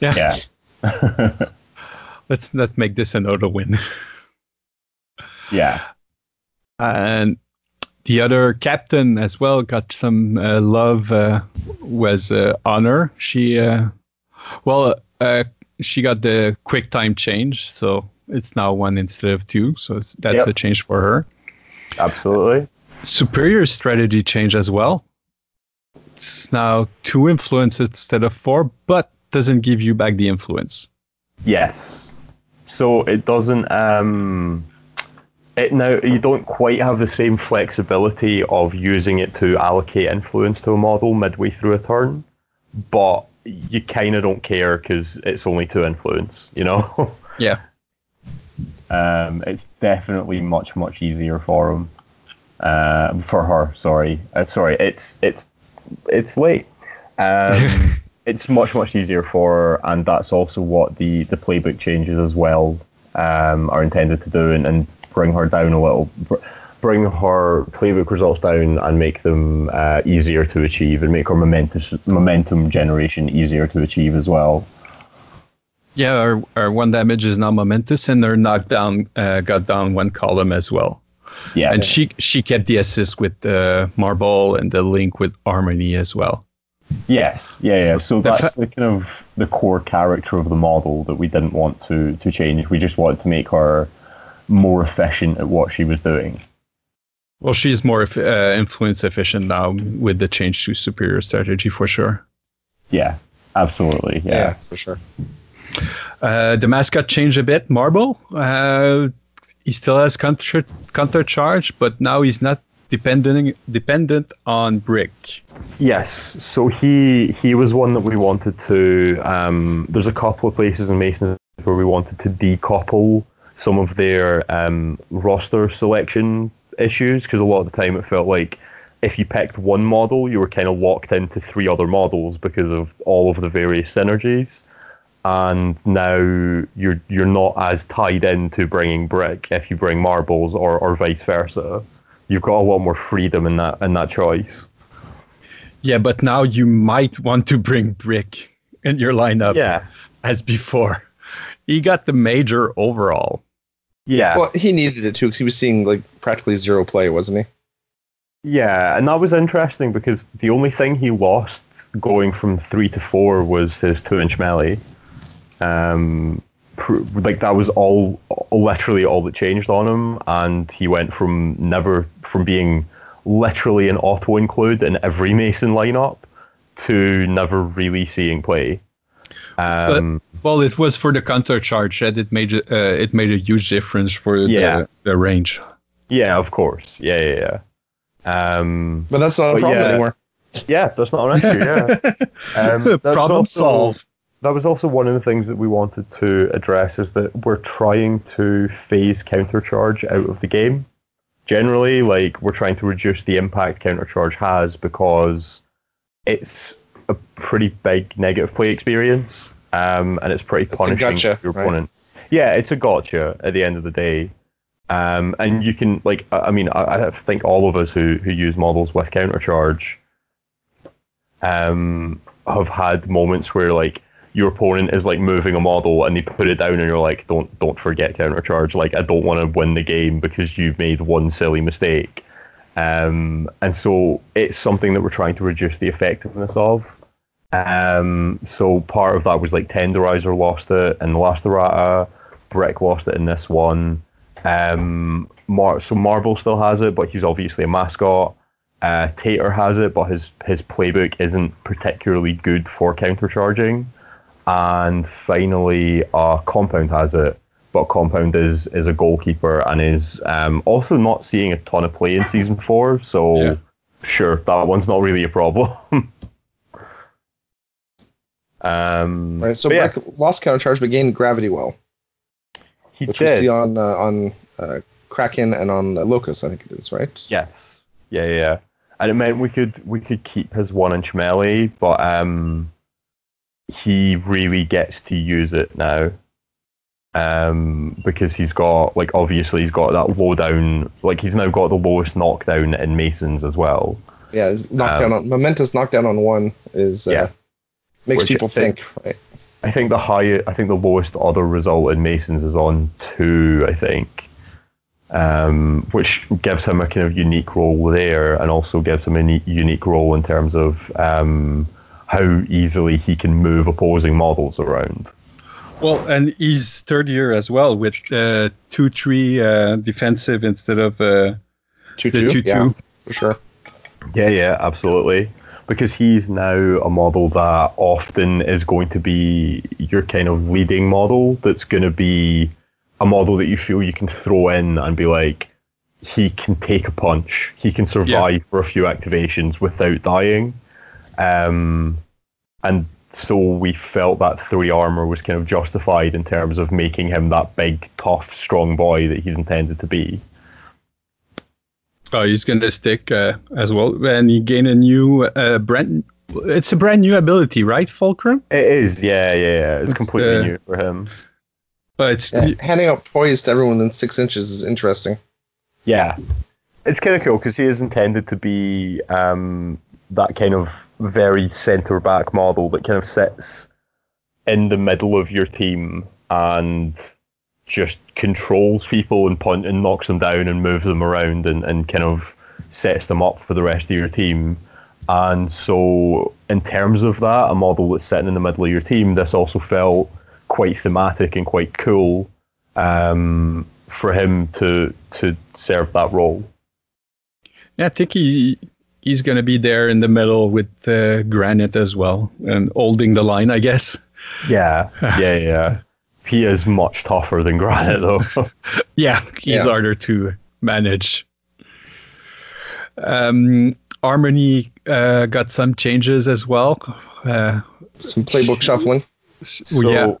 Yeah. Yeah. Let's not make this another win. yeah. and the other captain as well got some uh, love uh, was uh, honor she uh, well uh, she got the quick time change so it's now one instead of two so it's, that's Yep. a change for her Absolutely. superior strategy change as well it's now two influence instead of four but doesn't give you back the influence Yes. So it doesn't. Um, it now you don't quite have the same flexibility of using it to allocate influence to a model midway through a turn, but you kind of don't care because it's only to influence. You know. yeah um, it's definitely much much easier for him. Uh, for her, sorry. Uh, sorry, it's it's it's late. Um, it's much much easier for her, and that's also what the the playbook changes as well um, are intended to do, and, and bring her down a little, bring her playbook results down, and make them uh, easier to achieve, and make her momentum momentum generation easier to achieve as well. yeah our, our one damage is now momentous and her knockdown uh, got down one column as well Yeah, and she she kept the assist with the marble and the link with harmony as well Yes, yeah, yeah. So the that's fa- the kind of the core character of the model that we didn't want to to change. We just wanted to make her more efficient at what she was doing. Well she's more uh, influence efficient now with the change to superior strategy for sure Yeah, absolutely. Yeah, Yeah, for sure. uh, the mascot changed a bit marble uh, he still has counter counter charge but now he's not dependent dependent on brick Yes. So he he was one that we wanted to. Um, there's a couple of places in Mason where we wanted to decouple some of their um, roster selection issues because a lot of the time it felt like if you picked one model, you were kind of locked into three other models because of all of the various synergies. And now you're you're not as tied into bringing brick if you bring marbles or, or vice versa. You've got a lot more freedom in that in that choice. yeah but now you might want to bring brick in your lineup Yeah. as before he got the major overall Yeah. Well, he needed it too because he was seeing like practically zero play, wasn't he? Yeah, and that was interesting because the only thing he lost going from three to four was his two inch melee. Um, like that was all literally all that changed on him, and he went from never from being literally an auto include in every Mason lineup to never really seeing play. Um, Well, it was for the counter charge that it made uh, it made a huge difference for Yeah. the, the range. yeah, of course. Yeah, yeah, yeah. Um, But that's not a problem yeah. anymore. yeah, that's not an issue. Yeah. Um, Problem also- solved. That was also one of the things that we wanted to address is that we're trying to phase countercharge out of the game. Generally, like we're trying to reduce the impact countercharge has because it's a pretty big negative play experience, um, and it's pretty a punishing gotcha, your right? opponent. Yeah, it's a gotcha at the end of the day. Um, and you can like, I I mean, I, I think all of us who who use models with countercharge um, have had moments where like your opponent is like moving a model and they put it down and you're like, don't don't forget countercharge. Like I don't want to win the game because you've made one silly mistake. Um, and so it's something that we're trying to reduce the effectiveness of. Um, so part of that was like Tenderizer lost it in the last errata, Brick lost it in this one. Um, Mar- so Marble still has it, but he's obviously a mascot. Uh, Tater has it, but his his playbook isn't particularly good for countercharging. And finally, uh, Compound has it, but Compound is is a goalkeeper and is um, also not seeing a ton of play in season four. So Yeah. sure, that one's not really a problem. um, Right. So but yeah, lost counter charge but gained gravity well, he which did. we see on uh, on uh, Kraken and on uh, Locust, I think it is, right? Yes. Yeah, yeah, yeah. And it meant we could we could keep his one inch melee, but um he really gets to use it now. Um because he's got like obviously he's got that low down like he's now got the lowest knockdown in Masons as well. Yeah, his knockdown on momentous knockdown on one is uh, Um, Yeah. Makes people I think- think, right? I think the highest, I think the lowest other result in Masons is on two, I think. Um, which gives him a kind of unique role there, and also gives him a ne- unique role in terms of um, how easily he can move opposing models around. Well, and he's sturdier as well with uh, two three uh, defensive instead of uh, Two two, two yeah, two. for sure. Yeah, yeah, absolutely. Because he's now a model that often is going to be your kind of leading model that's going to be a model that you feel you can throw in and be like, he can take a punch. He can survive for a few activations without dying. Um, and so we felt that three armor was kind of justified in terms of making him that big, tough, strong boy that he's intended to be. Oh, he's gonna stick uh, as well, and he gain a new uh, brand. It's a brand new ability, right, Fulcrum? It is, yeah, yeah, yeah. It's It's, completely uh, new for him. But it's Yeah, handing out toys to everyone within six inches is interesting. Yeah, it's kind of cool because he is intended to be um, that kind of very centre back model that kind of sits in the middle of your team and just controls people and punt and knocks them down and moves them around and, and kind of sets them up for the rest of your team. And so, in terms of that, a model that's sitting in the middle of your team, this also felt quite thematic and quite cool um, for him to to serve that role. yeah, I think he he's gonna be there in the middle with uh, Granite as well and holding the line, I guess. Yeah, yeah, yeah. He is much tougher than Granite, though. Yeah, he's Yeah. harder to manage. Um, Harmony uh, got some changes as well. Uh, Some playbook shuffling. so, yeah.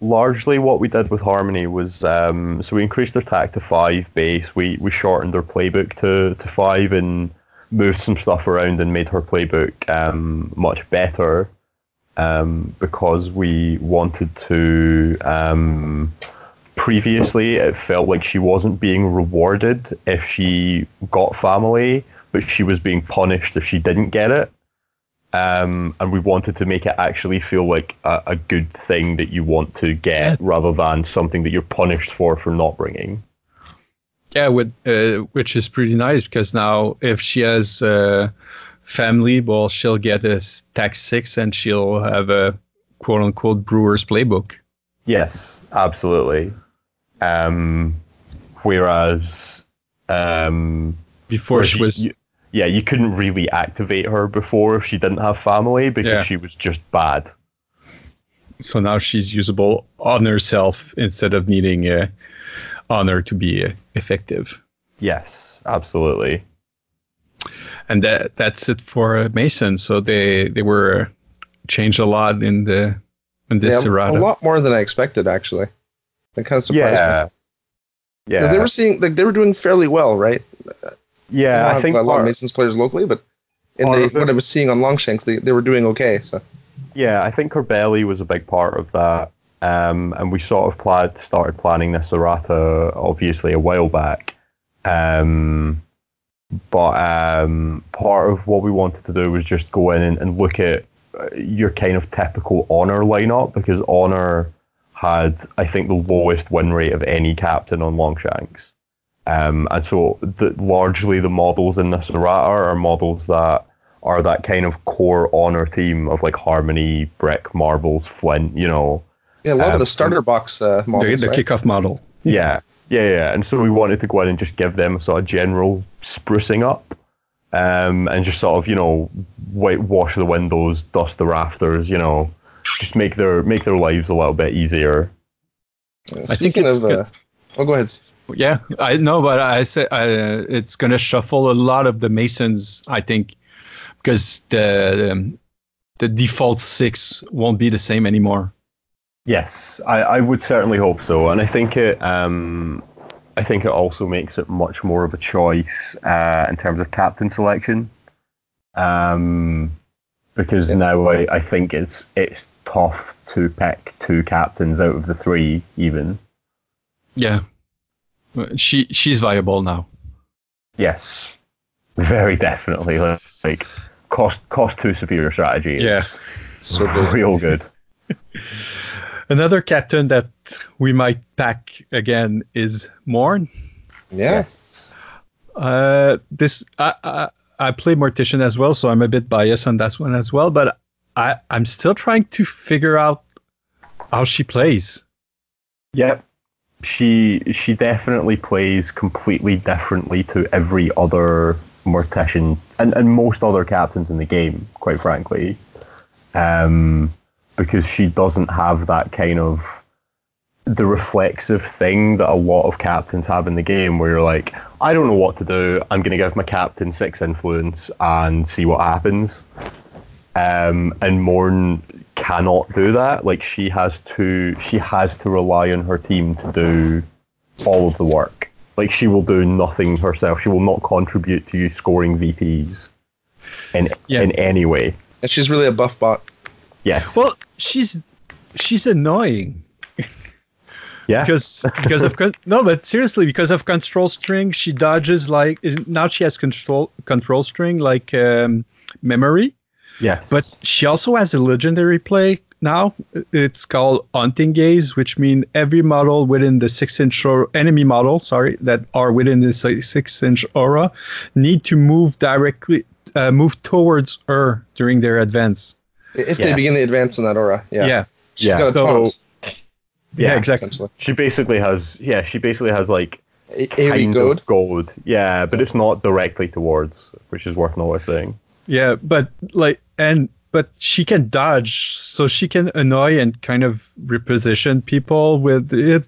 largely what we did with Harmony was um, so we increased their attack to five base. We we shortened their playbook to, to five and moved some stuff around and made her playbook um, much better um, because we wanted to. Um, previously, it felt like she wasn't being rewarded if she got family, but she was being punished if she didn't get it. Um, and we wanted to make it actually feel like a, a good thing that you want to get rather than something that you're punished for for not bringing. Yeah, with, uh, which is pretty nice because now if she has uh, family, well, she'll get a tax six and she'll have a quote unquote brewer's playbook. Yes, absolutely. Um, whereas um, before she you- was you- yeah, you couldn't really activate her before if she didn't have family because Yeah. she was just bad. so now she's usable on herself instead of needing uh, honor to be uh, effective. Yes, absolutely. And that that's it for uh, Mason. So they they were uh, changed a lot in the in this yeah, errata. a lot more than I expected, actually. That kind of surprised me. Yeah. Because Yeah. they were seeing like they were doing fairly well, right? yeah, don't I have think a lot part- of Masons players locally, but in part the, what I was seeing on Longshanks, they, they were doing okay. So Yeah, I think Corbelli was a big part of that. Um, and we sort of planned, started planning this errata obviously a while back. Um, but um, part of what we wanted to do was just go in and, and look at uh, your kind of typical honor lineup because honor had, I think, the lowest win rate of any captain on Longshanks. Um, and so the, largely the models in this errata are models that are that kind of core honor team of like Harmony, Brick, Marbles, Flint, you know. yeah, a lot Um, of the starter box uh, the, models, the right? kickoff model. Yeah. Yeah, yeah, And so we wanted to go in and just give them a sort of general sprucing up. Um, and just sort of, you know, whitewash the windows, dust the rafters, you know, just make their make their lives a little bit easier. Uh, I think Speaking it's of, uh, oh, go ahead. Yeah, I know, but I say uh, it's going to shuffle a lot of the Masons. I think because the um, the default six won't be the same anymore. Yes, I, I would certainly hope so, and I think it. Um, I think it also makes it much more of a choice uh, in terms of captain selection, um, because Yeah. now I, I think it's it's tough to pick two captains out of the three, even. Yeah, she she's viable now. Yes, very definitely. Like, like cost cost two superior strategy. Yeah. So good. real good. Another captain that we might pack again is Morn. Yes. Uh, this I, I I play Mortician as well, so I'm a bit biased on that one as well. But I I'm still trying to figure out how she plays. Yep. She she definitely plays completely differently to every other mortician and, and most other captains in the game, quite frankly. Um, because she doesn't have that kind of the reflexive thing that a lot of captains have in the game where you're like, I don't know what to do. I'm gonna give my captain six influence and see what happens. Um, and Morn cannot do that. Like she has to, she has to rely on her team to do all of the work. Like she will do nothing herself. She will not contribute to you scoring VPs in Yeah. in any way. And she's really a buff bot. Yes. Well, she's she's annoying. yeah. because because of con- no but seriously because of control string she dodges like now she has control control string like um, memory yes. but she also has a legendary play now it's called hunting gaze which means every model within the six inch or enemy model sorry that are within the six inch aura need to move directly uh, move towards her during their advance I- If they begin the advance in that aura. Yeah. yeah She's Yeah, got a so- taunt, yeah, Yeah, exactly she basically has yeah she basically has like A- AoE kind goad. of gold. Yeah, but it's not directly towards, which is worth noticing. Yeah, but like and but she can dodge, so she can annoy and kind of reposition people with it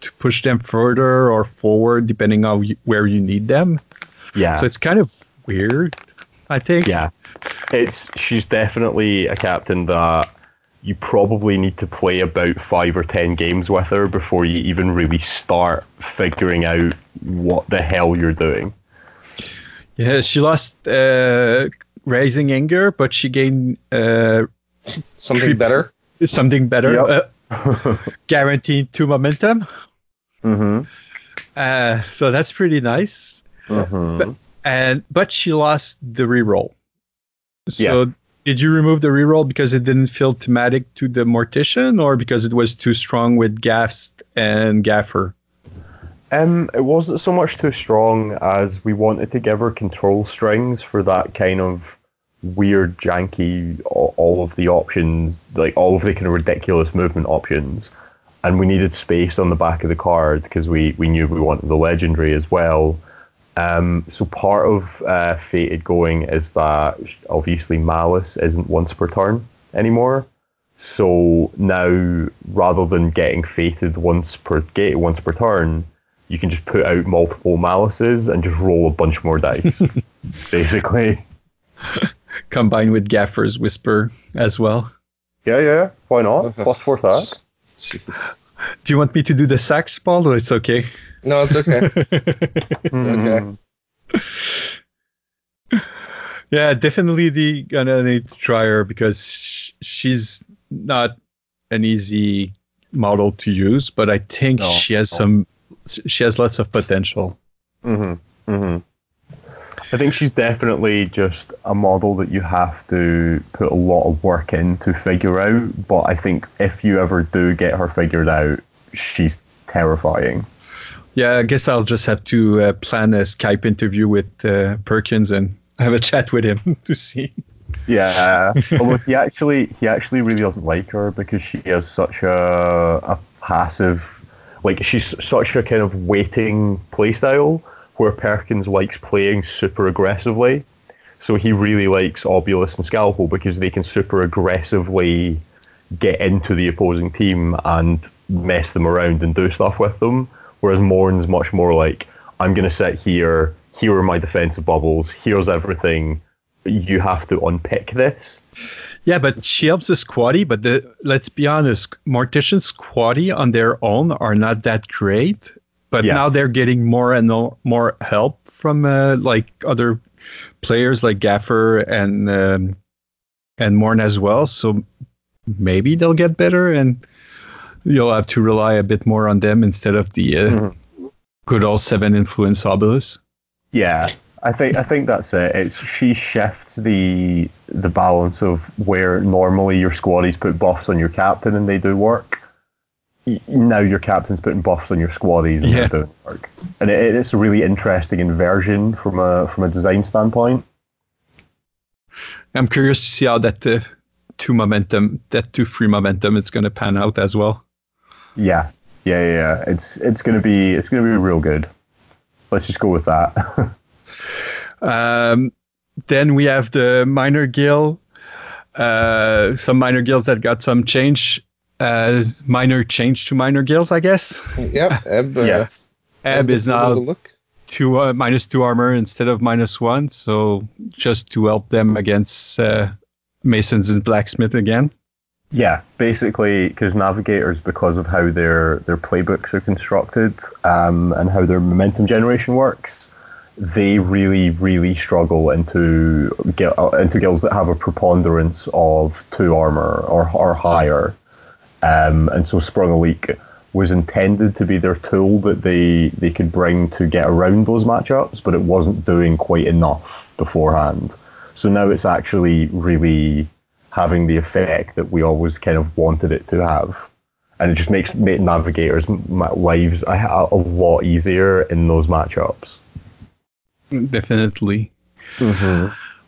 to push them further or forward, depending on where you need them. Yeah. So it's kind of weird, I think. Yeah, it's she's definitely a captain that you probably need to play about five or ten games with her before you even really start figuring out what the hell you're doing. Yeah, she lost uh, raising anger, but she gained uh, Something Creep- better. something better, Yep. uh, guaranteed two momentum. Mm-hmm. Uh, so that's pretty nice. mm-hmm. But, and but she lost the reroll. So Yeah. did you remove the reroll because it didn't feel thematic to the mortician, or because it was too strong with Gaffst and Gaffer? Um, it wasn't so much too strong as we wanted to give her control strings for that kind of weird, janky, all, all of the options, like all of the kind of ridiculous movement options. And we needed space on the back of the card because we, we knew we wanted the legendary as well. Um, so part of uh, Fated going is that obviously Malice isn't once per turn anymore. So now, rather than getting fated once per gate once per turn, you can just put out multiple malices and just roll a bunch more dice. basically. Combined with Gaffer's Whisper as well. Yeah, yeah. Why not? Plus four sack. Jeez. Do you want me to do the sax, Paul, or it's okay? No, it's okay. Mhm. Yeah, definitely the gonna need to try her because she's not an easy model to use, but I think No. she has some she has lots of potential. Mm-hmm. Mm-hmm. I think she's definitely just a model that you have to put a lot of work in to figure out. But I think if you ever do get her figured out, she's terrifying. Yeah, I guess I'll just have to uh, plan a Skype interview with uh, Perkins and have a chat with him to see. Yeah, although he actually he actually really doesn't like her because she has such a a passive, like she's such a kind of waiting playstyle where Perkins likes playing super aggressively. So he really likes Obulus and Scalpel because they can super aggressively get into the opposing team and mess them around and do stuff with them. Whereas Morn's much more like, I'm going to sit here, here are my defensive bubbles, here's everything, you have to unpick this. Yeah, but she helps the squaddie, but the let's be honest, Mortician squaddie on their own are not that great. But Yeah. now they're getting more and more help from uh, like other players like Gaffer and um, and Morn as well. So maybe they'll get better, and you'll have to rely a bit more on them instead of the uh, Mhm. good old seven influence Obulus. Yeah, I think I think that's it. It's she shifts the the balance of where normally your squaddies put buffs on your captain and they do work. Now your captain's putting buffs on your squaddies and Yeah. doing work, and it, it's a really interesting inversion from a from a design standpoint. I'm curious to see how that uh, two momentum, that two free momentum, it's going to pan out as well. Yeah, yeah, yeah. yeah. It's it's gonna be it's gonna be real good. Let's just go with that. Um, then we have the minor guild, uh, some minor guilds that got some change, uh, minor change to minor gills, I guess. Yep. Eb, uh, yes. Ebb is give it a now look. two uh, minus two armor instead of minus one, so just to help them against uh, masons and blacksmith again. Yeah, basically, because navigators, because of how their their playbooks are constructed um, and how their momentum generation works, they really, really struggle into gui- uh, into guilds that have a preponderance of two armor or or higher. Um, and so Sprung a Leak was intended to be their tool that they they could bring to get around those matchups, but it wasn't doing quite enough beforehand. So now it's actually really having the effect that we always kind of wanted it to have. And it just makes, makes navigators' lives a, a lot easier in those matchups. Definitely.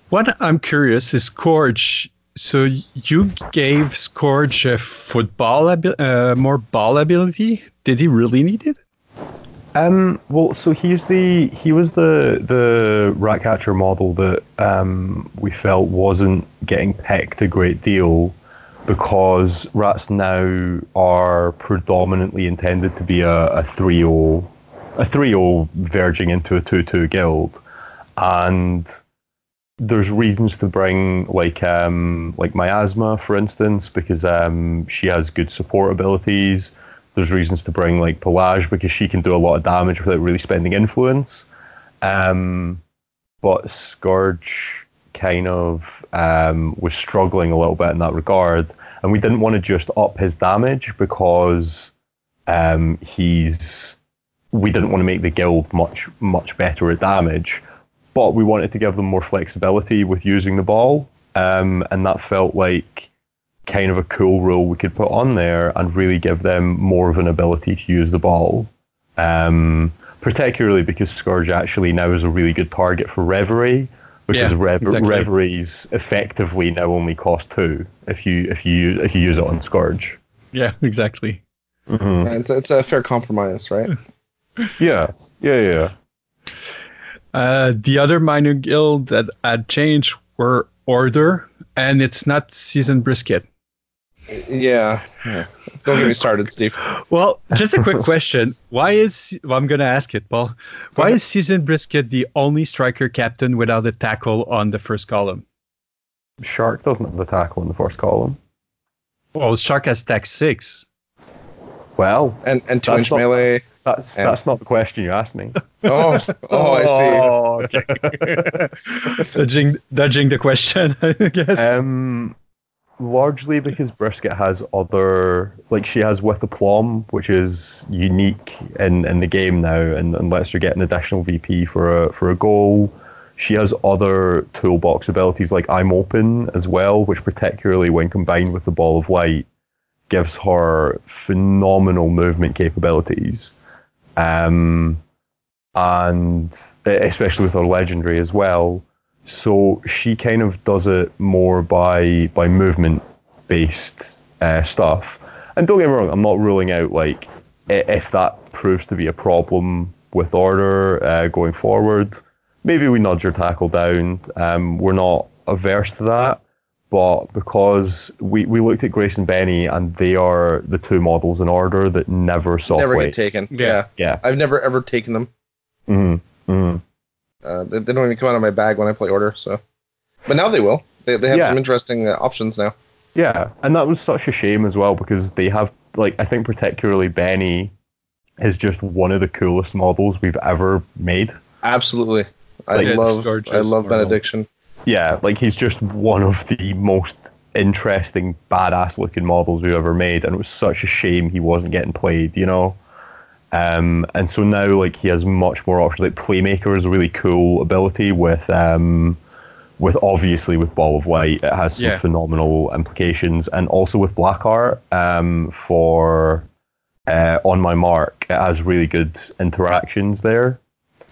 What I'm curious is Scourge. So you gave Scourge a football, uh, more ball ability. Did he really need it? Um, well, so he's the he was the the rat catcher model that um, we felt wasn't getting picked a great deal because rats now are predominantly intended to be a, a 3-0 a 3-0 verging into a 2-2 guild and there's reasons to bring like um like miasma for instance because um she has good support abilities there's reasons to bring like Pelage because she can do a lot of damage without really spending influence. Um, but Scourge kind of um, was struggling a little bit in that regard, and we didn't want to just up his damage because um, he's. We didn't want to make the guild much much better at damage, but we wanted to give them more flexibility with using the ball, um, and that felt like kind of a cool rule we could put on there and really give them more of an ability to use the ball. Um, particularly because Scourge actually now is a really good target for Reverie. Because Yeah, Rev- exactly. Reveries effectively now only cost two if you if you if you use it on Scourge. Yeah, exactly. Mm-hmm. It's, it's a fair compromise, right? Yeah, yeah, yeah. Uh, the other minor guild that had changed were Order, and it's not Season Brisket. Yeah. yeah. Don't get me started, Steve. Well, just a quick question. Why is well, I'm going to ask it, Paul. Why is Season Brisket the only striker captain without a tackle on the first column? Shark doesn't have the tackle in the first column. Well, Shark has tack six. Well, And and two inch not- melee. That's Yeah. that's not the question you asked me. Oh, oh, I see. Oh, okay. dodging, dodging the question, I guess. Um, largely because Brisket has other, like she has with aplomb, which is unique in, in the game now, and, and lets her get an additional VP for a for a goal. She has other toolbox abilities like I'm Open as well, which particularly when combined with the Ball of Light gives her phenomenal movement capabilities. Um, and especially with her legendary as well. So she kind of does it more by by movement based uh, stuff. And don't get me wrong, I'm not ruling out like if that proves to be a problem with order uh, going forward. Maybe we nudge your tackle down. Um, we're not averse to that, but because we, we looked at Grace and Benny, and they are the two models in order that never saw Never play. get taken. Yeah. Yeah. Yeah. I've never ever taken them. Mm-hmm. Mm-hmm. Uh, they, they don't even come out of my bag when I play order. So, but now they will. They, they have Yeah. some interesting uh, options now. Yeah, and that was such a shame as well because they have like I think particularly Benny is just one of the coolest models we've ever made. Absolutely. I Like, it's love gorgeous I love model. Benediction. Yeah, like he's just one of the most interesting, badass looking models we've ever made, and it was such a shame he wasn't getting played, you know. Um, and so now, like he has much more options. Like Playmaker is a really cool ability with, um, with obviously with Ball of Light, it has some Yeah. phenomenal implications, and also with Blackheart um, for uh, on my mark, it has really good interactions there.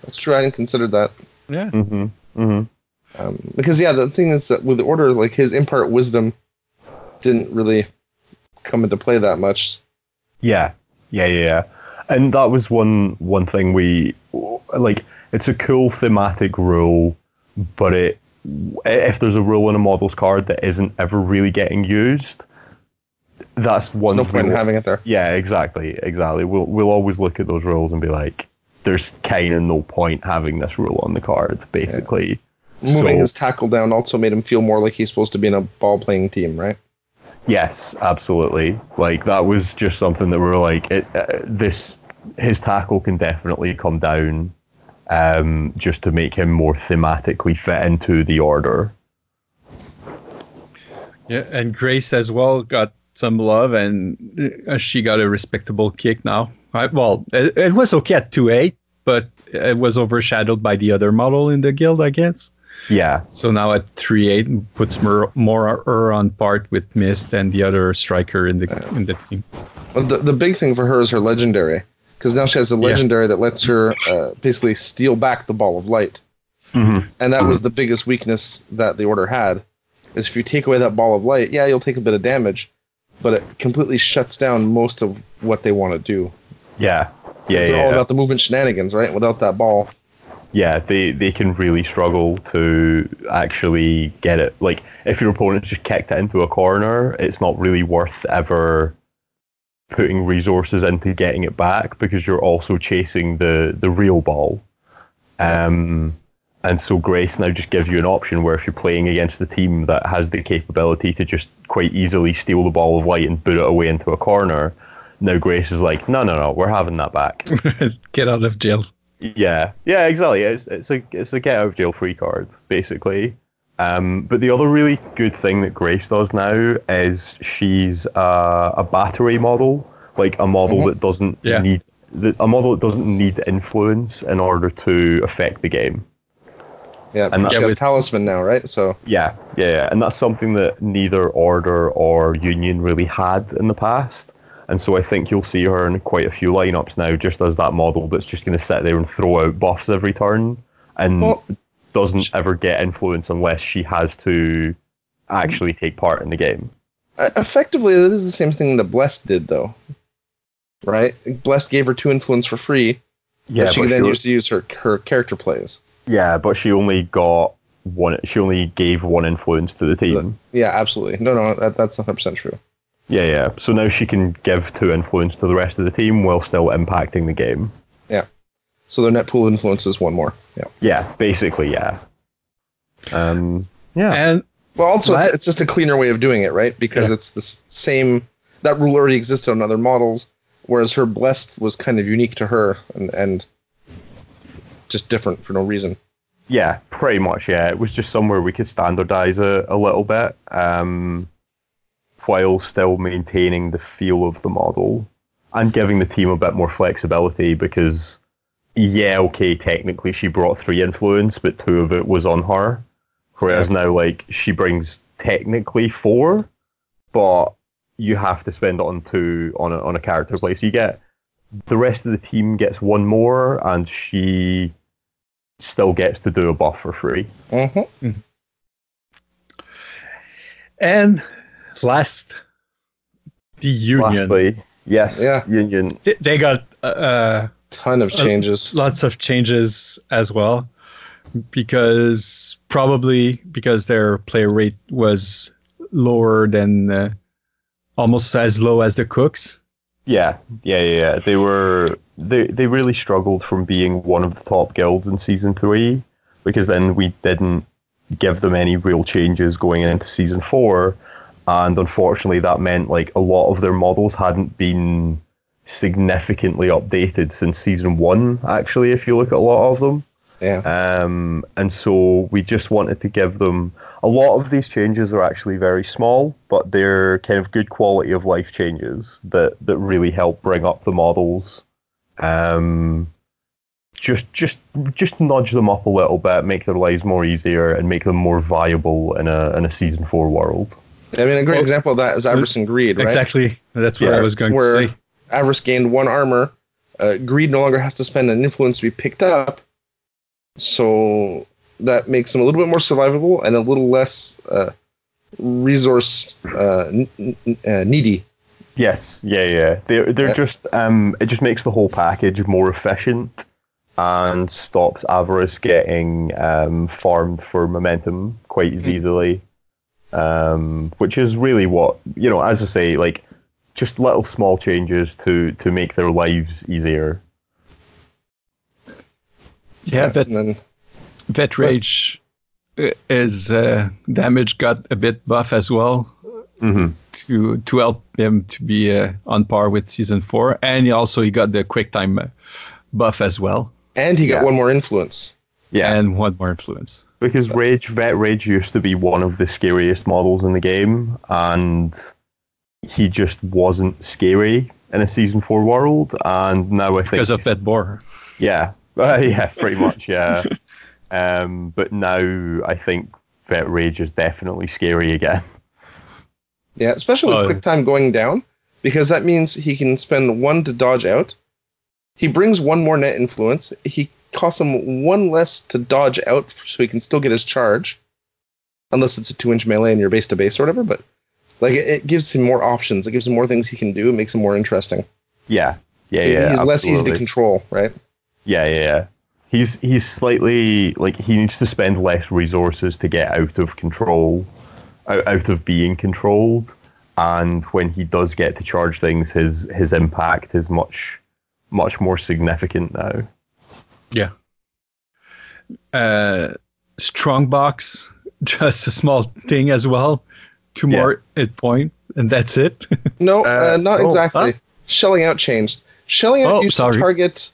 That's true. I hadn't considered that. yeah. Mm-hmm. Mm-hmm. Um, because yeah, the thing is that with the order, like his impart wisdom didn't really come into play that much. Yeah, yeah, yeah, yeah. And that was one one thing we like. It's a cool thematic rule, but it if there's a rule in a models card that isn't ever really getting used, that's There's one. no point in having it there. Yeah, exactly, exactly. We'll we'll always look at those rules and be like, there's kind of no point having this rule on the card, basically. Moving So- his tackle down also made him feel more like he's supposed to be in a ball playing team, right? Yes, absolutely. Like that was just something that we were like, it, uh, this his tackle can definitely come down, um, just to make him more thematically fit into the order. Yeah, and Grace as well got some love, and uh, she got a respectable kick now. Right? Well, it, it was okay at two eight, but it was overshadowed by the other model in the guild, I guess. Yeah, So now at three eight puts more more her on part with Mist and the other striker in the in the team. Well, the, the big thing for her is her legendary, because now she has a Yeah. legendary that lets her uh, basically steal back the ball of light, Mhm. and that was the biggest weakness that the order had. Is if you take away that ball of light, yeah, you'll take a bit of damage, but it completely shuts down most of what they want to do. yeah, yeah, They're yeah. all yeah. about the movement shenanigans, right? Without that ball, yeah, they they can really struggle to actually get it. Like if your opponent just kicked it into a corner, it's not really worth ever putting resources into getting it back because you're also chasing the the real ball. Um, and so Grace now just gives you an option where if you're playing against the team that has the capability to just quite easily steal the ball of light and boot it away into a corner, now Grace is like, no, no, no, we're having that back. Get out of jail. Yeah, yeah, exactly. It's it's a it's a get out of jail free card basically. Um, but the other really good thing that Grace does now is she's a, a battery model, like a model that doesn't Yeah. need a model that doesn't need influence in order to affect the game. yeah. And she that has with- talisman now, right? So Yeah, yeah, yeah, and that's something that neither Order or Union really had in the past. And so I think you'll see her in quite a few lineups now, just as that model that's just going to sit there and throw out buffs every turn and Well- doesn't ever get influence unless she has to actually take part in the game. Effectively, this is the same thing that Blessed did, though. Right? Blessed gave her two influence for free Yeah, she could then she- use to use her her character plays. yeah, but she only got one. She only gave one influence to the team. Yeah, absolutely. No, no, that, that's 100 percent true. Yeah, yeah. So now she can give two influence to the rest of the team while still impacting the game. Yeah. So their net pool influence is one more. Yeah. Yeah, basically, yeah. Um, yeah. And Well, also it's, it's just a cleaner way of doing it, right? Because Yeah. it's the same. That rule already existed on other models, whereas her blessed was kind of unique to her and and just different for no reason. Yeah, pretty much. Yeah, it was just somewhere we could standardize it a little bit, um, while still maintaining the feel of the model and giving the team a bit more flexibility. Because, yeah, okay, technically she brought three influence, but two of it was on her, whereas now like she brings technically four, but you have to spend it on two on a, on a character play. So you get the rest of the team gets one more, and she still gets to do a buff for free. Mm-hmm. and last, the union. Lastly, yes, Yeah. Union. They- They got uh, Ton of changes. lots of changes as well because probably because their play rate was lower than uh, almost as low as the cooks. Yeah, yeah, yeah, yeah. They were they they really struggled from being one of the top guilds in season three because then we didn't give them any real changes going into season four, and unfortunately that meant like a lot of their models hadn't been significantly updated since season one. Actually, if you look at a lot of them. Yeah. Um, and so we just wanted to give them a lot of these changes are actually very small, but they're kind of good quality of life changes that, that really help bring up the models. Um, just just just nudge them up a little bit, make their lives more easier, and make them more viable in a in a season four world. I mean, a great Well, example of that is Avarice and Greed, right? Exactly. That's what Yeah, I was going where- to say. Avarice gained one armor. Uh, Greed no longer has to spend an influence to be picked up. So that makes him a little bit more survivable and a little less uh, resource uh, n- n- uh, needy. Yes, yeah, yeah. They're they're Yeah. just um, it just makes the whole package more efficient and stops avarice getting um, farmed for momentum quite as easily. Um, which is really what you know. As I say, like just little small changes to to make their lives easier. Yeah, that and then Vet Rage uh, is uh, damage got a bit buff as well hmm to to help him to be uh, on par with season four, and he also he got the quick time uh, buff as well, and he got Yeah. one more influence. Yeah, and one more influence. Because Rage Vet Rage used to be one of the scariest models in the game, and he just wasn't scary in a season four world. And now I think Because of that boar. Yeah, uh, yeah, pretty much, yeah. um, but now I think Vet Rage is definitely scary again. Yeah, especially with Oh. quick time going down, because that means he can spend one to dodge out. He brings one more net influence. He costs him one less to dodge out, so he can still get his charge, unless it's a two inch melee and you're base to base or whatever. But like, it, it gives him more options. It gives him more things he can do. It makes him more interesting. Yeah, yeah, yeah. He's less easy to control, right? Yeah, yeah, yeah. He's he's slightly like he needs to spend less resources to get out of control, out, out of being controlled. And when he does get to charge things, his his impact is much much more significant now. Yeah. Uh, strong box, just a small thing as well. Two Yeah. more hit point, and that's it. No, uh, Uh, not oh, exactly. huh? Shelling out changed. Shelling out Oh, used sorry. to target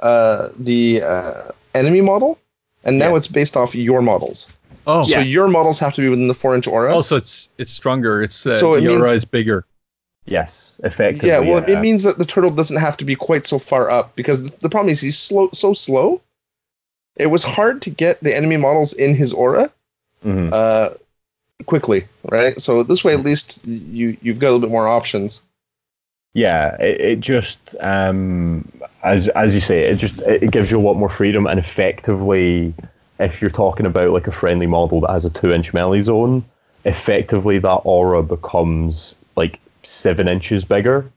uh, the uh, enemy model, and now Yeah. it's based off your models. oh, So your models have to be within the four inch aura. also it's it's stronger. It's uh, So it the aura means- is bigger. Yes, effectively. yeah, well, yeah. it means that the turtle doesn't have to be quite so far up because the, problem is he's slow, so slow. It was hard to get the enemy models in his aura Mhm. uh, quickly, right? So this way, at least you you've got a little bit more options. Yeah, it, it just um, as as you say, it just it gives you a lot more freedom, and effectively, if you're talking about like a friendly model that has a two inch melee zone, effectively that aura becomes like seven inches bigger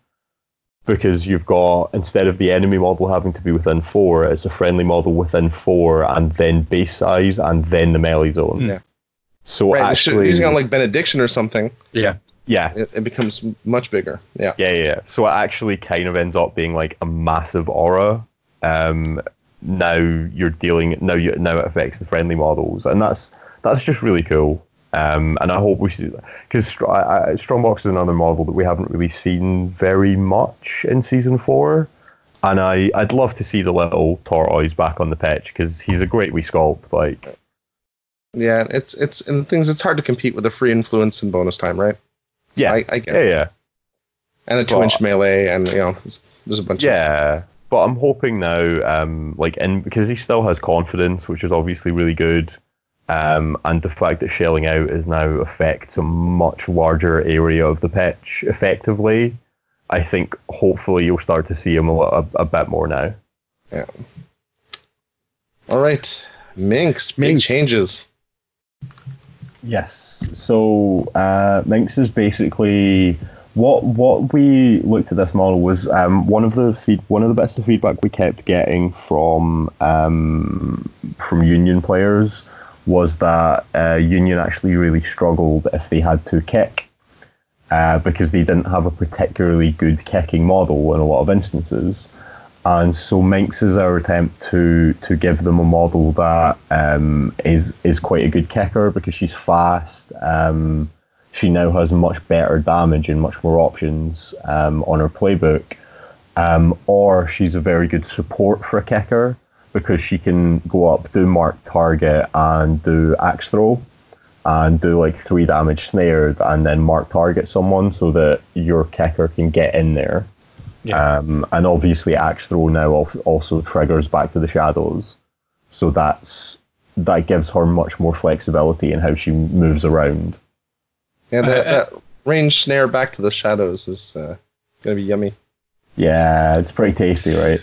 because you've got instead of the enemy model having to be within four, it's a friendly model within four, and then base size, and then the melee zone. Yeah. So Right, it should- actually, using on like benediction or something, Yeah. yeah, it, it becomes much bigger. Yeah. Yeah, yeah, yeah. So it actually kind of ends up being like a massive aura. Um, now you're dealing now you now it affects the friendly models, and that's that's just really cool. Um, and I hope we see because Strongbox is another model that we haven't really seen very much in season four. And I, I'd love to see the little tortoise back on the pitch because he's a great wee sculpt. Like, Yeah, it's it's and things. It's hard to compete with a free influence and bonus time, right? yeah, I, I get yeah, it. yeah. And a two inch melee, and you know, there's, there's a bunch. of Yeah, but I'm hoping now, um, like, and because he still has confidence, which is obviously really good, um, and the fact that shelling out is now affects a much larger area of the pitch effectively, I think hopefully you'll start to see him a, a, a bit more now. Yeah. All right, Minx, big Minx. changes. Yes. So uh, Minx is basically what what we looked at this model was um, one of the feed, one of the bits of feedback we kept getting from um, from Union players was that uh, Union actually really struggled if they had to kick uh, because they didn't have a particularly good kicking model in a lot of instances. And so Minx is our attempt to to give them a model that um, is is quite a good kicker because she's fast. Um, she now has much better damage and much more options um, on her playbook. Um, or she's a very good support for a kicker because she can go up, do mark target, and do axe throw, and do like three damage snared, and then mark target someone so that your kicker can get in there. Yeah. Um, and obviously, axe throw now also triggers back to the shadows, so that's that gives her much more flexibility in how she moves around. Yeah, that, Uh, that range snare back to the shadows is uh, gonna be yummy. Yeah, it's pretty tasty, right?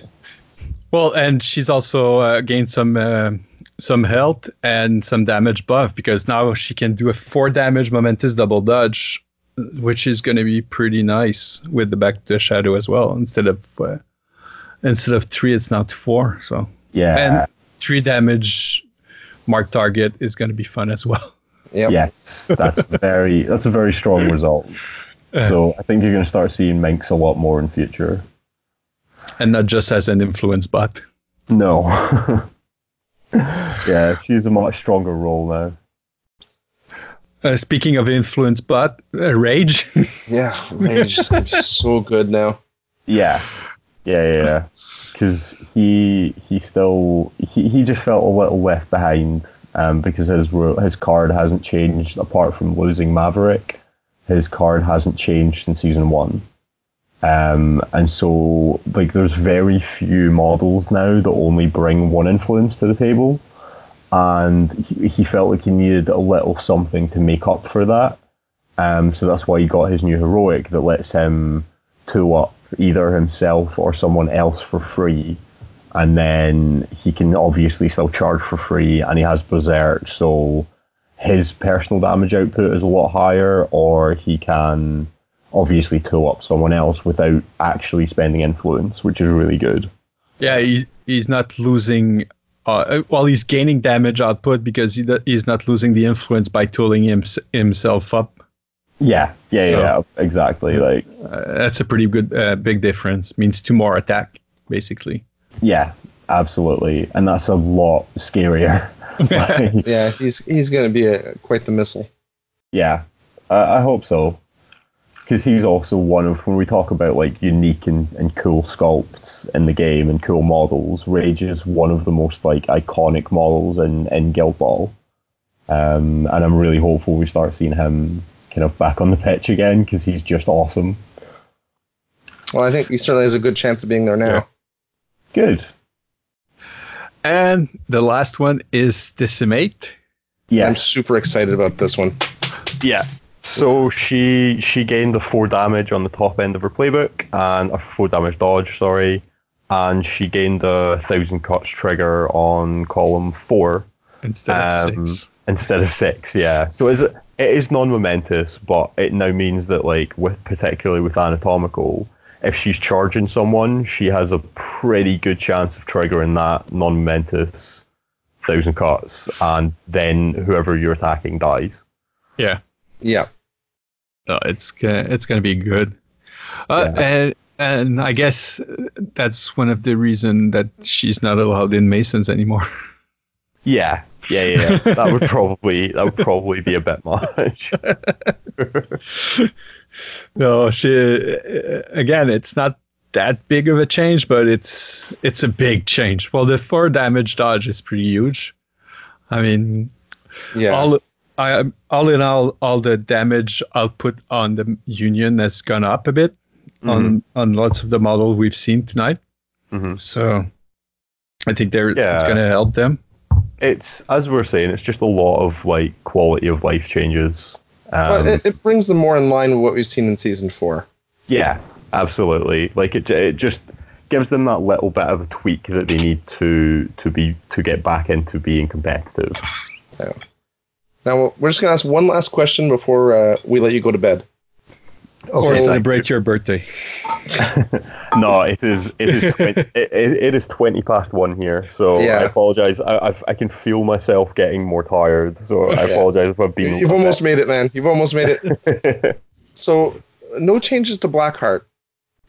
Well, and she's also uh, gained some uh, some health and some damage buff because now she can do a four damage momentous double dodge, which is going to be pretty nice with the back to the shadow as well. Instead of uh, instead of three, it's now to four. So Yeah. and three damage mark target is going to be fun as well. Yep. Yes, that's very that's a very strong result. So I think you're going to start seeing Minx a lot more in future. And not just as an influence bot. No. yeah, she's a much stronger role now. Uh, speaking of influence bot, uh, Rage. Yeah, Rage is gonna so good now. Yeah, yeah, yeah, yeah. Because he he still he, he just felt a little left behind um, because his his card hasn't changed apart from losing Maverick. His card hasn't changed since season one. Um, and so, like, there's very few models now that only bring one influence to the table. And he, he felt like he needed a little something to make up for that. Um, so that's why he got his new heroic that lets him tool up either himself or someone else for free. And then he can obviously still charge for free, and he has Berserk, so his personal damage output is a lot higher, or he can obviously co-op someone else without actually spending influence, which is really good. Yeah, he, he's not losing. Uh, well, he's gaining damage output because he, he's not losing the influence by tooling him, himself up. Yeah, yeah, So- yeah, exactly. Like, Uh, that's a pretty good, uh, big difference. Means two more attack, basically. yeah, absolutely, and that's a lot scarier. Like, Yeah, he's he's gonna be a, quite the missile. Yeah, I, I hope so. Because he's also one of when we talk about like unique and, and cool sculpts in the game and cool models. Rage is one of the most like iconic models in in Guild Ball, um, and I'm really hopeful we start seeing him kind of back on the pitch again because he's just awesome. Well, I think he certainly has a good chance of being there now. Yeah. Good. And the last one is Decimate. Yeah. I'm super excited about this one. Yeah. So she she gained a four damage on the top end of her playbook and a four damage dodge, sorry, and she gained a thousand cuts trigger on column four Instead of um, six. instead of six. Yeah, so is it? It is non-momentous, but it now means that like with particularly with anatomical, if she's charging someone, she has a pretty good chance of triggering that non-momentous thousand cuts, and then whoever you're attacking dies. Yeah. Yeah. No, it's gonna it's gonna be good. Uh, and and I guess that's one of the reason that she's not allowed in Masons anymore. Yeah, yeah, yeah. yeah. that would probably that would probably be a bit much. no, she again, it's not that big of a change, but it's it's a big change. Well, the four damage dodge is pretty huge. I mean, Yeah. all I, all in all, all the damage output on the Union has gone up a bit on on lots of the models we've seen tonight. Mhm. So I think they're it's going to help them. It's as we are saying, it's just a lot of like quality of life changes. Um, But it, it brings them more in line with what we've seen in season four. Yeah, absolutely. Like it, it just gives them that little bit of a tweak that they need to to be to get back into being competitive. Now we're just gonna ask one last question before uh, we let you go to bed. or thank celebrate your birthday. No, it is it is 20, it, it, it is twenty past one here, so Yeah. I apologize. I I've, I can feel myself getting more tired, so I Yeah. apologize if I've been. You've almost made it, man. You've almost made it. so no changes to Blackheart,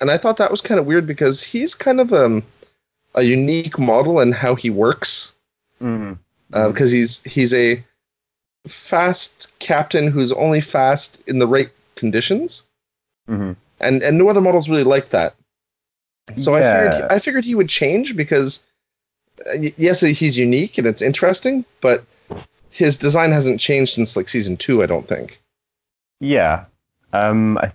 and I thought that was kind of weird because he's kind of um, a unique model in how he works. Mm. because he's he's a fast captain who's only fast in the right conditions, Mhm. and and no other models really like that. So I figured I figured he would change because uh, yes, he's unique and it's interesting, but his design hasn't changed since like season two. I don't think. Yeah, um, I,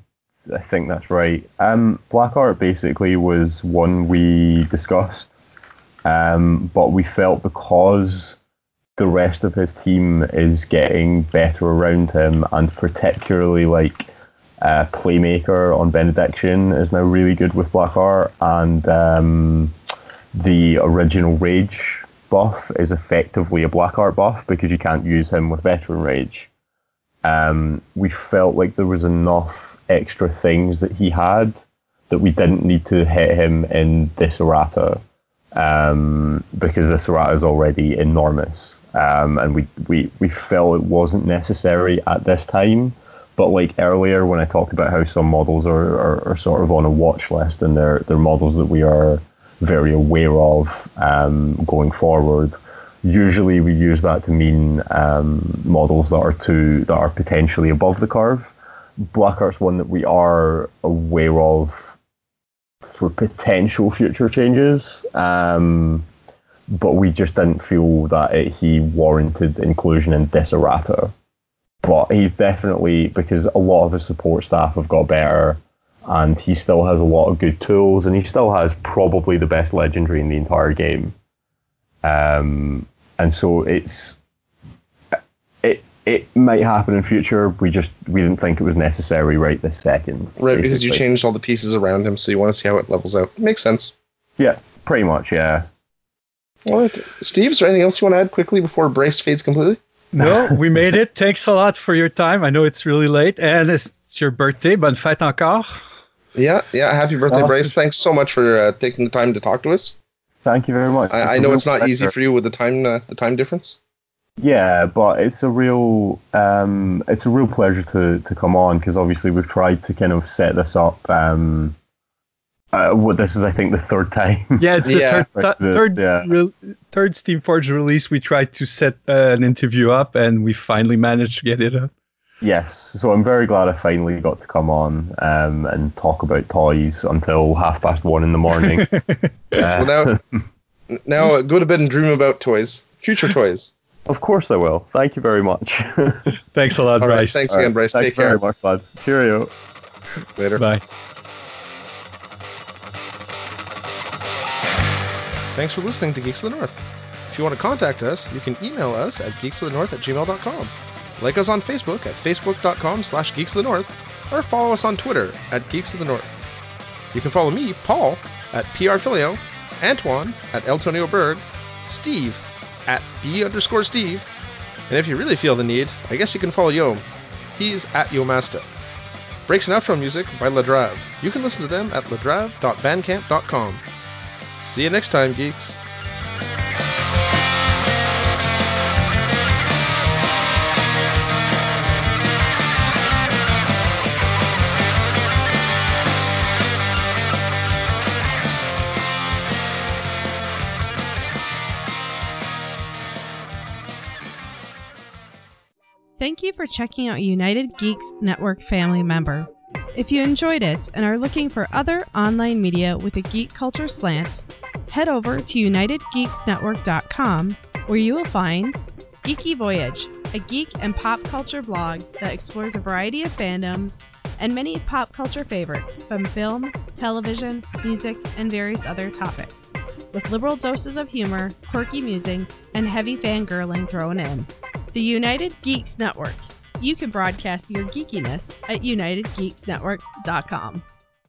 I think that's right. Um, Blackheart basically was one we discussed, um, but we felt because the rest of his team is getting better around him, and particularly like uh, Playmaker on Benediction is now really good with Blackheart, and um, the original Rage buff is effectively a Blackheart buff because you can't use him with Veteran Rage um, we felt like there was enough extra things that he had that we didn't need to hit him in this errata um, because this errata is already enormous. Um, and we, we, we felt it wasn't necessary at this time. But like earlier, when I talked about how some models are, are, are sort of on a watch list and they're, they're models that we are very aware of um, going forward, usually we use that to mean um, models that are to that are potentially above the curve. Blackheart's one that we are aware of for potential future changes, um, but we just didn't feel that it, he warranted inclusion in errata. But he's definitely because a lot of his support staff have got better, and he still has a lot of good tools, and he still has probably the best legendary in the entire game. Um, and so it's it it might happen in future. We just we didn't think it was necessary right this second. Right, because you changed all the pieces around him, so you want to see how it levels out. Makes sense. Yeah, pretty much. Yeah. All right, Steve, is there anything else you want to add quickly before Bryce fades completely? No, we made it. Thanks a lot for your time. I know it's really late and it's your birthday. Bonne fête encore. Yeah, yeah. Happy birthday, Oh. Bryce. Thanks so much for uh, taking the time to talk to us. Thank you very much. I know it's not easy for you with the time uh, the time difference. Yeah, but it's a real um, it's a real pleasure to to come on because obviously we've tried to kind of set this up. Um, uh, what this is, I think, the third time. Yeah, it's the Yeah. third, th- third, Yeah. re- third Steamforge release. We tried to set uh, an interview up and we finally managed to get it up. Yes, so I'm very glad I finally got to come on um, and talk about toys until half past one in the morning. Well, now, now uh, go to bed and dream about toys, future toys. of course I will. Thank you very much. Thanks a lot, All right, Bryce. thanks again, Bryce. Thank Take you very care. much, lads. Cheerio. Later. Bye. Thanks for listening to Geeks of the North. If you want to contact us, you can email us at geeksofthenorth at gmail.com. Like us on Facebook at facebook.com slash geeks of the north, or follow us on Twitter at geeks of the north. You can follow me, Paul, at prfilio, Antoine at Eltonio Berg, Steve at B underscore Steve, and if you really feel the need, I guess you can follow Yom. He's at Yomasta. Breaks and outro music by Ladrav. You can listen to them at ladrav.bandcamp.com. See you next time, geeks. Thank you for checking out United Geeks Network family member. If you enjoyed it and are looking for other online media with a geek culture slant, head over to unitedgeeksnetwork.com where you will find Geeky Voyage, a geek and pop culture blog that explores a variety of fandoms and many pop culture favorites from film, television, music, and various other topics, with liberal doses of humor, quirky musings, and heavy fangirling thrown in. The United Geeks Network. You can broadcast your geekiness at unitedgeeksnetwork.com.